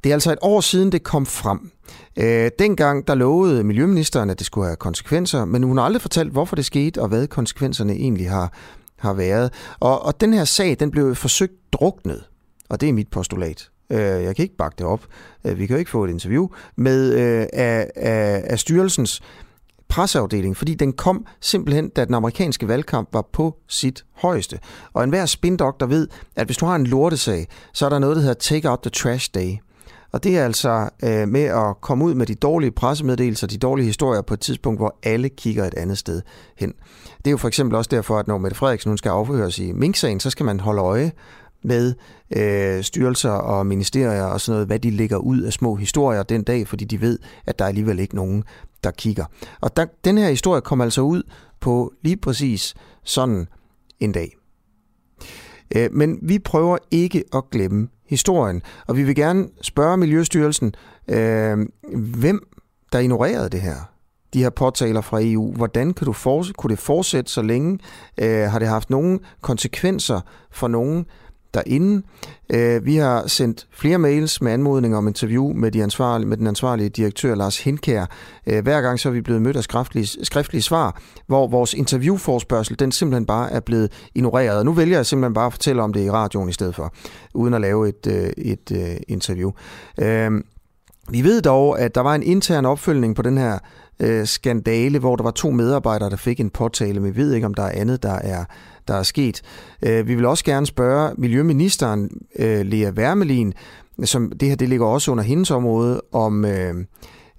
Det er altså et år siden, det kom frem. Øh, dengang der lovede Miljøministeren, at det skulle have konsekvenser, men hun har aldrig fortalt, hvorfor det skete, og hvad konsekvenserne egentlig har, har været. Og, og den her sag, den blev forsøgt druknet, og det er mit postulat. Øh, jeg kan ikke bakke det op. Øh, vi kan jo ikke få et interview med øh, af, af, af styrelsens presseafdeling, fordi den kom simpelthen, da den amerikanske valgkamp var på sit højeste. Og enhver spindokter ved, at hvis du har en lortesag, så er der noget, der hedder Take Out the Trash Day. Og det er altså øh, med at komme ud med de dårlige pressemeddelelser, de dårlige historier på et tidspunkt, hvor alle kigger et andet sted hen. Det er jo for eksempel også derfor, at når Mette Frederiksen hun skal afhøres i Mink-sagen, så skal man holde øje med øh, styrelser og ministerier og sådan noget, hvad de lægger ud af små historier den dag, fordi de ved, at der er alligevel ikke nogen, der kigger. Og der, den her historie kom altså ud på lige præcis sådan en dag. Øh, men vi prøver ikke at glemme historien. Og vi vil gerne spørge Miljøstyrelsen, øh, hvem der ignorerede det her? De her påtaler fra EU. Hvordan kan du for, kunne det fortsætte så længe? Øh, har det haft nogen konsekvenser for nogen derinde? Øh, vi har sendt flere mails med anmodninger om interview med, de ansvarlige, med den ansvarlige direktør Lars Hinkær. Øh, hver gang så er vi blevet mødt af skriftlige, skriftlige svar, hvor vores interviewforspørgsel den simpelthen bare er blevet ignoreret. Og nu vælger jeg simpelthen bare at fortælle om det i radioen i stedet for, uden at lave et, øh, et, et interview. Øh, vi ved dog, at der var en intern opfølgning på den her øh, skandale, hvor der var to medarbejdere, der fik en påtale, men vi ved ikke, om der er andet, der er, der er sket. Øh, vi vil også gerne spørge Miljøministeren, øh, Lea Wermelin, som det her det ligger også under hendes område, om, øh,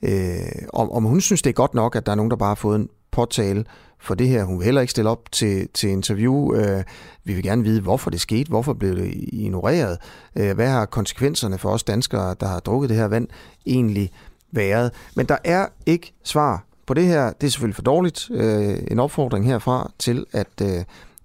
øh, om, om hun synes, det er godt nok, at der er nogen, der bare har fået en påtale for det her. Hun vil heller ikke stille op til, til interview. Øh, vi vil gerne vide, hvorfor det skete, hvorfor blev det ignoreret, øh, hvad har konsekvenserne for os danskere, der har drukket det her vand, egentlig været. Men der er ikke svar på det her. Det er selvfølgelig for dårligt. Øh, en opfordring herfra til, at øh,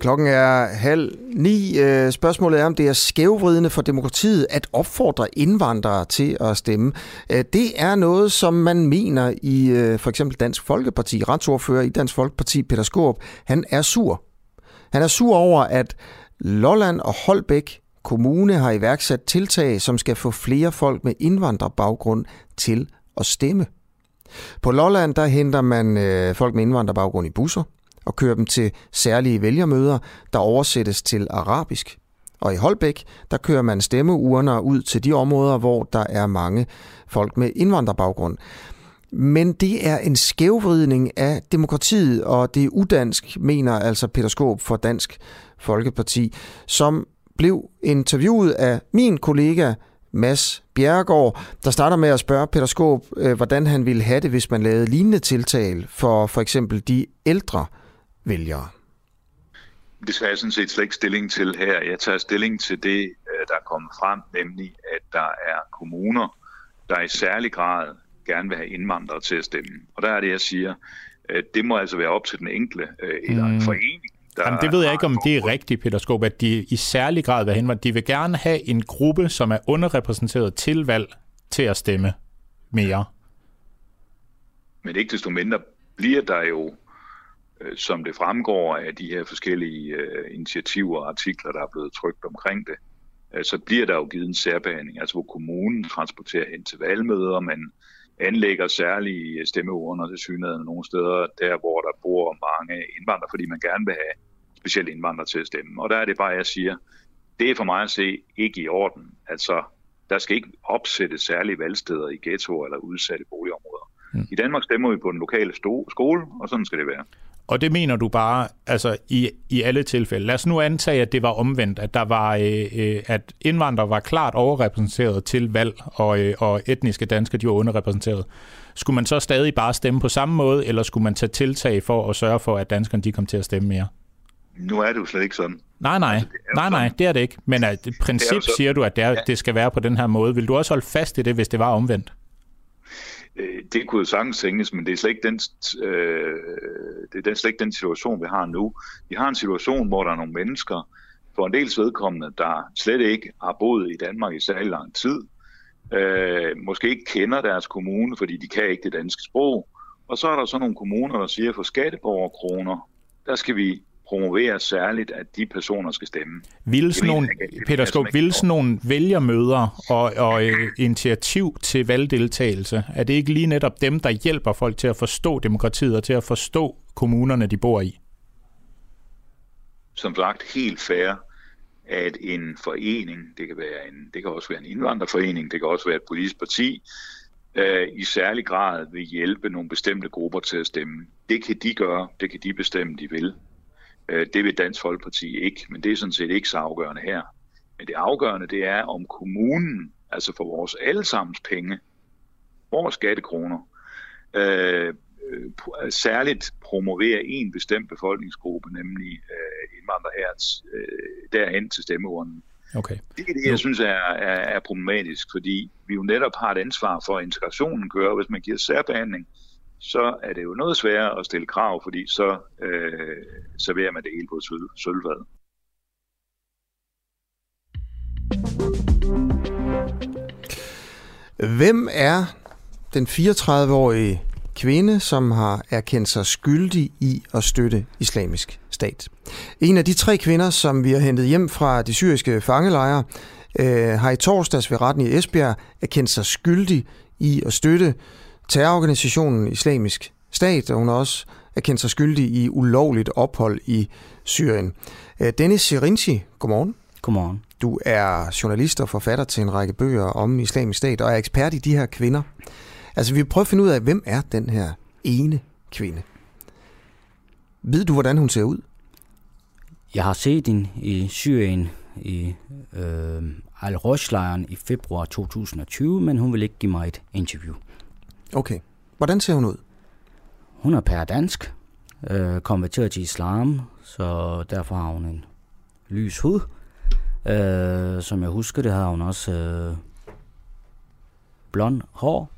Klokken er halv ni. Øh, spørgsmålet er, om det er skævvridende for demokratiet at opfordre indvandrere til at stemme. Øh, det er noget, som man mener i øh, for eksempel Dansk Folkeparti. Retsordfører i Dansk Folkeparti, Peter Skorp, han er sur. Han er sur over, at Lolland og Holbæk Kommune har iværksat tiltag, som skal få flere folk med indvandrerbaggrund til at stemme. På Lolland der henter man øh, folk med indvandrerbaggrund i busser og kører dem til særlige vælgermøder, der oversættes til arabisk. Og i Holbæk, der kører man stemmeurner ud til de områder, hvor der er mange folk med indvandrerbaggrund. Men det er en skævvridning af demokratiet, og det er udansk, mener altså Peter Skåb for Dansk Folkeparti, som blev interviewet af min kollega Mads Bjergård, der starter med at spørge Peter Skåb, øh, hvordan han ville have det, hvis man lavede lignende tiltal for for eksempel de ældre vælgere. Det tager jeg sådan set slet ikke stilling til her. Jeg tager stilling til det, øh, der er kommet frem, nemlig at der er kommuner, der i særlig grad gerne vil have indvandrere til at stemme. Og der er det, jeg siger, det må altså være op til den enkelte øh, eller en mm. forening der Jamen, det ved jeg ikke, om det er rigtigt, Peter Skåb, at de i særlig grad vil hen, de vil gerne have en gruppe, som er underrepræsenteret til valg til at stemme mere. Men ikke desto mindre bliver der jo, øh, som det fremgår af de her forskellige øh, initiativer og artikler, der er blevet trykt omkring det, øh, så bliver der jo givet en særbehandling, altså hvor kommunen transporterer hen til valgmøder, men anlægger særlige stemmeurner til synligheden nogle steder, der hvor der bor mange indvandrere, fordi man gerne vil have specielt indvandrere til at stemme. Og der er det bare, jeg siger, det er for mig at se ikke i orden. Altså, der skal ikke opsætte særlige valgsteder i ghettoer eller udsatte boligområder. Mm. I Danmark stemmer vi på den lokale skole, og sådan skal det være. Og det mener du bare altså i, i alle tilfælde. Lad os nu antage, at det var omvendt, at der var øh, øh, at indvandrere var klart overrepræsenteret til valg, og, øh, og etniske danskere de var underrepræsenteret. Skulle man så stadig bare stemme på samme måde, eller skulle man tage tiltag for at sørge for, at danskerne de kom til at stemme mere? Nu er det jo slet ikke sådan. Nej, nej. Altså, nej, nej, det er det ikke. Men at det princip det siger du, at det, er, ja. det skal være på den her måde. Vil du også holde fast i det, hvis det var omvendt? Øh, det kunne jo sagtens tænkes, men det er slet ikke den, øh, det er slet ikke den situation, vi har nu. Vi har en situation, hvor der er nogle mennesker, for en dels vedkommende, der slet ikke har boet i Danmark i særlig lang tid, øh, måske ikke kender deres kommune, fordi de kan ikke det danske sprog, og så er der så nogle kommuner, der siger, for skatteborgerkroner, der skal vi promovere særligt, at de personer skal stemme. Vil sådan nogle, Peter Skov, vil sådan nogle vælgermøder og, og øh, initiativ til valgdeltagelse, er det ikke lige netop dem, der hjælper folk til at forstå demokratiet og til at forstå kommunerne, de bor i? Som sagt, helt fair, at en forening, det kan, være en, det kan også være en indvandrerforening, det kan også være et politisk parti, øh, i særlig grad vil hjælpe nogle bestemte grupper til at stemme. Det kan de gøre, det kan de bestemme, de vil. Øh, det vil Dansk Folkeparti ikke, men det er sådan set ikke så afgørende her. Men det afgørende, det er, om kommunen, altså for vores allesammens penge, vores skattekroner, øh, øh, særligt promoverer en bestemt befolkningsgruppe, nemlig øh, indvandrere her, øh, derhen til stemmeurnen. Okay. Det er det, jeg synes er, er, er problematisk, fordi vi jo netop har et ansvar for, at integrationen kører. Hvis man giver særbehandling, så er det jo noget sværere at stille krav, fordi så øh, serverer man det hele på et sølvfad. Hvem er den 34-årige kvinde, som har erkendt sig skyldig i at støtte islamisk stat? En af de tre kvinder, som vi har hentet hjem fra de syriske fangelejre, øh, har i torsdags ved retten i Esbjerg erkendt sig skyldig i at støtte terrororganisationen Islamisk Stat, og hun har også erkendt sig skyldig i ulovligt ophold i Syrien. Øh, Dennis Serinci, godmorgen. Godmorgen. Du er journalist og forfatter til en række bøger om islamisk stat, og er ekspert i de her kvinder. Altså, vi prøver at finde ud af, hvem er den her ene kvinde? Ved du, hvordan hun ser ud? Jeg har set hende i Syrien i øh, al roj i februar 2020, men hun vil ikke give mig et interview. Okay. Hvordan ser hun ud? Hun er per dansk, øh, konverteret til islam, så derfor har hun en lys hud. Øh, som jeg husker, det har hun også øh, blond hår,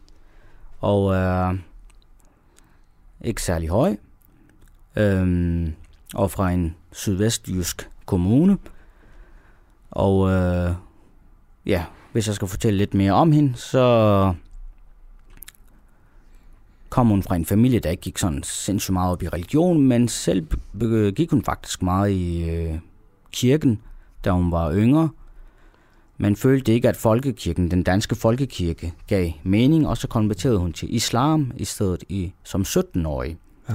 og øh, ikke særlig høj, øh, og fra en sydvestjysk kommune. Og øh, ja, hvis jeg skal fortælle lidt mere om hende, så kom hun fra en familie, der ikke gik sådan sindssygt meget op i religion, men selv gik hun faktisk meget i øh, kirken, da hun var yngre. Men følte ikke, at folkekirken, den danske folkekirke, gav mening, og så konverterede hun til islam i stedet i, som 17-årig. Ja.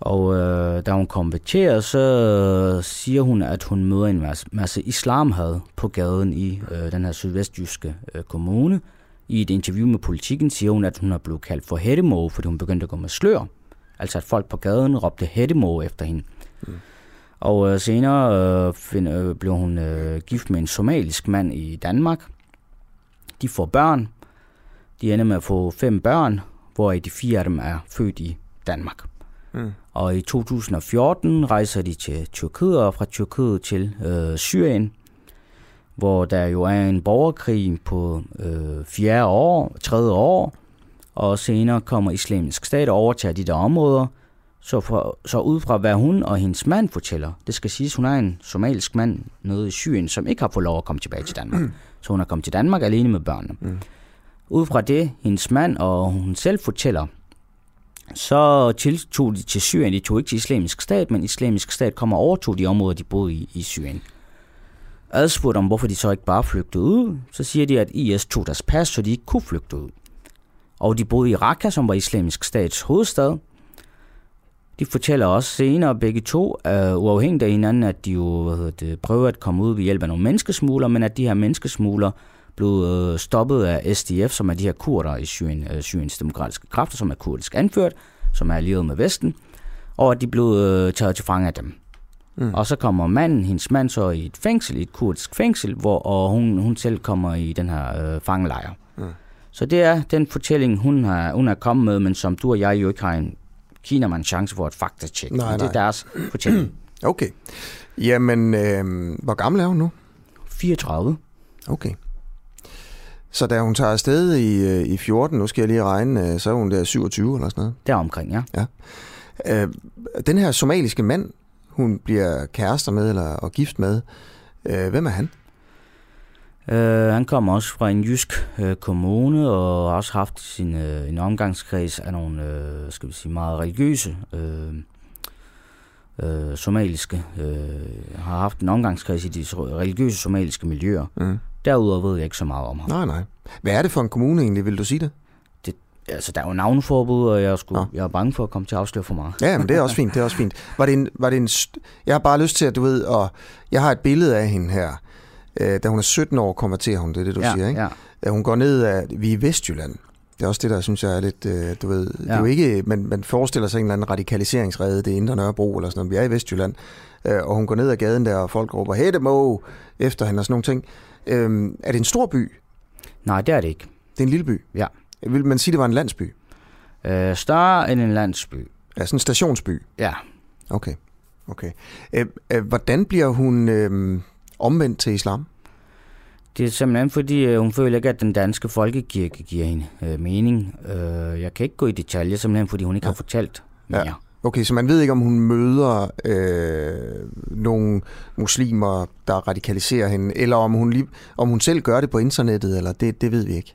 Og øh, da hun konverterede, så siger hun, at hun møder en masse, masse islamhad på gaden i øh, den her sydvestjyske øh, kommune. I et interview med politikken siger hun, at hun er blevet kaldt for hættemo, fordi hun begyndte at gå med slør. Altså at folk på gaden råbte hættemo efter hende. Mm. Og øh, senere øh, find, øh, blev hun øh, gift med en somalisk mand i Danmark. De får børn. De ender med at få fem børn, hvor de fire af dem er født i Danmark. Mm. Og i 2014 rejser de til Tyrkiet, og fra Tyrkiet til øh, Syrien, hvor der jo er en borgerkrig på øh, fjerde år, tredje år, og senere kommer islamisk stat og overtager de der områder, så, for, så ud fra hvad hun og hendes mand fortæller, det skal siges, hun er en somalisk mand nede i Syrien, som ikke har fået lov at komme tilbage til Danmark. Så hun er kommet til Danmark alene med børnene. Mm. Ud fra det, hendes mand og hun selv fortæller, så tiltog de til Syrien. De tog ikke til islamisk stat, men islamisk stat kommer og overtog de områder, de boede i i Syrien. Adspurgt om, hvorfor de så ikke bare flygtede ud, så siger de, at IS tog deres pas, så de ikke kunne flygte ud. Og de boede i Raqqa, som var islamisk stats hovedstad, de fortæller også senere begge to, uh, uafhængigt af hinanden, at de jo hvad hedder det, prøver at komme ud ved hjælp af nogle menneskesmugler, men at de her menneskesmugler blev uh, stoppet af SDF, som er de her kurder i Syrien, uh, Syriens demokratiske kræfter, som er kurdisk anført, som er allieret med Vesten, og at de blev uh, taget til fange af dem. Mm. Og så kommer manden, hendes mand, så i et fængsel, i et kurdisk fængsel, hvor og hun, hun selv kommer i den her uh, fangelejr. Mm. Så det er den fortælling, hun har, hun er kommet med, men som du og jeg jo ikke har en Kina man en chance for et faktatjek. Nej, nej. Det er deres fortælling. Okay. Jamen, øh, hvor gammel er hun nu? 34. Okay. Så da hun tager afsted i, øh, i 14, nu skal jeg lige regne, øh, så er hun der 27 eller sådan noget? Der omkring, ja. ja. Øh, den her somaliske mand, hun bliver kærester med eller og gift med, øh, hvem er han? Uh, han kommer også fra en jysk uh, kommune og har også haft sin, uh, en omgangskreds af nogle uh, skal vi sige, meget religiøse uh, uh, somaliske, uh, har haft en omgangskreds i de religiøse somaliske miljøer. Mm. Derudover ved jeg ikke så meget om ham. Nej, nej. Hvad er det for en kommune egentlig, vil du sige det? Altså, der er jo navneforbud, og jeg, skulle, ja. jeg er bange for at komme til at afsløre for meget. Ja, men det er også fint, det er også fint. Var det en, var det en, jeg har bare lyst til, at du ved, og jeg har et billede af hende her, øh, da hun er 17 år, konverterer hun, det er det, du ja, siger, ikke? Ja. Hun går ned af, vi er i Vestjylland. Det er også det, der synes jeg er lidt, øh, du ved, ja. det er jo ikke, man, man forestiller sig en eller anden radikaliseringsrede, det er Indre Nørrebro eller sådan noget. Vi er i Vestjylland, øh, og hun går ned ad gaden der, og folk råber, hættemå, efter hende og sådan nogle ting. Øh, er det en stor by? Nej, det er det ikke. Det er en lille by? Ja. Vil man sige, det var en landsby? Øh, større end en landsby. Ja, sådan en stationsby? Ja. Okay. okay. Øh, øh, hvordan bliver hun øh, omvendt til islam? Det er simpelthen fordi, øh, hun føler ikke, at den danske folkekirke giver hende øh, mening. Øh, jeg kan ikke gå i detaljer, simpelthen fordi hun ikke ja. har fortalt mere. Ja. Okay, så man ved ikke, om hun møder øh, nogle muslimer, der radikaliserer hende, eller om hun, lige, om hun selv gør det på internettet, eller det, det ved vi ikke.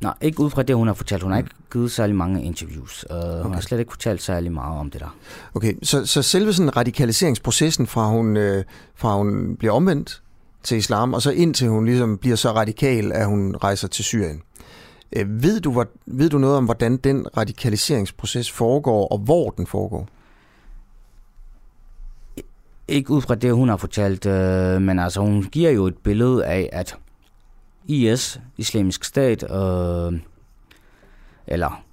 Nej, ikke ud fra det, hun har fortalt. Hun har ikke givet særlig mange interviews. Uh, okay. Hun har slet ikke fortalt særlig meget om det der. Okay, så, så selve sådan radikaliseringsprocessen fra hun, øh, fra hun bliver omvendt til islam, og så indtil hun ligesom bliver så radikal, at hun rejser til Syrien. Øh, ved, du, hvor, ved du noget om, hvordan den radikaliseringsproces foregår, og hvor den foregår? Ikke ud fra det, hun har fortalt, øh, men altså hun giver jo et billede af, at IS, Islamisk Stat, øh, eller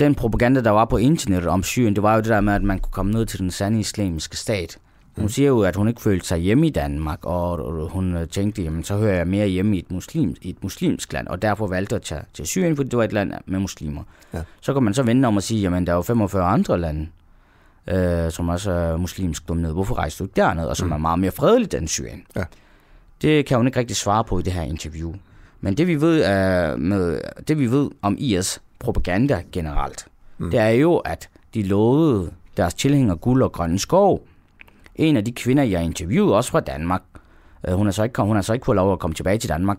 den propaganda, der var på internettet om Syrien, det var jo det der med, at man kunne komme ned til den sande islamiske stat. Hun mm. siger jo, at hun ikke følte sig hjemme i Danmark, og hun øh, tænkte, jamen så hører jeg mere hjemme i et, muslim, i et muslimsk land, og derfor valgte at tage til Syrien, fordi det var et land med muslimer. Ja. Så kan man så vende om og sige, jamen der er jo 45 andre lande, øh, som også er muslimsk domineret. Hvorfor rejste du ikke derned, og som mm. er meget mere fredeligt end Syrien? Ja. Det kan hun ikke rigtig svare på i det her interview. Men det vi ved, er med, det, vi ved om IS propaganda generelt, mm. det er jo, at de lovede deres tilhængere guld og grønne skov. En af de kvinder, jeg interviewede, også fra Danmark, øh, hun har så ikke, hun har så ikke fået lov at komme tilbage til Danmark.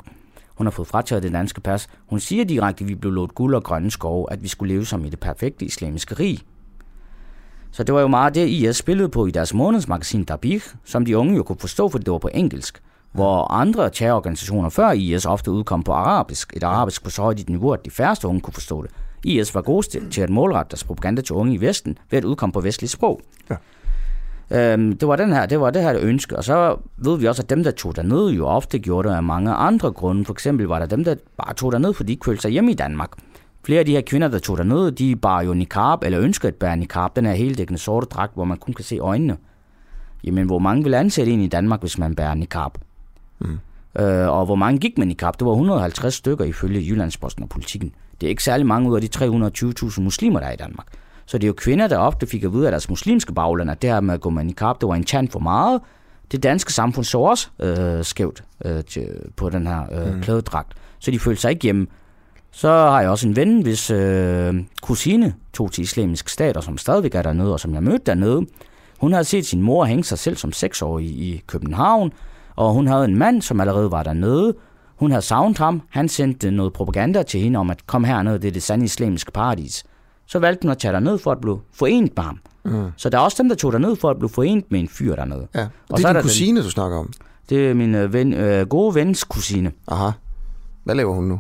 Hun har fået frataget det danske pas. Hun siger direkte, at vi blev lovet guld og grønne skove, at vi skulle leve som i det perfekte islamiske rig. Så det var jo meget det, IS spillede på i deres månedsmagasin Dabir, som de unge jo kunne forstå, for det var på engelsk hvor andre terrororganisationer før IS ofte udkom på arabisk, et arabisk på så højt et niveau, at de færreste unge kunne forstå det. IS var gode til at målrette deres propaganda til unge i Vesten ved at udkomme på vestlige sprog. Ja. Øhm, det var den her, det var det her det ønske, og så ved vi også, at dem, der tog derned, jo ofte gjorde det af mange andre grunde. For eksempel var der dem, der bare tog derned, fordi de følte sig hjemme i Danmark. Flere af de her kvinder, der tog derned, de bar jo niqab, eller ønskede at bære niqab, den her heldækkende sorte dragt, hvor man kun kan se øjnene. Jamen, hvor mange vil ansætte en i Danmark, hvis man bærer niqab? Mm. Øh, og hvor mange gik man i kap? Det var 150 stykker ifølge Jyllandsposten og politikken. Det er ikke særlig mange ud af de 320.000 muslimer, der er i Danmark. Så det er jo kvinder, der ofte fik at vide af deres muslimske bagland, at det her med at gå med niqab, det var en tand for meget. Det danske samfund så også øh, skævt øh, til, på den her øh, mm. klædedragt, så de følte sig ikke hjemme. Så har jeg også en ven, hvis øh, kusine tog til islamisk stat, og som stadigvæk er dernede, og som jeg mødte dernede. Hun havde set sin mor hænge sig selv som seksårig i, i København, og hun havde en mand, som allerede var dernede. Hun havde savnet ham. Han sendte noget propaganda til hende om, at kom herned, det er det sande islamiske paradis. Så valgte hun at tage derned for at blive forenet med ham. Mm. Så der er også dem, der tog derned for at blive forenet med en fyr dernede. Ja. Og, og det er din kusine, den, du snakker om? Det er min øh, ven, øh, gode vens kusine. Aha. Hvad laver hun nu?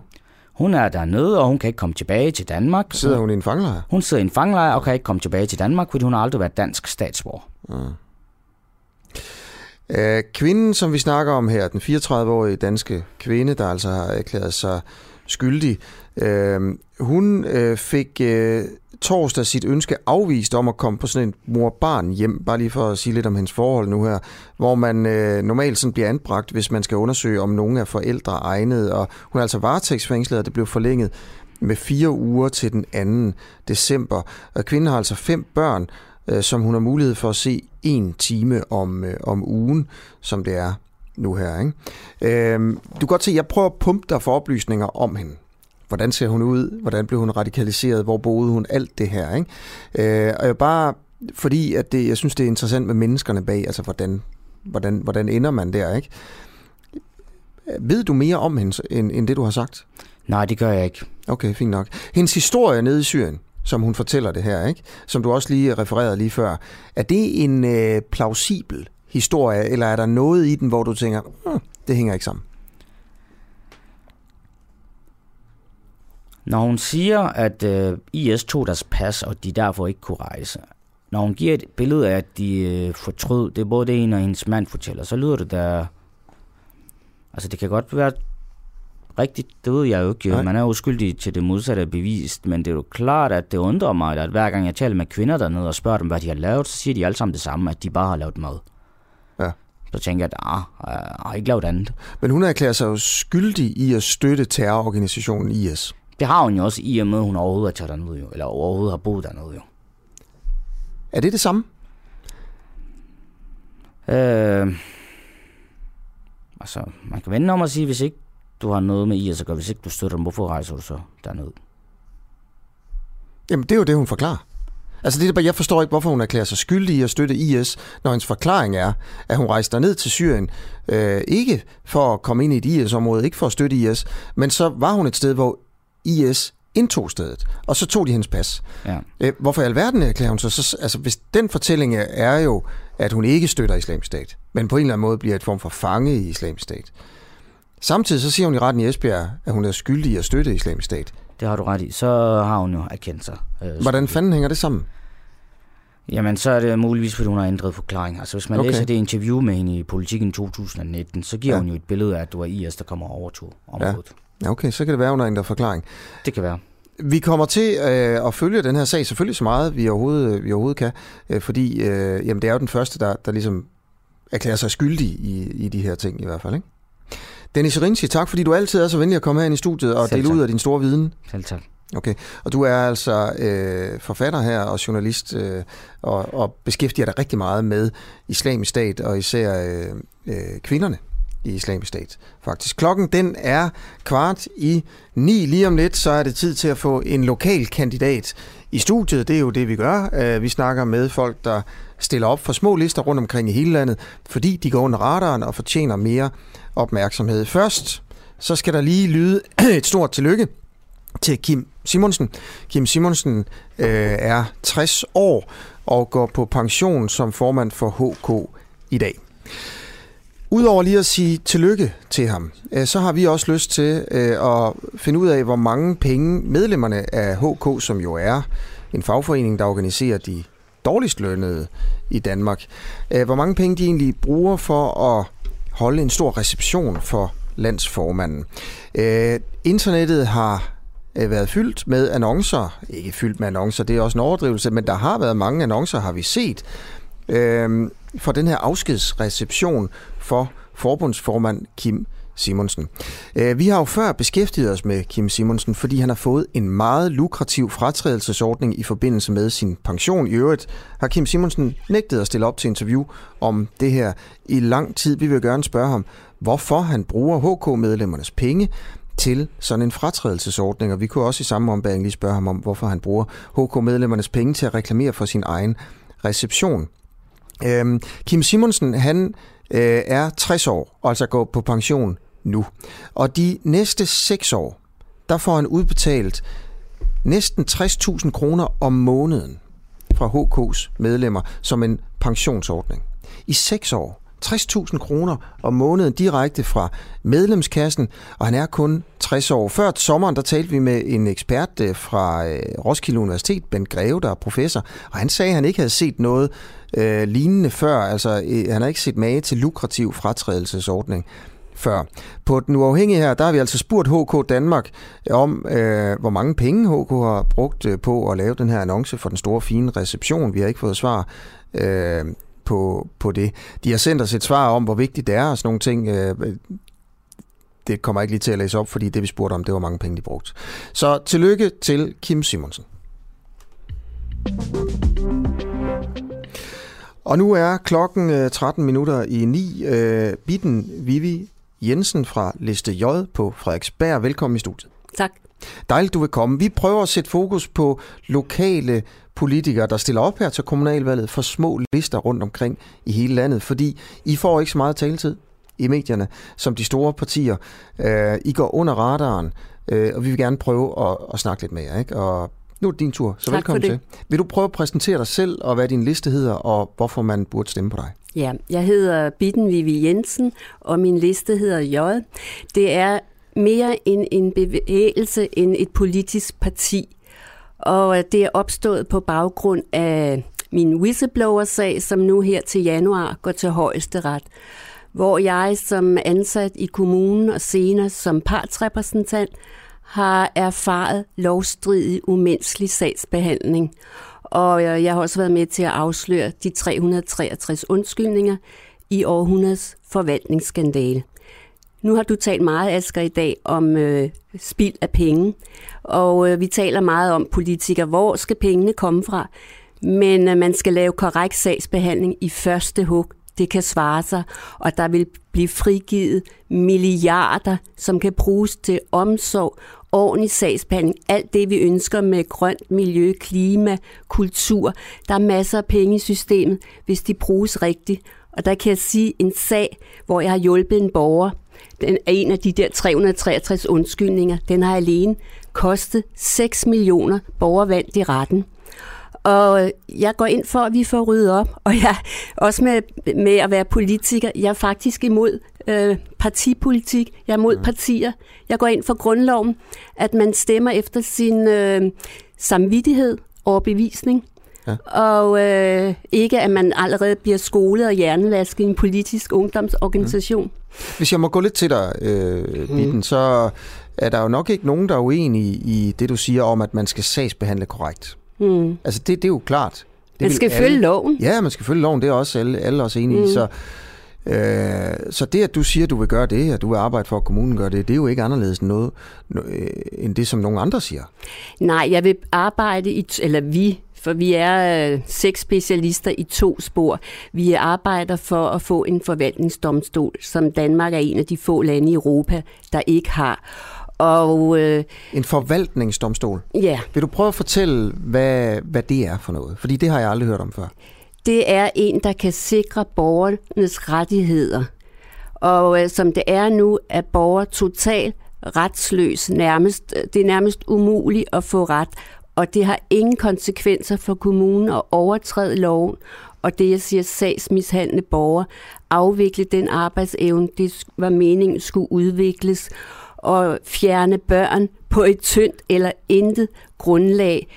Hun er dernede, og hun kan ikke komme tilbage til Danmark. Sidder hun i en fangelejr? Hun sidder i en fangelejr og kan ikke komme tilbage til Danmark, fordi hun har aldrig været dansk statsborger. Mm. Øh, kvinden, som vi snakker om her, den 34-årige danske kvinde, der altså har erklæret sig skyldig, øh, hun øh, fik øh, torsdag sit ønske afvist om at komme på sådan en mor-barn hjem, bare lige for at sige lidt om hendes forhold nu her, hvor man øh, normalt sådan bliver anbragt, hvis man skal undersøge, om nogen er forældre egnet, og hun er altså varetægtsfængslet, og det blev forlænget med fire uger til den 2. december. Og kvinden har altså fem børn, øh, som hun har mulighed for at se en time om, øh, om ugen, som det er nu her. Ikke? Øh, du kan godt se, at jeg prøver at pumpe dig for oplysninger om hende. Hvordan ser hun ud? Hvordan blev hun radikaliseret? Hvor boede hun? Alt det her. Ikke? Øh, og jeg bare fordi at det, jeg synes, det er interessant med menneskerne bag, altså hvordan, hvordan, hvordan ender man der, ikke? Ved du mere om hende, end, end det, du har sagt? Nej, det gør jeg ikke. Okay, fint nok. Hendes historie nede i Syrien, som hun fortæller det her, ikke? som du også lige refererede lige før. Er det en øh, plausibel historie, eller er der noget i den, hvor du tænker, hm, det hænger ikke sammen? Når hun siger, at øh, IS tog deres pas, og de derfor ikke kunne rejse, når hun giver et billede af, at de øh, fortrød, det er både det ene og hendes mand fortæller, så lyder det der... Altså det kan godt være rigtigt, det ved jeg jo ikke. Nej. Man er uskyldig til det modsatte bevist, men det er jo klart, at det undrer mig, at hver gang jeg taler med kvinder dernede og spørger dem, hvad de har lavet, så siger de alle sammen det samme, at de bare har lavet mad. Ja. Så tænker jeg, at ah, jeg har ikke lavet andet. Men hun erklærer sig jo skyldig i at støtte terrororganisationen IS. Det har hun jo også i og med, at hun overhovedet har taget dernede, jo, eller overhovedet har boet dernede. Jo. Er det det samme? Øh, altså, man kan vende om at sige, hvis ikke du har noget med IS at gøre. Hvis ikke du støtter dem, hvorfor rejser du så derned? Jamen, det er jo det, hun forklarer. Altså det er bare, jeg forstår ikke, hvorfor hun erklærer sig skyldig i at støtte IS, når hendes forklaring er, at hun rejste ned til Syrien, øh, ikke for at komme ind i et IS-område, ikke for at støtte IS, men så var hun et sted, hvor IS indtog stedet, og så tog de hendes pas. Ja. Øh, hvorfor i alverden erklærer hun sig så? Altså, hvis den fortælling er jo, at hun ikke støtter islamisk stat, men på en eller anden måde bliver et form for fange i islamisk stat. Samtidig så siger hun i retten i Esbjerg, at hun er skyldig i at støtte islamisk stat. Det har du ret i. Så har hun jo erkendt sig. Øh, Hvordan fanden hænger det sammen? Jamen, så er det muligvis, fordi hun har ændret forklaring. Altså, hvis man okay. læser det interview med hende i Politiken 2019, så giver ja. hun jo et billede af, at det var IS, der kommer over to området. Ja. okay, så kan det være, hun har ændret forklaring. Det kan være. Vi kommer til øh, at følge den her sag selvfølgelig så meget, vi overhovedet, vi overhovedet kan, øh, fordi øh, jamen, det er jo den første, der, der ligesom erklærer sig skyldig i, i de her ting i hvert fald. Ikke? Dennis Rinci, tak fordi du altid er så venlig at komme her i studiet og dele ud af din store viden. Selv tak. Okay, og du er altså øh, forfatter her og journalist øh, og, og beskæftiger dig rigtig meget med islamisk stat og især øh, øh, kvinderne i islamisk stat. Faktisk. Klokken den er kvart i ni. Lige om lidt, så er det tid til at få en lokal kandidat i studiet. Det er jo det, vi gør. Øh, vi snakker med folk, der stiller op for små lister rundt omkring i hele landet, fordi de går under radaren og fortjener mere opmærksomhed. Først så skal der lige lyde et stort tillykke til Kim Simonsen. Kim Simonsen øh, er 60 år og går på pension som formand for HK i dag. Udover lige at sige tillykke til ham, øh, så har vi også lyst til øh, at finde ud af, hvor mange penge medlemmerne af HK, som jo er en fagforening, der organiserer de dårligst lønnede i Danmark, øh, hvor mange penge de egentlig bruger for at holde en stor reception for landsformanden. Øh, internettet har øh, været fyldt med annoncer. Ikke fyldt med annoncer, det er også en overdrivelse, men der har været mange annoncer, har vi set, øh, for den her afskedsreception for forbundsformand Kim Simonsen. Øh, vi har jo før beskæftiget os med Kim Simonsen, fordi han har fået en meget lukrativ fratrædelsesordning i forbindelse med sin pension. I øvrigt har Kim Simonsen nægtet at stille op til interview om det her i lang tid. Vi vil gerne spørge ham, hvorfor han bruger HK-medlemmernes penge til sådan en fratrædelsesordning, og vi kunne også i samme ombæring lige spørge ham om, hvorfor han bruger HK-medlemmernes penge til at reklamere for sin egen reception. Øhm, Kim Simonsen, han øh, er 60 år, og altså går på pension nu. Og de næste 6 år, der får han udbetalt næsten 60.000 kroner om måneden fra HK's medlemmer som en pensionsordning. I 6 år. 60.000 kroner om måneden direkte fra medlemskassen, og han er kun 60 år. Før sommeren, der talte vi med en ekspert øh, fra øh, Roskilde Universitet, Ben Greve, der er professor, og han sagde, at han ikke havde set noget øh, lignende før. Altså, øh, han har ikke set mage til lukrativ fratrædelsesordning før. På den uafhængige her, der har vi altså spurgt HK Danmark om, øh, hvor mange penge HK har brugt øh, på at lave den her annonce for den store fine reception. Vi har ikke fået svar øh, på, på det. De har sendt os et svar om, hvor vigtigt det er og sådan nogle ting. Øh, det kommer jeg ikke lige til at læse op, fordi det vi spurgte om, det var mange penge, de brugte. Så tillykke til Kim Simonsen. Og nu er klokken øh, 13 minutter i 9. Øh, bitten Vivi Jensen fra Liste J på Frederiksberg. Velkommen i studiet. Tak. Dejligt, du vil komme. Vi prøver at sætte fokus på lokale politikere, der stiller op her til kommunalvalget for små lister rundt omkring i hele landet, fordi I får ikke så meget taletid i medierne som de store partier. Øh, I går under radaren, og vi vil gerne prøve at, at snakke lidt med jer. Ikke? Og nu er det din tur, så tak velkommen til. Vil du prøve at præsentere dig selv, og hvad din liste hedder, og hvorfor man burde stemme på dig? Ja, jeg hedder Bitten Vivi Jensen, og min liste hedder J. Det er mere en, en bevægelse end et politisk parti. Og det er opstået på baggrund af min whistleblower-sag, som nu her til januar går til højesteret, hvor jeg som ansat i kommunen og senere som partsrepræsentant har erfaret lovstridig umenneskelig sagsbehandling. Og øh, jeg har også været med til at afsløre de 363 undskyldninger i århundredes forvaltningsskandale. Nu har du talt meget, Asger, i dag om øh, spild af penge, og øh, vi taler meget om politikere. Hvor skal pengene komme fra? Men øh, man skal lave korrekt sagsbehandling i første hug det kan svare sig, og der vil blive frigivet milliarder, som kan bruges til omsorg ordentlig sagsbehandling, alt det vi ønsker med grønt miljø, klima, kultur. Der er masser af penge i systemet, hvis de bruges rigtigt. Og der kan jeg sige en sag, hvor jeg har hjulpet en borger. Den er en af de der 363 undskyldninger. Den har alene kostet 6 millioner borgervandt i retten. Og jeg går ind for, at vi får ryddet op, og jeg også med, med at være politiker. Jeg er faktisk imod øh, partipolitik. Jeg er imod mm. partier. Jeg går ind for grundloven, at man stemmer efter sin øh, samvittighed og bevisning. Ja. Og øh, ikke, at man allerede bliver skolet og hjernevasket i en politisk ungdomsorganisation. Mm. Hvis jeg må gå lidt til dig, øh, Bitten, mm. så er der jo nok ikke nogen, der er uenige i det, du siger om, at man skal sagsbehandle korrekt. Mm. Altså, det, det er jo klart. Det man skal alle, følge loven. Ja, man skal følge loven. Det er også alle, alle også enige mm. i. Så, øh, så det, at du siger, at du vil gøre det, at du vil arbejde for, at kommunen gør det, det er jo ikke anderledes end noget, øh, end det, som nogle andre siger. Nej, jeg vil arbejde i, eller vi for vi er øh, seks specialister i to spor. Vi arbejder for at få en forvaltningsdomstol, som Danmark er en af de få lande i Europa, der ikke har. Og, øh, en forvaltningsdomstol? Ja. Vil du prøve at fortælle, hvad, hvad det er for noget? Fordi det har jeg aldrig hørt om før. Det er en, der kan sikre borgernes rettigheder. Og øh, som det er nu, er borger totalt retsløs. Nærmest, øh, det er nærmest umuligt at få ret. Og det har ingen konsekvenser for kommunen at overtræde loven. Og det, jeg siger, sagsmishandlende borger, afvikle den arbejdsevne, det var meningen skulle udvikles og fjerne børn på et tyndt eller intet grundlag.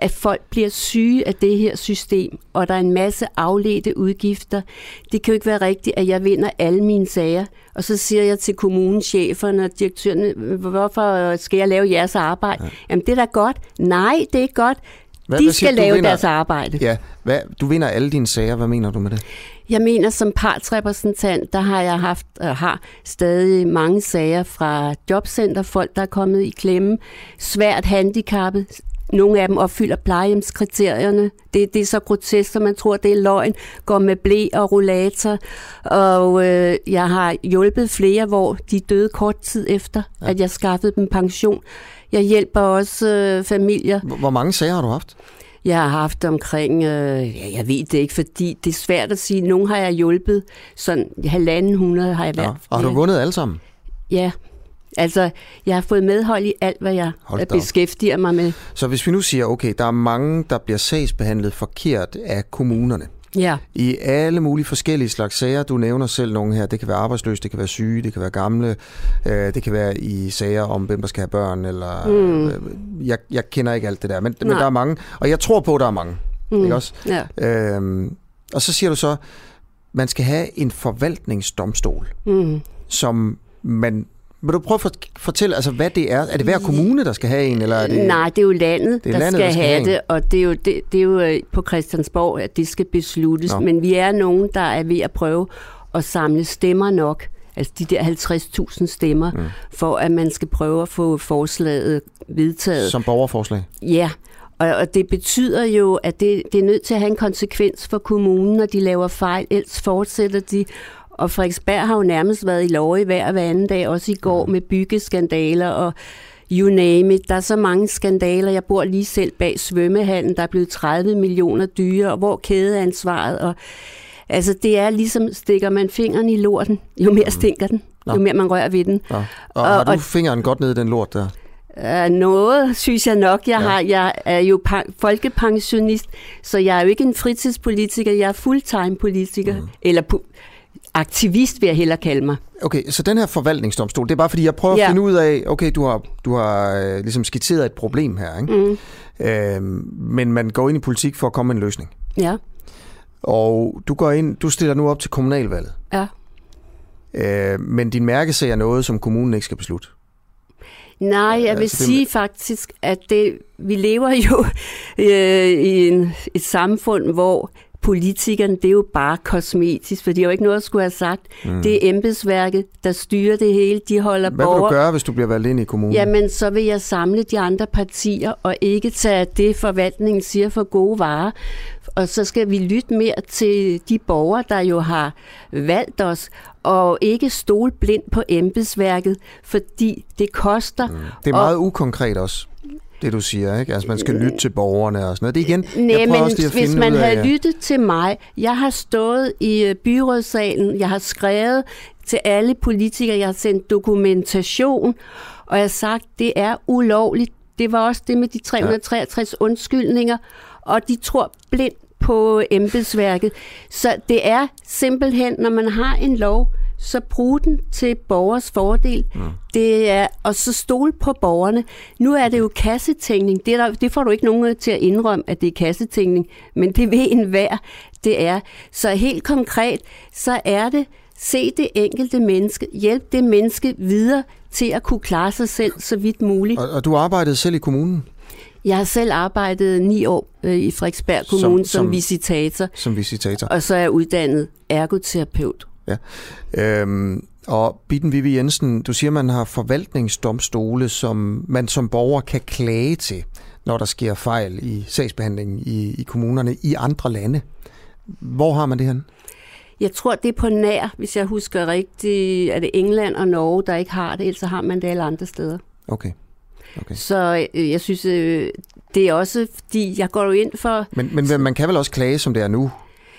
At folk bliver syge af det her system, og der er en masse afledte udgifter. Det kan jo ikke være rigtigt, at jeg vinder alle mine sager. Og så siger jeg til kommunencheferne og direktørerne, hvorfor skal jeg lave jeres arbejde? Ja. Jamen det er da godt. Nej, det er ikke godt. Hvad, de hvad skal lave vinder, deres arbejde. Ja, hvad, du vinder alle dine sager. Hvad mener du med det? Jeg mener, som partsrepræsentant, der har jeg haft og har stadig mange sager fra jobcenter, folk, der er kommet i klemme, svært handicappet, nogle af dem opfylder plejehjemskriterierne. Det, det er så grotesk, at man tror, det er løgn. Går med blæ og rollator. Og øh, jeg har hjulpet flere, hvor de døde kort tid efter, ja. at jeg skaffede dem pension. Jeg hjælper også øh, familier. Hvor mange sager har du haft? Jeg har haft omkring, øh, ja, jeg ved det ikke, fordi det er svært at sige. Nogle har jeg hjulpet, sådan halvanden hundrede har jeg været. Ja. Og har du vundet alle sammen? Ja, Altså, jeg har fået medhold i alt, hvad jeg beskæftiger mig med. Så hvis vi nu siger, okay, der er mange, der bliver sagsbehandlet forkert af kommunerne. Ja. I alle mulige forskellige slags sager. Du nævner selv nogle her. Det kan være arbejdsløse, det kan være syge, det kan være gamle. Øh, det kan være i sager om, hvem der skal have børn. Eller, mm. øh, jeg, jeg kender ikke alt det der, men, men der er mange. Og jeg tror på, at der er mange. Mm. Ikke også? Ja. Øhm, og så siger du så, man skal have en forvaltningsdomstol, mm. som man vil du prøve at fortælle, altså, hvad det er? Er det hver kommune, der skal have en? Eller er det... Nej, det er jo landet, det er der, landet skal der skal have det, og det er, jo, det, det er jo øh, på Christiansborg, at det skal besluttes. Nå. Men vi er nogen, der er ved at prøve at samle stemmer nok, altså de der 50.000 stemmer, mm. for at man skal prøve at få forslaget vedtaget. Som borgerforslag? Ja, og, og det betyder jo, at det, det er nødt til at have en konsekvens for kommunen, når de laver fejl, ellers fortsætter de. Og Frederiksberg har jo nærmest været i lov i hver hver anden dag, også i går med byggeskandaler og you name it. Der er så mange skandaler. Jeg bor lige selv bag svømmehallen. Der er blevet 30 millioner dyre, og hvor kædeansvaret og Altså, det er ligesom, stikker man fingeren i lorten, jo mere stinker den, jo mere man rører ved den. Og, og har du og, fingeren godt ned i den lort der? Uh, noget, synes jeg nok. Jeg, ja. har, jeg er jo folkepensionist, så jeg er jo ikke en fritidspolitiker, jeg er fulltime politiker. Mm. Eller aktivist, vil jeg hellere kalde mig. Okay, så den her forvaltningsdomstol, det er bare fordi, jeg prøver ja. at finde ud af, okay, du har, du har øh, ligesom skitseret et problem her, ikke? Mm. Øh, men man går ind i politik for at komme med en løsning. Ja. Og du går ind, du stiller nu op til kommunalvalget. Ja. Øh, men din mærkesag er noget, som kommunen ikke skal beslutte. Nej, jeg vil altså, sige det... faktisk, at det, vi lever jo øh, i en, et samfund, hvor politikerne, det er jo bare kosmetisk, for de har jo ikke noget at skulle have sagt. Mm. Det er embedsværket, der styrer det hele. De holder Hvad borger... vil du gøre, hvis du bliver valgt ind i kommunen? Jamen, så vil jeg samle de andre partier, og ikke tage det, forvaltningen siger for gode varer. Og så skal vi lytte mere til de borgere, der jo har valgt os, og ikke stole blindt på embedsværket, fordi det koster. Mm. Det er meget og... ukonkret også det du siger, ikke? Altså man skal lytte til borgerne og sådan noget. Det er igen, Nej, jeg men også lige at hvis man ud af, havde lyttet til mig, jeg har stået i øh, byrådssalen, jeg har skrevet til alle politikere, jeg har sendt dokumentation, og jeg har sagt, det er ulovligt. Det var også det med de 363 ja. undskyldninger, og de tror blindt på embedsværket. Så det er simpelthen, når man har en lov, så brug den til borgers fordel. Mm. Det er, og så stole på borgerne. Nu er det jo kassetænkning. Det, der, det får du ikke nogen til at indrømme, at det er kassetænkning, men det ved enhver, det er. Så helt konkret, så er det, se det enkelte menneske, hjælp det menneske videre til at kunne klare sig selv så vidt muligt. Og, og du arbejdede selv i kommunen? Jeg har selv arbejdet ni år øh, i Frederiksberg Kommune som, som, som visitator. Som visitator. Og så er jeg uddannet ergoterapeut. Ja. Øhm, og Bitten Vivi Jensen, du siger, man har forvaltningsdomstole, som man som borger kan klage til, når der sker fejl i sagsbehandlingen i, i kommunerne i andre lande. Hvor har man det hen? Jeg tror, det er på nær, hvis jeg husker rigtigt, er det England og Norge, der ikke har det, ellers har man det alle andre steder. Okay. okay. Så øh, jeg synes, øh, det er også, fordi jeg går jo ind for... Men, men man kan vel også klage, som det er nu?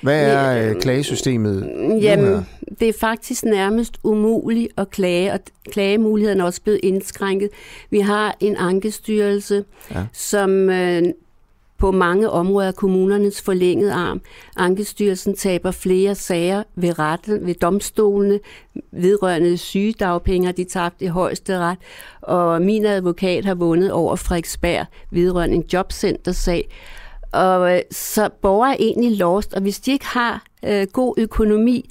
Hvad er ja, øh, klagesystemet? Jamen, det er faktisk nærmest umuligt at klage, og klagemuligheden er også blevet indskrænket. Vi har en ankestyrelse, ja. som øh, på mange områder er kommunernes forlængede arm. Ankestyrelsen taber flere sager ved retten, ved domstolene, vedrørende sygedagpenge, de tabte i højeste ret, og min advokat har vundet over Frederiksberg vedrørende en jobcentersag. Og øh, så borgere er egentlig lost, og hvis de ikke har øh, god økonomi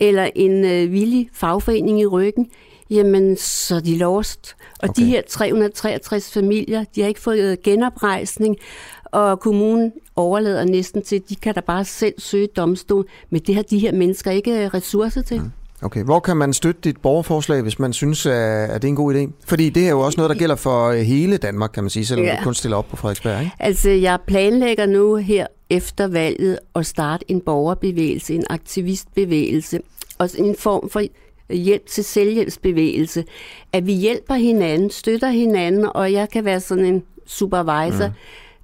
eller en øh, villig fagforening i ryggen, jamen så er de lost. Og okay. de her 363 familier, de har ikke fået genoprejsning, og kommunen overlader næsten til, de kan da bare selv søge domstol, men det har de her mennesker ikke ressourcer til. Mm. Okay, hvor kan man støtte dit borgerforslag, hvis man synes, at det er en god idé? Fordi det er jo også noget, der gælder for øh, hele Danmark, kan man sige, selvom ja. du kun stiller op på Frederiksberg, ikke? Altså, jeg planlægger nu her efter valget at starte en borgerbevægelse, en aktivistbevægelse, og en form for hjælp til selvhjælpsbevægelse. At vi hjælper hinanden, støtter hinanden, og jeg kan være sådan en supervisor, mm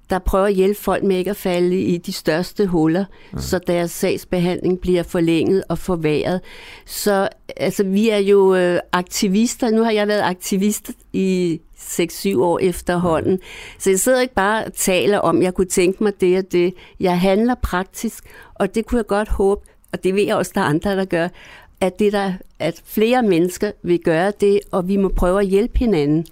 der prøver at hjælpe folk med ikke at falde i de største huller, ja. så deres sagsbehandling bliver forlænget og forværet. Så altså, vi er jo øh, aktivister. Nu har jeg været aktivist i 6-7 år efterhånden. Så jeg sidder ikke bare og taler om, jeg kunne tænke mig det og det. Jeg handler praktisk, og det kunne jeg godt håbe, og det ved jeg også, der er andre, der gør, at, det der, at flere mennesker vil gøre det, og vi må prøve at hjælpe hinanden.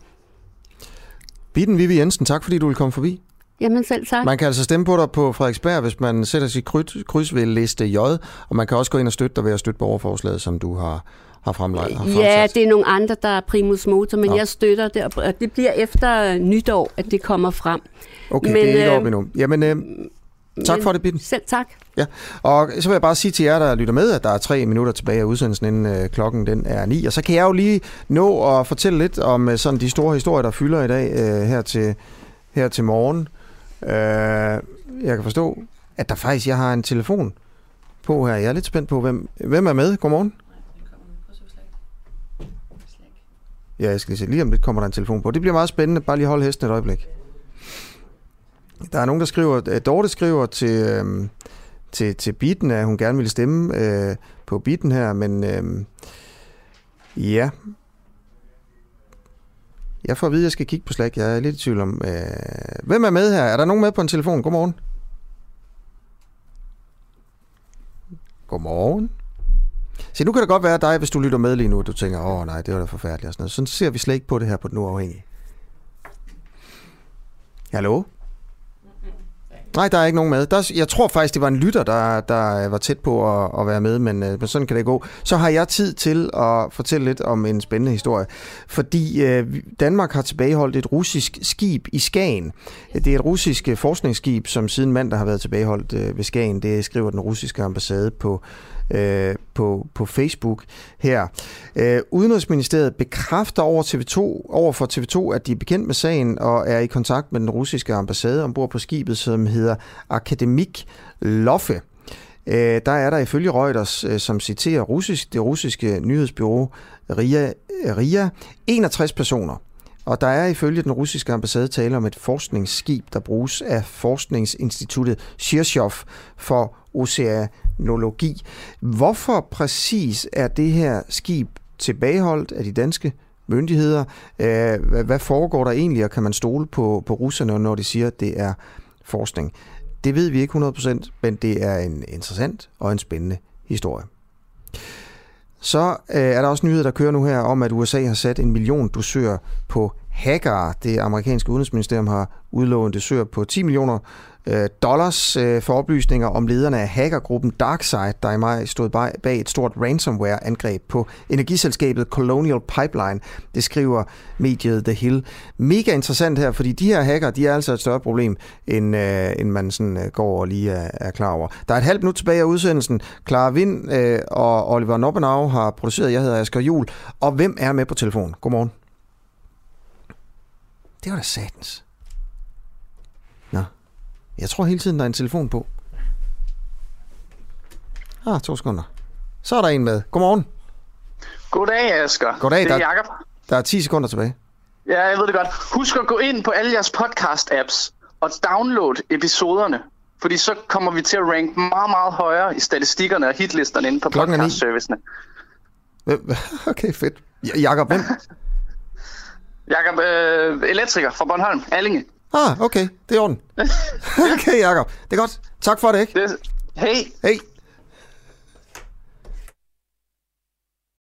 Bitten Vivi Jensen, tak fordi du vil komme forbi. Jamen selv tak. Man kan altså stemme på dig på Frederiksberg, hvis man sætter sit kryds, kryds ved liste J, og man kan også gå ind og støtte dig ved at støtte borgerforslaget, som du har, har fremlagt. Har ja, det er nogle andre, der er primus motor, men ja. jeg støtter det, og det bliver efter nytår, at det kommer frem. Okay, men, det er ikke øh, op endnu. Jamen, øh, tak men, for det, Bitten. Selv tak. Ja, og så vil jeg bare sige til jer, der lytter med, at der er tre minutter tilbage af udsendelsen, inden øh, klokken den er ni. Og så kan jeg jo lige nå at fortælle lidt om øh, sådan de store historier, der fylder i dag øh, her, til, her til morgen. Øh, Øh, jeg kan forstå, at der faktisk, jeg har en telefon på her. Jeg er lidt spændt på, hvem, hvem er med. Godmorgen. Ja, jeg skal lige se. Lige om lidt kommer der en telefon på. Det bliver meget spændende. Bare lige hold hesten et øjeblik. Der er nogen, der skriver... Øh, Dorte skriver til, øh, til, til Bitten, at hun gerne vil stemme øh, på Bitten her, men øh, ja, jeg får at vide, at jeg skal kigge på Slack. Jeg er lidt i tvivl om... Øh... Hvem er med her? Er der nogen med på en telefon? Godmorgen. Godmorgen. Se, nu kan det godt være dig, hvis du lytter med lige nu, og du tænker, åh nej, det var da forfærdeligt og sådan noget. Sådan ser vi slet ikke på det her på den uafhængige. Hallo? Nej, der er ikke nogen med. Der, jeg tror faktisk, det var en lytter, der, der var tæt på at, at være med, men, øh, men sådan kan det gå. Så har jeg tid til at fortælle lidt om en spændende historie. Fordi øh, Danmark har tilbageholdt et russisk skib i Skagen. Det er et russisk øh, forskningsskib, som siden mandag har været tilbageholdt øh, ved Skagen. Det skriver den russiske ambassade på øh, på, på Facebook her. Øh, Udenrigsministeriet bekræfter over, TV2, over for TV2, at de er bekendt med sagen og er i kontakt med den russiske ambassade ombord på skibet, som hedder Akademik Loffe. Øh, der er der ifølge Reuters, øh, som citerer russisk, det russiske nyhedsbyrå RIA, RIA 61 personer. Og der er ifølge den russiske ambassade tale om et forskningsskib, der bruges af forskningsinstituttet Shirshov for oceanologi. Hvorfor præcis er det her skib tilbageholdt af de danske myndigheder? Øh, hvad foregår der egentlig, og kan man stole på, på russerne, når de siger, at det er forskning? Det ved vi ikke 100%, men det er en interessant og en spændende historie. Så øh, er der også nyheder, der kører nu her om, at USA har sat en million dusør på hackere. Det amerikanske udenrigsministerium har udlovet en dusør på 10 millioner Øh, dollars øh, for oplysninger om lederne af hackergruppen DarkSide, der i maj stod bag et stort ransomware-angreb på energiselskabet Colonial Pipeline. Det skriver mediet The Hill. Mega interessant her, fordi de her hacker, de er altså et større problem, end, øh, end man sådan øh, går og lige er, er klar over. Der er et halvt minut tilbage af udsendelsen. Clara Vind øh, og Oliver Noppenau har produceret. Jeg hedder Asger Jul. Og hvem er med på telefon? Godmorgen. Det var da satans. Jeg tror hele tiden, der er en telefon på. Ah, to sekunder. Så er der en med. Godmorgen. Goddag, Asger. Goddag, det er der, Jacob. Der er 10 sekunder tilbage. Ja, jeg ved det godt. Husk at gå ind på alle jeres podcast-apps og download episoderne. Fordi så kommer vi til at rank meget, meget højere i statistikkerne og hitlisterne inde på podcast-servicene. Okay, fedt. Jakob, hvem? Jakob, øh, elektriker fra Bornholm, Allinge. Ah, okay. Det er orden. okay, Jacob. Det er godt. Tak for det, ikke? Det, hey. Hey.